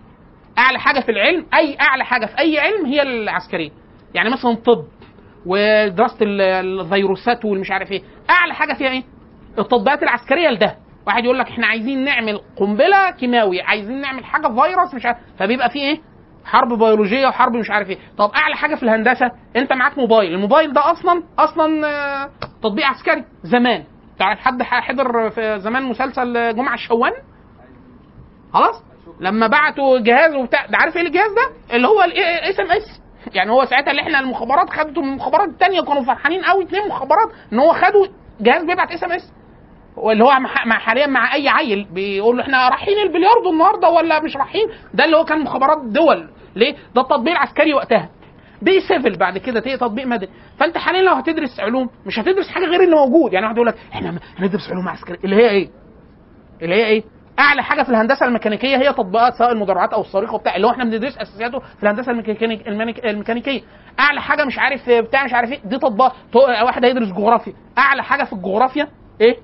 أعلى حاجة في العلم أي أعلى حاجة في أي علم هي العسكرية. يعني مثلا طب ودراسة ال- الفيروسات والمش عارف إيه، أعلى حاجة فيها إيه؟ التطبيقات العسكرية لده. واحد يقول لك إحنا عايزين نعمل قنبلة كيماوي، عايزين نعمل حاجة فيروس مش عارف فبيبقى فيه إيه؟ حرب بيولوجية وحرب مش عارف إيه طب أعلى حاجة في الهندسة أنت معاك موبايل الموبايل ده أصلا أصلا آه، تطبيق عسكري زمان. تعرف حد حضر في زمان مسلسل جمعة الشوان. خلاص؟ لما بعتوا جهاز وبتاع ده عارف إيه الجهاز ده؟ اللي هو ال SMS يعني هو ساعتها اللي إحنا المخابرات خدته من المخابرات الثانية كانوا فرحانين قوي اثنين مخابرات ان هو خدوا جهاز بيبعت SMS واللي هو مع حاليا مع أي عيل بيقول له إحنا رايحين البلياردو النهارده ولا مش رايحين؟ ده اللي هو كان مخابرات دول. ليه؟ ده التطبيق العسكري وقتها. بي civil بعد كده تطبيق مدني. فانت حاليا لو هتدرس علوم مش هتدرس حاجة غير اللي موجود. يعني واحد يقول لك إحنا هندرس علوم عسكرية. اللي هي إيه؟ اللي هي إيه؟ أعلى حاجة في الهندسة الميكانيكية هي تطبيقات سواء المدرعات أو الصاروخ وبتاع. اللي هو إحنا بندرس أساسياته في الهندسة الميكانيك الميكانيك- الميكانيكية. أعلى حاجة مش عارف بتاع مش عارف إيه دي تطبيقات واحد هيدرس جغرافيا. أعلى حاجة في الجغرافيا إيه؟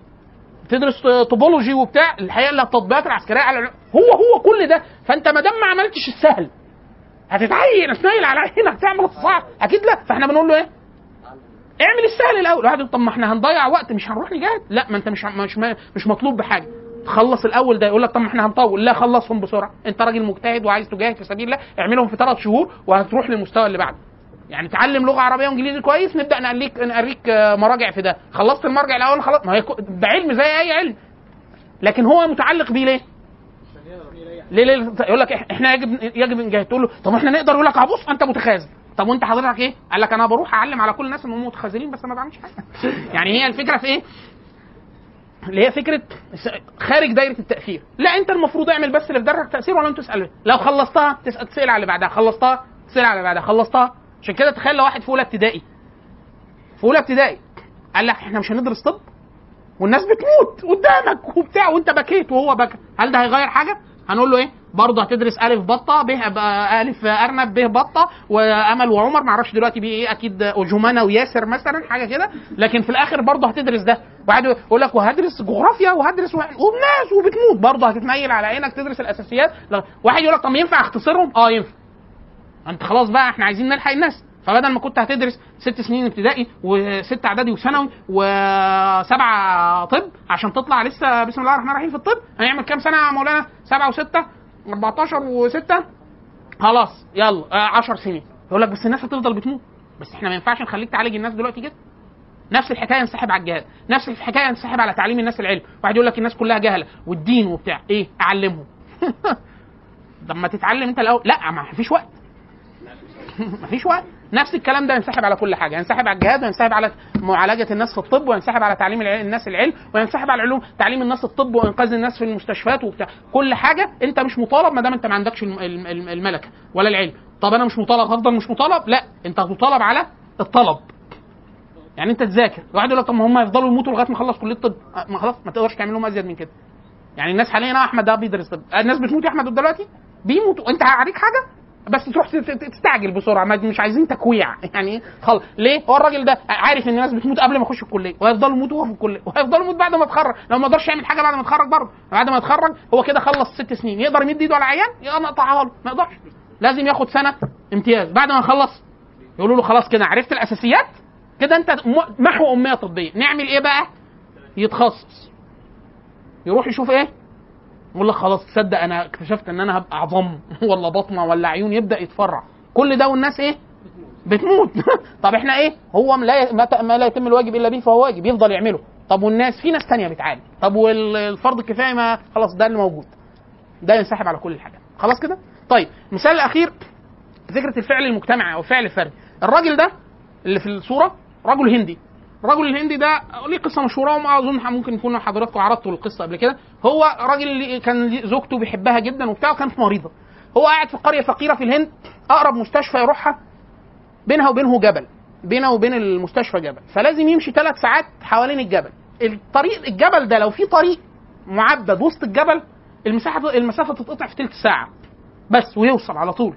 تدرس توبولوجي وبتاع. الحقيقة اللي التطبيقات العسكرية على. هو هو كل ده. فأنت ما دام ما عملتش السهل هتتعين تنيل على عينك تعمل الصعب. أكيد لا. فإحنا بنقول له إيه؟ اعمل السهل الأول. واحد طب ما إحنا هنضيع وقت مش هنروح نجاهد لا ما أنت مش مش مش مطلوب بحاجة. خلص الأول ده يقول لك طب ما إحنا هنطول. لا خلصهم بسرعة. أنت راجل مجتهد وعايز تجاهد في سبيل الله اعملهم في ثلاث شهور وهتروح للمستوى اللي بعده. يعني تعلم لغة عربية وإنجليزي كويس نبدأ نقليك نقريك آه، مراجع في ده. خلصت المرجع الأول خلاص. ما هي ده علم زي أي علم. لكن هو متعلق بيه ليه؟ ليه ليه يقول لك إحنا يجب يجب نجاهد تقول له طب إحنا نقدر؟ يقول لك آه بص أنت متخاذل. طب وأنت حضرتك إيه؟ قال لك أنا بروح أعلم على كل الناس إنهم متخاذلين بس ما بعملش حاجة. يعني هي الفكرة في إيه؟ اللي هي فكرة خارج دايرة التأثير. لا أنت المفروض اعمل بس اللي في دايره التاثير ولا تسال لو خلصتها تسال تسأل على اللي بعدها. خلصتها تسأل على اللي بعدها. خلصتها. عشان كده تخيل لو واحد في أولى ابتدائي. في أولى ابتدائي قال لك إحنا مش هندرس طب والناس بتموت قدامك وبتاع وأنت بكيت وهو بكى هل ده هيغير حاجة؟ هنقول له إيه؟ برضه هتدرس ألف بطة ب ألف أرنب ب بطة وأمل وعمر. معرفش دلوقتي بيه إيه أكيد جمانه وياسر مثلا حاجة كده. لكن في الآخر برضه هتدرس ده. واحد يقول لك وهدرس جغرافيا وهدرس والناس وبتموت. برضه هتتنيل على عينك تدرس الأساسيات. لا. واحد يقول لك طب ينفع اختصرهم؟ آه ينفع. انت خلاص بقى إحنا عايزين نلحق الناس. فبدل ما كنت هتدرس ست سنين ابتدائي وست اعدادي وثانوي وسبعة طب عشان تطلع لسه بسم الله الرحمن الرحيم في الطب هنعمل كام سنة يا مولانا؟ سبعة وستة 14 وستة. خلاص يلا 10 سنين. يقول لك بس الناس هتفضل بتموت. بس إحنا ما ينفعش نخليك تعالج الناس دلوقتي كده. نفس الحكاية ينسحب على الجهاد نفس الحكاية ينسحب على تعليم الناس العلم. واحد يقول لك الناس كلها جهلة. والدين وبتاع. إيه؟ أعلمهم. طب ما تتعلم أنت الأول. لا ما فيش وقت. ما فيش وقت. نفس الكلام ده ينسحب على كل حاجة ينسحب على الجهاد وينسحب على معالجة الناس في الطب وينسحب على تعليم الناس العلم وينسحب على العلوم تعليم الناس الطب وإنقاذ الناس في المستشفيات وبتاع. كل حاجة أنت مش مطالب ما دام أنت ما عندكش الم- الم- الم- الملكة ولا العلم. طب أنا مش مطالب هفضل مش مطالب؟ لا أنت هتطالب على الطلب. يعني أنت تذاكر. واحد يقول لك طب ما هم يفضلوا يموتوا لغاية ما اخلص كلية الطب. أه، ما خلاص ما تقدرش تعمل لهم أزيد من كده. يعني الناس حاليا آه أحمد ده بيدرس طب. الناس بتموت يا أحمد دلوقتي؟ بيموتوا. أنت عليك حاجة؟ بس تروح تستعجل بسرعة مش عايزين تكويع. يعني خلاص ليه؟ هو الراجل ده عارف إن الناس بتموت قبل ما يخش الكلية وهيفضلوا يموتوا وهو في الكلية وهيفضلوا يموت بعد ما يتخرج. لو ما قدرش يعمل حاجة بعد ما يتخرج برضه. بعد ما يتخرج هو كده خلص ست سنين. يقدر يمد إيده على عيان؟ يبقى نقطعها له ما يقدرش. لازم ياخد سنة امتياز. بعد ما يخلص يقولوا له خلاص كده عرفت الأساسيات؟ كده أنت محو أمية طبية. نعمل إيه بقى؟ يتخصص. يروح يشوف إيه؟ يقول لك خلاص تصدق أنا اكتشفت إن أنا هبقى عظام ولا بطنة ولا عيون يبدأ يتفرع. كل ده والناس إيه؟ بتموت. طب إحنا إيه؟ هو لا ما لا يتم الواجب إلا به فهو واجب يفضل يعمله. طب والناس في ناس تانية بتعاني. طب والفرض الكفاية ما خلاص ده اللي موجود. ده ينسحب على كل الحاجات. خلاص كده؟ طيب المثال الأخير فكره الفعل المجتمعي أو الفعل الفردي. الراجل ده اللي في الصورة رجل هندي. الرجل الهندي ده ليه قصة مشهورة وما أظن ممكن يكون حضراتكم عرضتوا القصة قبل كده. هو راجل كان زوجته بيحبها جدا وبتاع وكانت مريضة. هو قاعد في قرية فقيرة في الهند أقرب مستشفى يروحها بينها وبينه جبل بينه وبين المستشفى جبل. فلازم يمشي ثلاث ساعات حوالين الجبل. الطريق الجبل ده لو في طريق معبد وسط الجبل المساحه المسافة تتقطع في ثلث ساعة بس ويوصل على طول.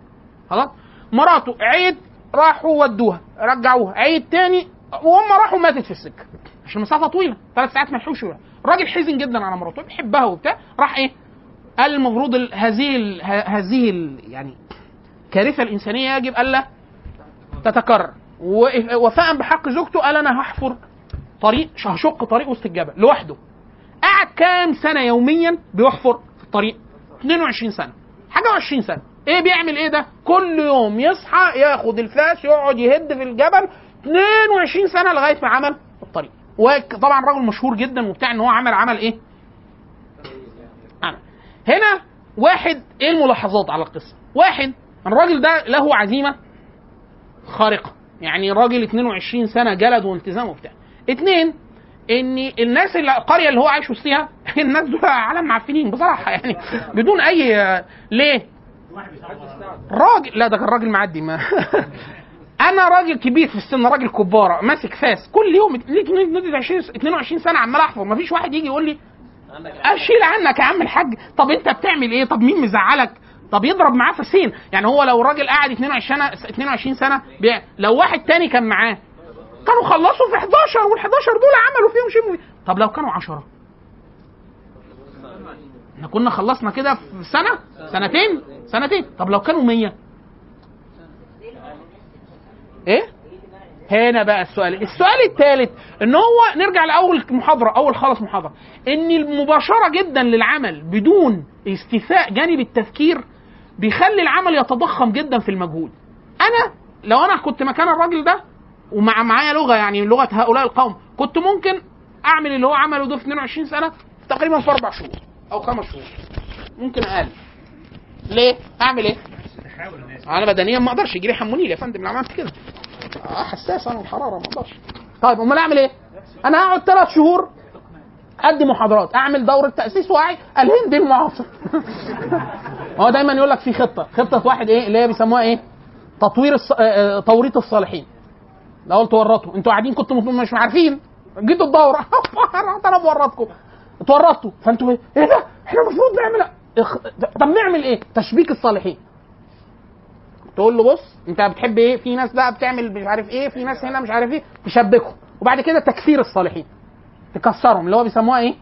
خلاص؟ مراته عيد راحوا ودوها رجعوها. عيد تاني وهم راحوا ماتت في السكة. عشان المسافه طويلة ثلاث ساعات يروحوا. الراجل حزن جدا على مراته بيحبها وبتاع. راح إيه؟ قال المفروض ال- هذه هذه يعني كارثة الإنسانية يجب ألا تتكرر. و- وفاء بحق زوجته قال أنا هحفر طريق هشق طريق وسط الجبل لوحده. قعد كام سنة يوميا بيحفر في الطريق؟ 22 سنة. حاجة و20 سنة. إيه بيعمل إيه ده؟ كل يوم يصحى ياخد الفاس يقعد يهد في الجبل 22 سنة لغاية ما عمل الطريق. وطبعا راجل مشهور جدا وبتاع إن هو عمل عمل إيه؟ عمل هنا واحد إيه الملاحظات على القصة؟ واحد الراجل ده له عزيمة خارقة. يعني راجل 22 سنة جلد والتزام وبتاع. اتنين إن الناس اللي القرية اللي هو عايش وسطها الناس دول عالم معفنين بصراحة يعني بدون أي ليه؟ راجل لا ده كان راجل معدي ما أنا راجل كبير في السن راجل كباره ماسك فاس. كل يوم ليك مده 20 22 سنة عمال أحفظ. ما فيش واحد يجي يقول لي أشيل عنك يا عم الحاج. طب أنت بتعمل إيه؟ طب مين مزعلك؟ طب يضرب معاه فاسين يعني هو لو راجل قاعد 22 سنه 22 سنة بيع. لو واحد تاني كان معاه كانوا خلصوا في 11 وال 11 دول عملوا فيهم شيء طب لو كانوا 10 إحنا كنا خلصنا كده في سنة؟ سنتين؟ سنتين. طب لو كانوا 100 إيه؟ هنا بقى السؤال. السؤال الثالث إن هو نرجع لأول محاضرة أول خالص محاضرة. إن المباشرة جدا للعمل بدون استيفاء جانب التفكير بيخلي العمل يتضخم جدا في المجهود. أنا لو أنا كنت مكان الراجل ده ومع معايا لغة يعني لغة هؤلاء القوم كنت ممكن أعمل اللي هو عمله ده في 22 سنة تقريبا في أربع شهور أو خمس شهور. ممكن أقل. ليه؟ أعمل إيه؟ أنا بدنيا ما أقدرش يجي لي حمونيل يا فندم لو عملت كده. آه حساس أنا الحرارة ما أقدرش. طيب أمال أعمل إيه؟ أنا هقعد ثلاث شهور ادي محاضرات أعمل دورة تأسيس وعي الهند المعاصر. هو دايما يقول لك في خطة خطة واحد إيه اللي هي بيسموها إيه؟ تطوير الص... آه، آه، توريط الصالحين. لو قلت ورطوا. أنتوا قاعدين كنتوا مش عارفين. جيتوا الدورة. أنا بورطكم اتورطتوا. فانتوا إيه؟ إيه ده؟ إحنا المفروض نعمل. طب نعمل إيه؟ تشبيك الصالحين. تقول له بص انت بتحب إيه؟ في ناس بقى بتعمل مش عارف إيه في ناس هنا مش عارف إيه تشبكهم. وبعد كده تكفير الصالحين. تكسرهم اللي هو بيسموها إيه؟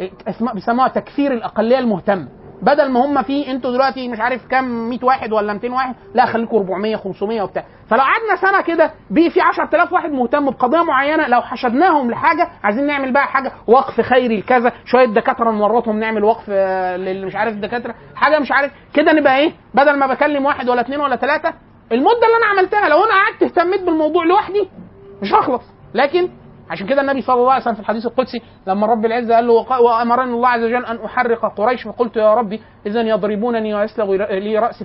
إيه، بيسموها تكفير الأقلية المهتمة. بدل ما هم في أنتوا دلوقتي مش عارف كام 100 واحد ولا 200 واحد لا خليكم 400 500 وبتاع. فلو قعدنا سنة كده بي في 10000 واحد مهتم بقضية معينة لو حشدناهم لحاجة عايزين نعمل بقى حاجة وقف خيري لكذا شوية دكاترة نورطهم نعمل وقف آه، للي مش عارف الدكاتره حاجة مش عارف كده نبقى إيه؟ بدل ما بكلم واحد ولا اثنين ولا ثلاثة المدة اللي أنا عملتها لو أنا قعدت اهتميت بالموضوع لوحدي مش هخلص. لكن عشان كده النبي صلى الله عليه وسلم في الحديث القدسي لما رب العزة قال له وأمرني الله عز وجل أن أحرق قريش فقلت يا ربي اذا يضربونني ويسلغ لي رأسي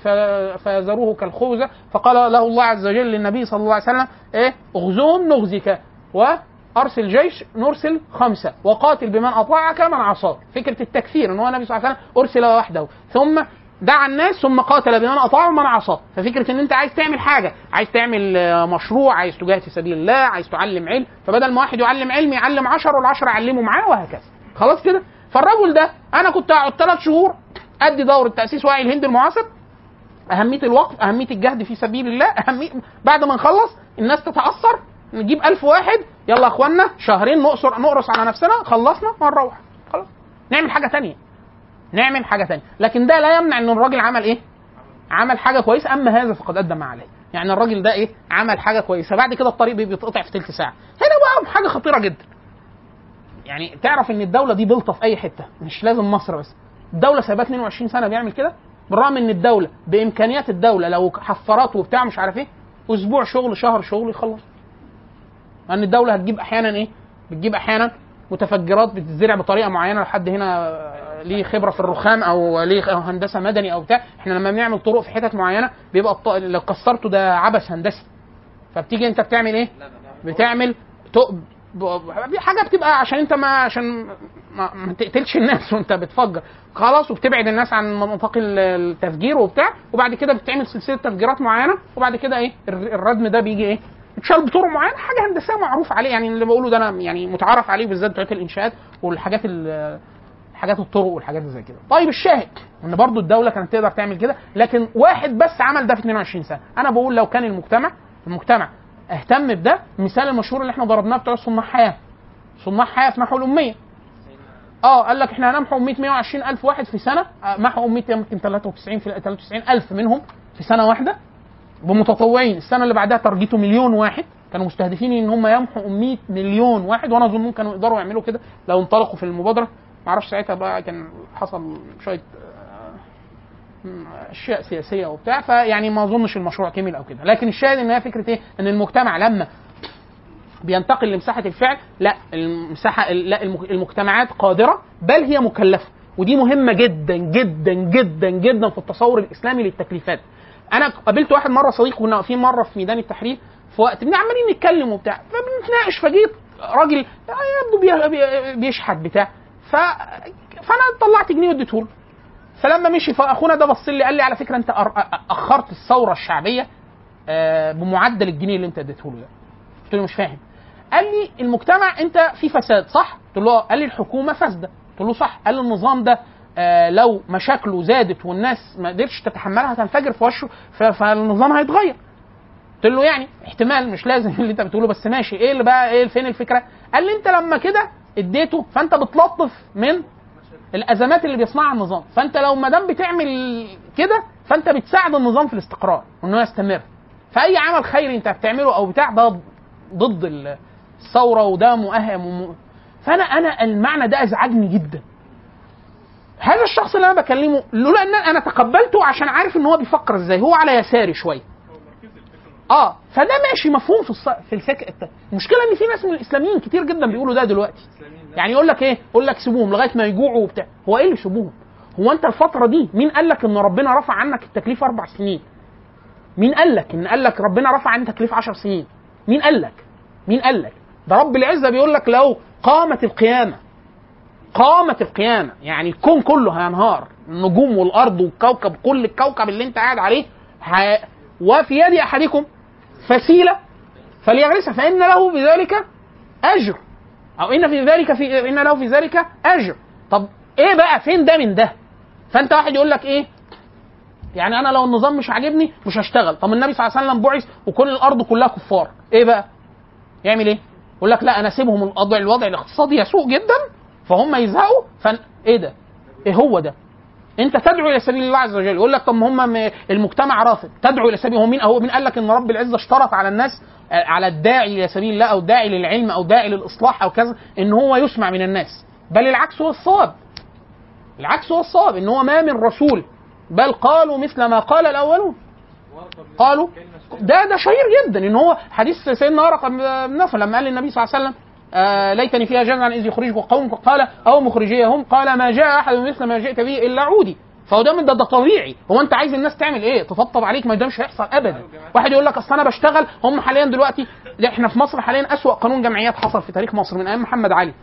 فيذروه كالخوذة. فقال له الله عز وجل للنبي صلى الله عليه وسلم إيه؟ أغزوهم نغزك وأرسل جيش نرسل خمسة وقاتل بمن أطاعك من عصاك. فكرة التكفير إن هو النبي صلى الله عليه وسلم أرسل وحده ثم دعا الناس ثم قاتل بمن أطاعه ومن عصاه. ففكرة إن أنت عايز تعمل حاجة عايز تعمل آه، مشروع عايز تجاهد في سبيل الله عايز تعلم علم فبدل ما واحد يعلم علم يعلم 10 والعشرة يعلموا معاه وهكذا. خلاص كده؟ فالرجل ده أنا كنت أقعد ثلاث شهور أدي دورة تأسيس وعي الهند المعاصر. أهمية الوقف أهمية الجهد في سبيل الله أهمية بعد ما نخلص الناس تتاثر نجيب ألف واحد يلا اخوانا شهرين نقصر نقرص على نفسنا خلصنا ونروح. خلاص. نعمل حاجة تانية. نعمل حاجة تانية. لكن ده لا يمنع إن الراجل عمل إيه؟ عمل حاجة كويسة. أما هذا فقد أدى ما عليه. يعني الراجل ده إيه؟ عمل حاجة كويسة. بعد كده الطريق بي- بيتقطع في تلت ساعة. هنا بقى حاجة خطيرة جدا. يعني تعرف إن الدولة دي بلطة في أي حتة؟ مش لازم مصر بس. الدولة سايباه 22 سنة بيعمل كده. بالرغم إن الدولة بإمكانيات الدولة لو حفارات وبتاع مش عارف إيه أسبوع شغل شهر شغل يخلص. لأن الدولة هتجيب أحيانا إيه؟ بتجيب أحيانا متفجرات بتتزرع بطريقة معينة. لو حد هنا ليه خبرة في الرخام أو ليه أو هندسة مدني أو بتاع. إحنا لما بنعمل طرق في حتت معينة بيبقى الط... لو كسرته ده عبث هندسي. فبتيجي أنت بتعمل إيه؟ بتعمل تق... ب- حاجة بتبقى عشان أنت ما عشان ما, ما تقتلش الناس وأنت بتفجر. خلاص وبتبعد الناس عن مناطق ال- التفجير وبتاع. وبعد كده بتعمل سلسلة تفجيرات معينة. وبعد كده إيه؟ الر- الردم ده بيجي إيه؟ اتشال بطرق معينة. حاجة هندسية معروف عليه. يعني اللي بقوله ده أنا يعني متعارف عليه بالذات بتوع الإنشاءات والحاجات ال- حاجات الطرق والحاجات زي كده. طيب الشاهد إن برضو الدولة كانت تقدر تعمل كده لكن واحد بس عمل ده في 22 سنة. أنا بقول لو كان المجتمع المجتمع اهتم بده المثال المشهور اللي إحنا ضربناه بتوع صناع حياه صناع حياه في محو الاميه آه قال لك إحنا هنمحو 100 120 ألف واحد في سنة. آه، محو اميه يمكن 93 في 93 ألف منهم في سنة واحدة. بمتطوعين. السنة اللي بعدها تارجته مليون واحد. كانوا مستهدفين إن هم يمحوا 100 مليون واحد وأنا أظن كانوا يقدروا يعملوا كده لو انطلقوا في المبادرة. ما أعرفش ساعتها بقى كان حصل شوية آه، أشياء سياسية وبتاع فيعني ما أظنش المشروع كمل أو كده. لكن الشاهد إن هي فكرة إيه؟ إن المجتمع لما بينتقل لمساحة الفعل لا المساحة لا الم- المجتمعات قادرة بل هي مكلفة. ودي مهمة جدا جدا جدا جدا في التصور الإسلامي للتكليفات. أنا قابلت واحد مرة صديق كنا واقفين مرة في ميدان التحرير في وقت عمالين نتكلم وبتاع فبنتناقش فجيت راجل يبدو بي- بي- بيشحت بتاع. ف فأنا طلعت جنيه واديته له. فلما مشي فأخونا ده بص لي قال لي على فكرة أنت أخرت الثورة الشعبية آه، بمعدل الجنيه اللي أنت اديته له ده. قلت له مش فاهم. قال لي المجتمع أنت في فساد صح؟ قلت له آه. قال لي الحكومة فاسدة. قلت له صح. قال لي النظام ده آه لو مشاكله زادت والناس ما قدرتش تتحملها هتنفجر في وشه فالنظام هيتغير. قلت له يعني احتمال مش لازم اللي أنت بتقوله بس ماشي. إيه اللي بقى؟ إيه فين الفكرة؟ قال لي أنت لما كده اديته فانت بتلطف من الازمات اللي بيصنعها النظام. فانت لو ما دام بتعمل كده فانت بتساعد النظام في الاستقرار وإنه يستمر. فأي عمل خيري انت بتعمله أو بتاع ده ضد ال- الثورة وده مؤهم وم... فأنا أنا المعنى ده أزعجني جدا. هذا الشخص اللي أنا بكلمه لولا إن أنا تقبلته عشان عارف إن هو بيفكر إزاي هو على يساري شوية. آه فده ماشي مفهوم في الص... في الفكر المشكلة إن في ناس من الإسلاميين كتير جدا بيقولوا ده دلوقتي. يعني يقول لك إيه؟ يقول لك سيبوهم لغاية ما يجوعوا وبتاع. هو إيه اللي سيبوهم هو أنت الفترة دي مين قال لك إن ربنا رفع عنك التكليف أربع سنين؟ مين قال لك إن قال لك ربنا رفع عنك تكليف عشر سنين؟ مين قال لك؟ مين قال لك؟ ده رب العزة بيقول لك لو قامت القيامة قامت القيامة. يعني الكون كله هينهار. النجوم والأرض والكوكب كل الكوكب اللي أنت قاعد عليه ه... وفي يد أحدكم فسيلة فليغرسها فإن له بذلك أجر. أو إن في ذلك في إن له في ذلك أجر. طب إيه بقى؟ فين ده من ده؟ فأنت واحد يقول لك إيه؟ يعني أنا لو النظام مش عاجبني مش هشتغل. طب النبي صلى الله عليه وسلم بعث وكل الأرض كلها كفار. إيه بقى؟ يعمل إيه؟ يقول لك لا أنا أسيبهم الوضع الوضع الاقتصادي يسوء جدا فهم يزهقوا. فن... إيه ده؟ إيه هو ده؟ انت تدعو إلى سبيل الله عز وجل. يقول لك طب هم المجتمع رافض. تدعو إلى سبيل هو مين؟ هو مين قال لك ان رب العزة اشترط على الناس آه، على الداعي إلى سبيل الله أو الداعي للعلم أو داعي للاصلاح أو كذا ان هو يسمع من الناس. بل العكس هو الصواب. العكس هو الصواب ان هو ما من رسول. بل قالوا مثل ما قال الأولون. قالوا ده ده شهير جدا ان هو حديث سيدنا ورقه بن نوفل لما قال للنبي صلى الله عليه وسلم آه ليتني فيها جزعا إذ يخرجك قوم. قال أو مخرجيهم. قال ما جاء أحد مثل ما جئت به إلا عودي. فهو ده من ده, طبيعي. هو أنت عايز الناس تعمل إيه؟ تطبطب عليك ما ده مش هيحصل ابدا. واحد يقول لك أصل أنا بشتغل. هم حاليا دلوقتي إحنا في مصر حاليا أسوأ قانون جمعيات حصل في تاريخ مصر من أيام محمد علي.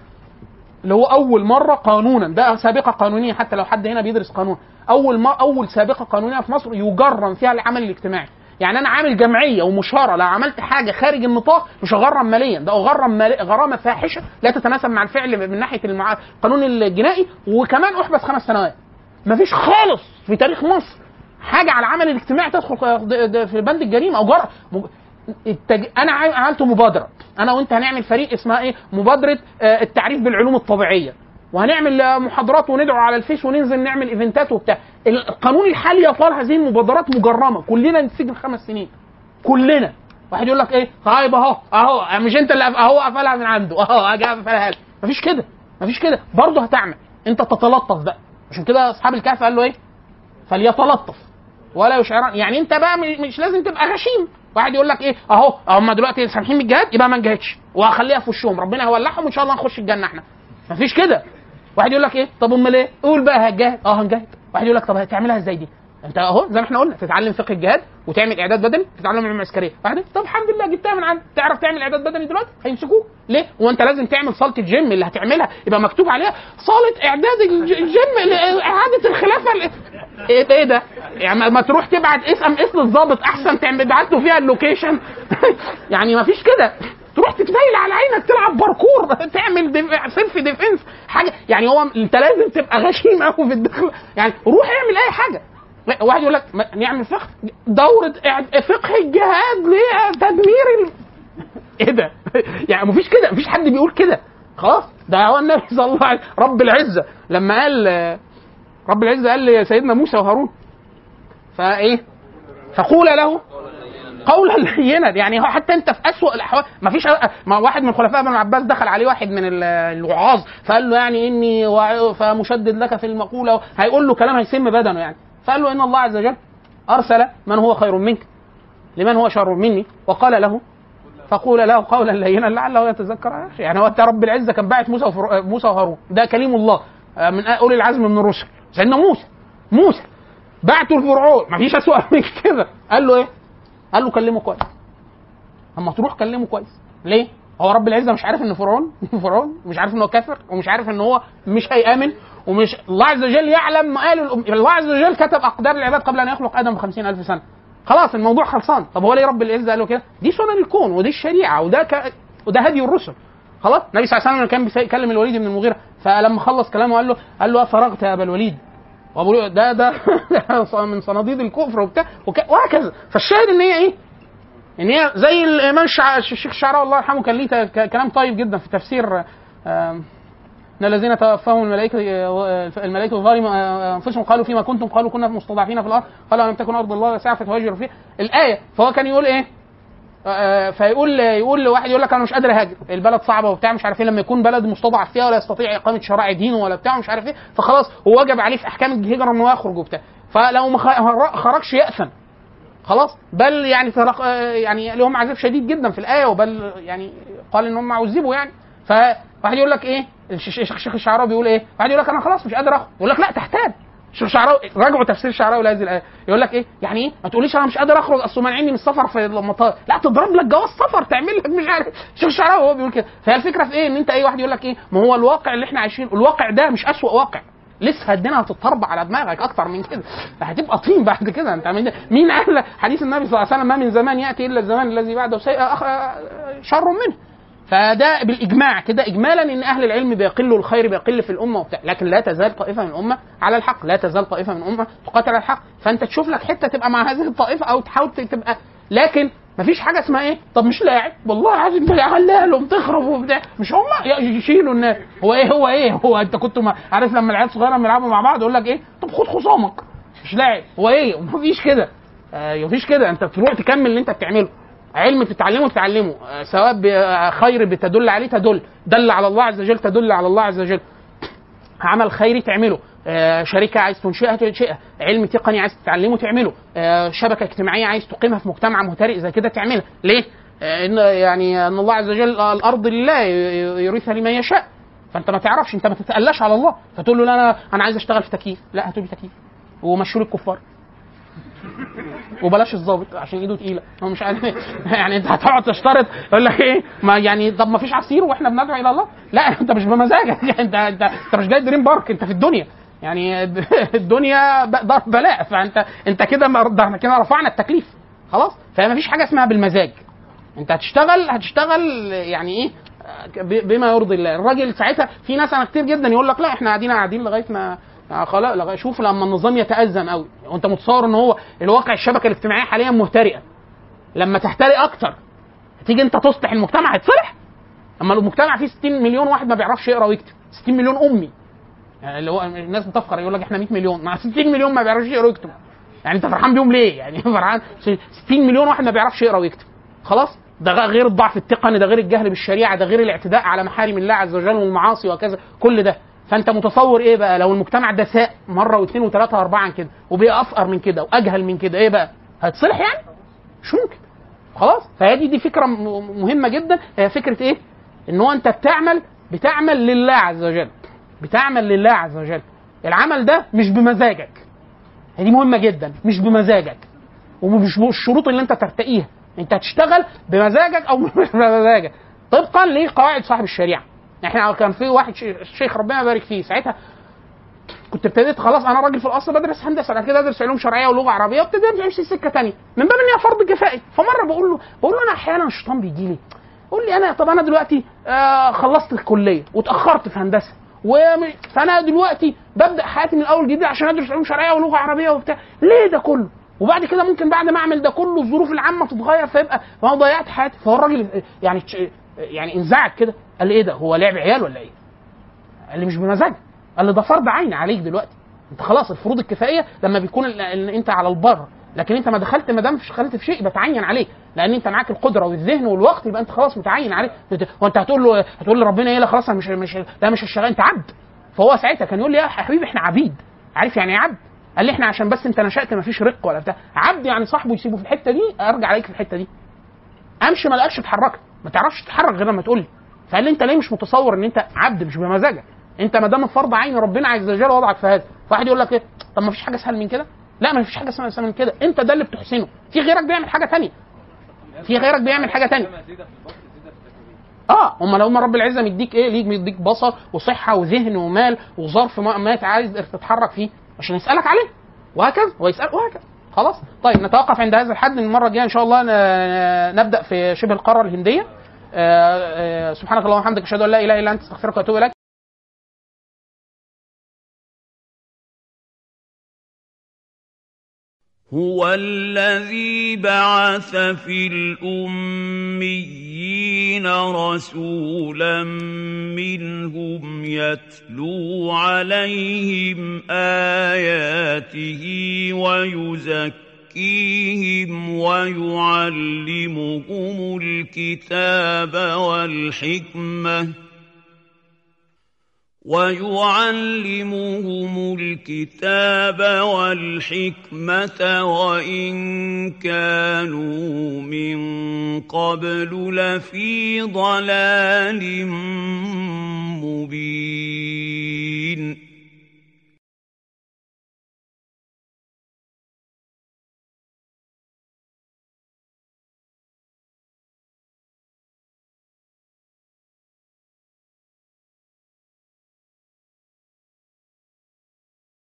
اللي هو أول مرة قانونا. ده سابقة قانونية حتى لو حد هنا بيدرس قانون. أول ما أول سابقة قانونية في مصر يجرم فيها العمل الاجتماعي. يعني أنا عامل جمعية ومشارة لو عملت حاجة خارج النطاق مش هغرم ماليا ده أغرم مالي غرامة فاحشة لا تتناسب مع الفعل من ناحية المع... القانون الجنائي وكمان أحبس خمس سنوات. مفيش خالص في تاريخ مصر حاجة على العمل الاجتماعي تدخل في بند الجريمة أو جرم التج... أنا عملت مبادرة. أنا وأنت هنعمل فريق اسمها إيه؟ مبادرة آه، التعريف بالعلوم الطبيعية. وهنعمل محاضرات وندعو على الفيس وننزل نعمل إيفنتات وبتاع. القانون الحالي يطال هذه المبادرات مجرمة. كلنا نتسجن خمس سنين. كلنا. واحد يقول لك إيه؟ طيب أهو أهو مش أنت اللي أهو قفلها من عنده. أهو أجي قفلها مفيش كده. مفيش كده. برضه هتعمل. أنت تتلطف بقى. عشان كده أصحاب الكهف قال له إيه؟ فليتلطف. ولا يشعرن يعني أنت بقى مش لازم تبقى غشيم. واحد يقول لك إيه؟ أهو هم دلوقتي سامحين بالجهاد يبقى ما نجاهدش وهخليها في وشهم. ربنا هيولعهم وإن شاء الله نخش الجنة إحنا. مفيش كده. واحد يقول لك إيه؟ طب أمال إيه؟ قول بقى هتجاهد آه هنجاهد واحد يقول لك طب هتعملها إزاي دي؟ أنت أهو زي ما إحنا قلنا تتعلم فقه الجهاد وتعمل إعداد بدني تتعلم العلوم العسكريه واحد طب الحمد لله جبتها من عندك تعرف تعمل إعداد بدني دلوقتي؟ هيمسكوك. ليه؟ هو انت لازم تعمل صالة الجيم اللي هتعملها يبقى مكتوب عليها صالة إعداد الج- الجيم لاعاده الخلافه ال- إيه إيه ده؟ يعني ما- تروح تبعت SMS للظابط أحسن تعمل تبعت له فيها ال location. يعني ما فيش كده. تروح تتنيل على عينك تلعب باركور تعمل. self defense حاجة يعني هو انت لازم تبقى غشيم قوي في الدخل يعني روح اعمل أي حاجة واحد يقول لك نعمل فقه دورة فقه الجهاد لتدمير ال... إيه ده؟ يعني مفيش كده مفيش حد بيقول كده خلاص ده هو النبي صلى الله عليه رب العزة لما قال رب العزة قال لسيدنا موسى وهارون فإيه؟ فقول له قولا لينا يعني هو حتى انت في اسوء الأحوال ما فيش ما واحد من خلفاء ابن العباس دخل عليه واحد من ال- الوعاظ فقال له يعني إني فمشدد لك في المقولة هيقول له كلام هيسم بدنه يعني فقال له إن الله عز وجل أرسل من هو خير منك لمن هو شر مني وقال له فقول له قولا لينا لعله يتذكر. يعني هو رب العزة كان باعت موسى. موسى وهارون ده كليم الله آه، من أولي العزم من الرسل سيدنا موسى موسى بعته لفرعون مفيش اسوء من كده قال له إيه؟ قال له كلمه كويس. اما تروح كلمه كويس. ليه؟ هو رب العزة مش عارف ان فرعون فرعون مش عارف ان هو كافر ومش عارف ان هو مش هيآمن ومش الله عز وجل يعلم مقال الأم... الله عز وجل كتب أقدار العباد قبل أن يخلق آدم ب ألف سنة. خلاص الموضوع خلصان. طب هو ليه رب العزة قال له كده؟ دي سنن الكون ودي الشريعة وده ك... وده هدي الرسل. خلاص؟ النبي صلى الله عليه وسلم كان بيكلم الوليد بن المغيرة فلما خلص كلامه قال له قال له فرغت يا أبا الوليد؟ وابو لؤلؤ ده ده من صناديد الكفر وبتاع وهكذا فالشاهد إن هي إيه؟ إن هي زي الإمام الشيخ الشعراوي الله يرحمه كان ليه كلام طيب جدا في تفسير إن الذين توفاهم الملائكة آه، الملائكة ظالم آه، أنفسهم قالوا فيما كنتم قالوا كنا مستضعفين في الأرض قالوا لم تكن أرض الله واسعه فتهاجروا فيها الآية فهو كان يقول إيه؟ آه، فيقول يقول لواحد يقول لك أنا مش قادر اهاجر البلد صعبة وبتاع مش عارف إيه لما يكون بلد مستضعف فيها ولا يستطيع إقامة شرائع دينه ولا بتاع مش عارف إيه فخلاص هو وجب عليه في أحكام الهجرة انه يخرج وبتاع. فلو ما خرجش يأثم. خلاص؟ بل يعني آه، يعني لهم عذاب شديد جدا في الآية وبل يعني قال إن هم عذبوا يعني. فواحد يقول لك إيه الش- الش- الشيخ الشعراوي بيقول إيه واحد يقول لك أنا خلاص مش قادر أخرج. يقول لك لا تحتاج. الشعراوي راجعوا تفسير الشعراوي لهذه الايه يقول لك إيه؟ يعني إيه؟ ما تقوليش أنا مش قادر أخرج أصل مانعيني من السفر في المطار لا تضرب لك جواز سفر تعمل لك مش عارف. الشيخ الشعراوي هو بيقول كده. فهي الفكرة في إيه؟ إن أنت أي واحد يقول لك إيه؟ ما هو الواقع اللي إحنا عايشينه الواقع ده مش أسوأ واقع. لسه الدنيا هتتطربع على دماغك أكتر من كده. هتبقى طين بعد كده أنت من مين قال؟ حديث النبي صلى الله عليه وسلم ما من زمان يأتي إلا الزمان الذي بعده أخ... شر منه. فده بالإجماع كده اجمالا إن أهل العلم بيقلوا الخير بيقل في الأمة وبتاع. لكن لا تزال طائفة من الامه على الحق. لا تزال طائفة من الامه تقاتل على الحق. فأنت تشوف لك حتة تبقى مع هذه الطائفة أو تحاول تبقى. لكن مفيش حاجة اسمها إيه؟ طب مش لاعب. والله عايزين لهم تخرب وبتاع. مش هم؟ يشيلوا الناس. هو إيه؟ هو إيه؟ هو أنت كنت عارف لما العيال صغيرة بيلعبوا مع بعض يقول لك إيه؟ طب خد خصامك. مش لاعب. هو إيه؟ مفيش كده. آه مفيش كده. أنت تروح تكمل اللي أنت بتعمله. علم تتعلمه آه، سواء خير بتدل عليه تدل. دل على الله عز وجل تدل على الله عز وجل. عمل خيري تعمله. آه، شركة عايز تنشئها تنشئها. علم تقني عايز تتعلمه تعمله. آه، شبكة اجتماعية عايز تقيمها في مجتمع مهترئ زي كده تعملها. ليه؟ آه، إن يعني إن الله عز وجل الأرض لله يورثها لمن يشاء. فأنت ما تعرفش أنت ما تتألاش على الله. فتقول له لا أنا أنا عايز أشتغل في تكييف. لا هاتوا لي تكييف. لي الكفار. وبلاش الظابط عشان ايده تقيلة. هو مش عارف يعني انت هتقعد تشترط يقول لك إيه ما يعني طب ما فيش عصير وإحنا بندعو إلى الله؟ لا انت مش بمزاجك. انت انت انت مش جاي دريم بارك انت في الدنيا. يعني الدنيا بلاء. فانت انت كده إحنا كده رفعنا التكليف. خلاص؟ فما فيش حاجة اسمها بالمزاج. انت هتشتغل هتشتغل يعني إيه بما يرضي الله. الراجل ساعتها في ناس أنا كتير جدا يقول لك لا إحنا قاعدين قاعدين لغاية ما آه خلاص شوف لما النظام يتأزم قوي. وانت متصور ان هو الواقع الشبكة الاجتماعية حاليا مهترئه لما تهترئ أكتر تيجي انت تصلح المجتمع هيتصلح. أما المجتمع فيه 60 مليون واحد ما بيعرفش يقرأ ويكتب. 60 مليون أمي. يعني اللي هو الناس بتفخر يقول لك إحنا 100 مليون. مع 60 مليون ما بيعرفش يقرأ ويكتب. يعني أنت فرحان بيهم ليه؟ يعني فرحان. 60 مليون واحد ما بيعرفش يقرأ ويكتب. خلاص؟ ده غير الضعف التقني ده غير الجهل بالشريعة ده غير الاعتداء على محارم الله عز وجل والمعاصي وكذا. كل ده. فانت متصور إيه بقى؟ لو المجتمع ده ساء مرة واثنين وثلاثة وأربعة عن كده وبقى افقر من كده وأجهل من كده إيه بقى؟ هيتصلح يعني؟ مش ممكن. خلاص؟ فهي دي فكرة مهمة جدا. هي فكرة إيه؟ ان هو انت بتعمل بتعمل لله عز وجل. بتعمل لله عز وجل. العمل ده مش بمزاجك. هي دي مهمة جدا. مش بمزاجك. ومش بالشروط اللي انت ترتقيها انت هتشتغل بمزاجك أو مش بمزاجك. طبقا لقواعد صاحب الشريعة. إحنا كان في واحد ش- الشيخ ربنا يبارك فيه. ساعتها كنت ابتديت خلاص أنا راجل في الأصل بدرس هندسة بعد كده أدرس علوم شرعية ولغة عربية وابتديت أمشي سكة تانية. من باب ان هي فرض كفائي فمرة بقول له بقول له أنا أحيانا الشيطان بيجي لي. قول لي أنا طب أنا دلوقتي آه خلصت الكلية واتأخرت في هندسة. فأنا دلوقتي ببدأ حياتي من الأول جديد عشان أدرس علوم شرعية ولغة عربية وبتاع. ليه ده كله؟ وبعد كده ممكن بعد ما أعمل ده كله الظروف العامة تتغير فيبقى هو ضيعت حياتي. فهو الراجل يعني يعني انزعج كده. قال لي إيه ده؟ هو لعب عيال ولا إيه؟ قال لي مش بمزاج. قال لي ده فرض عين عليك دلوقتي. أنت خلاص الفروض الكفائيه لما بيكون أنت على البر. لكن أنت ما دخلت ما دام دخلت في شيء بتعين عليك. لأن أنت معاك القدرة والذهن والوقت يبقى أنت خلاص متعين عليك. وأنت هتقول له هتقول لربنا إيه؟ لا خلاص مش مش لا مش هشتغل أنت عبد. فهو ساعتها كان يقول لي يا حبيبي إحنا عبيد. عارف يعني إيه عبد؟ قال لي إحنا عشان بس أنت نشأت ما فيش رق ولا بتاع. عبد يعني صاحبه يسيبه في الحتة دي؟ أرجع عليك في الحتة دي. أمشي ما الاقيكش اتحركت. ما تعرفش تتحرك غير لما تقول لي. فقال لي انت ليه مش متصور ان انت عبد مش بمزاجك؟ انت ما دام فرض عين ربنا عز وجل وضعك في هذا. فواحد يقول لك إيه؟ طب ما فيش حاجة أسهل من كده؟ لا ما فيش حاجة أسهل من كده. انت ده اللي بتحسنه. في غيرك بيعمل حاجة تانية. في غيرك بيعمل حاجة تانية. آه هم لو رب العزة مديك إيه؟ ليك مديك بصر وصحة وذهن ومال وظرف ما, انت عايز تتحرك فيه عشان يسألك عليه. وهكذا. ويسال وهكذا. خلاص. طيب نتوقف عند هذا الحد. المرة الجاية إن شاء الله نبدأ في شبه القارة الهندية. سبحانك اللهم وبحمدك أشهد أن لا إله إلا أنت أستغفرك وأتوب إليك. هو الذي بعث في الأميين رسولا منهم يتلو عليهم آياته ويزكيهم ويعلمهم الكتاب والحكمة ويعلمهم الكتاب والحكمة وإن كانوا من قبل لفي ضلال مبين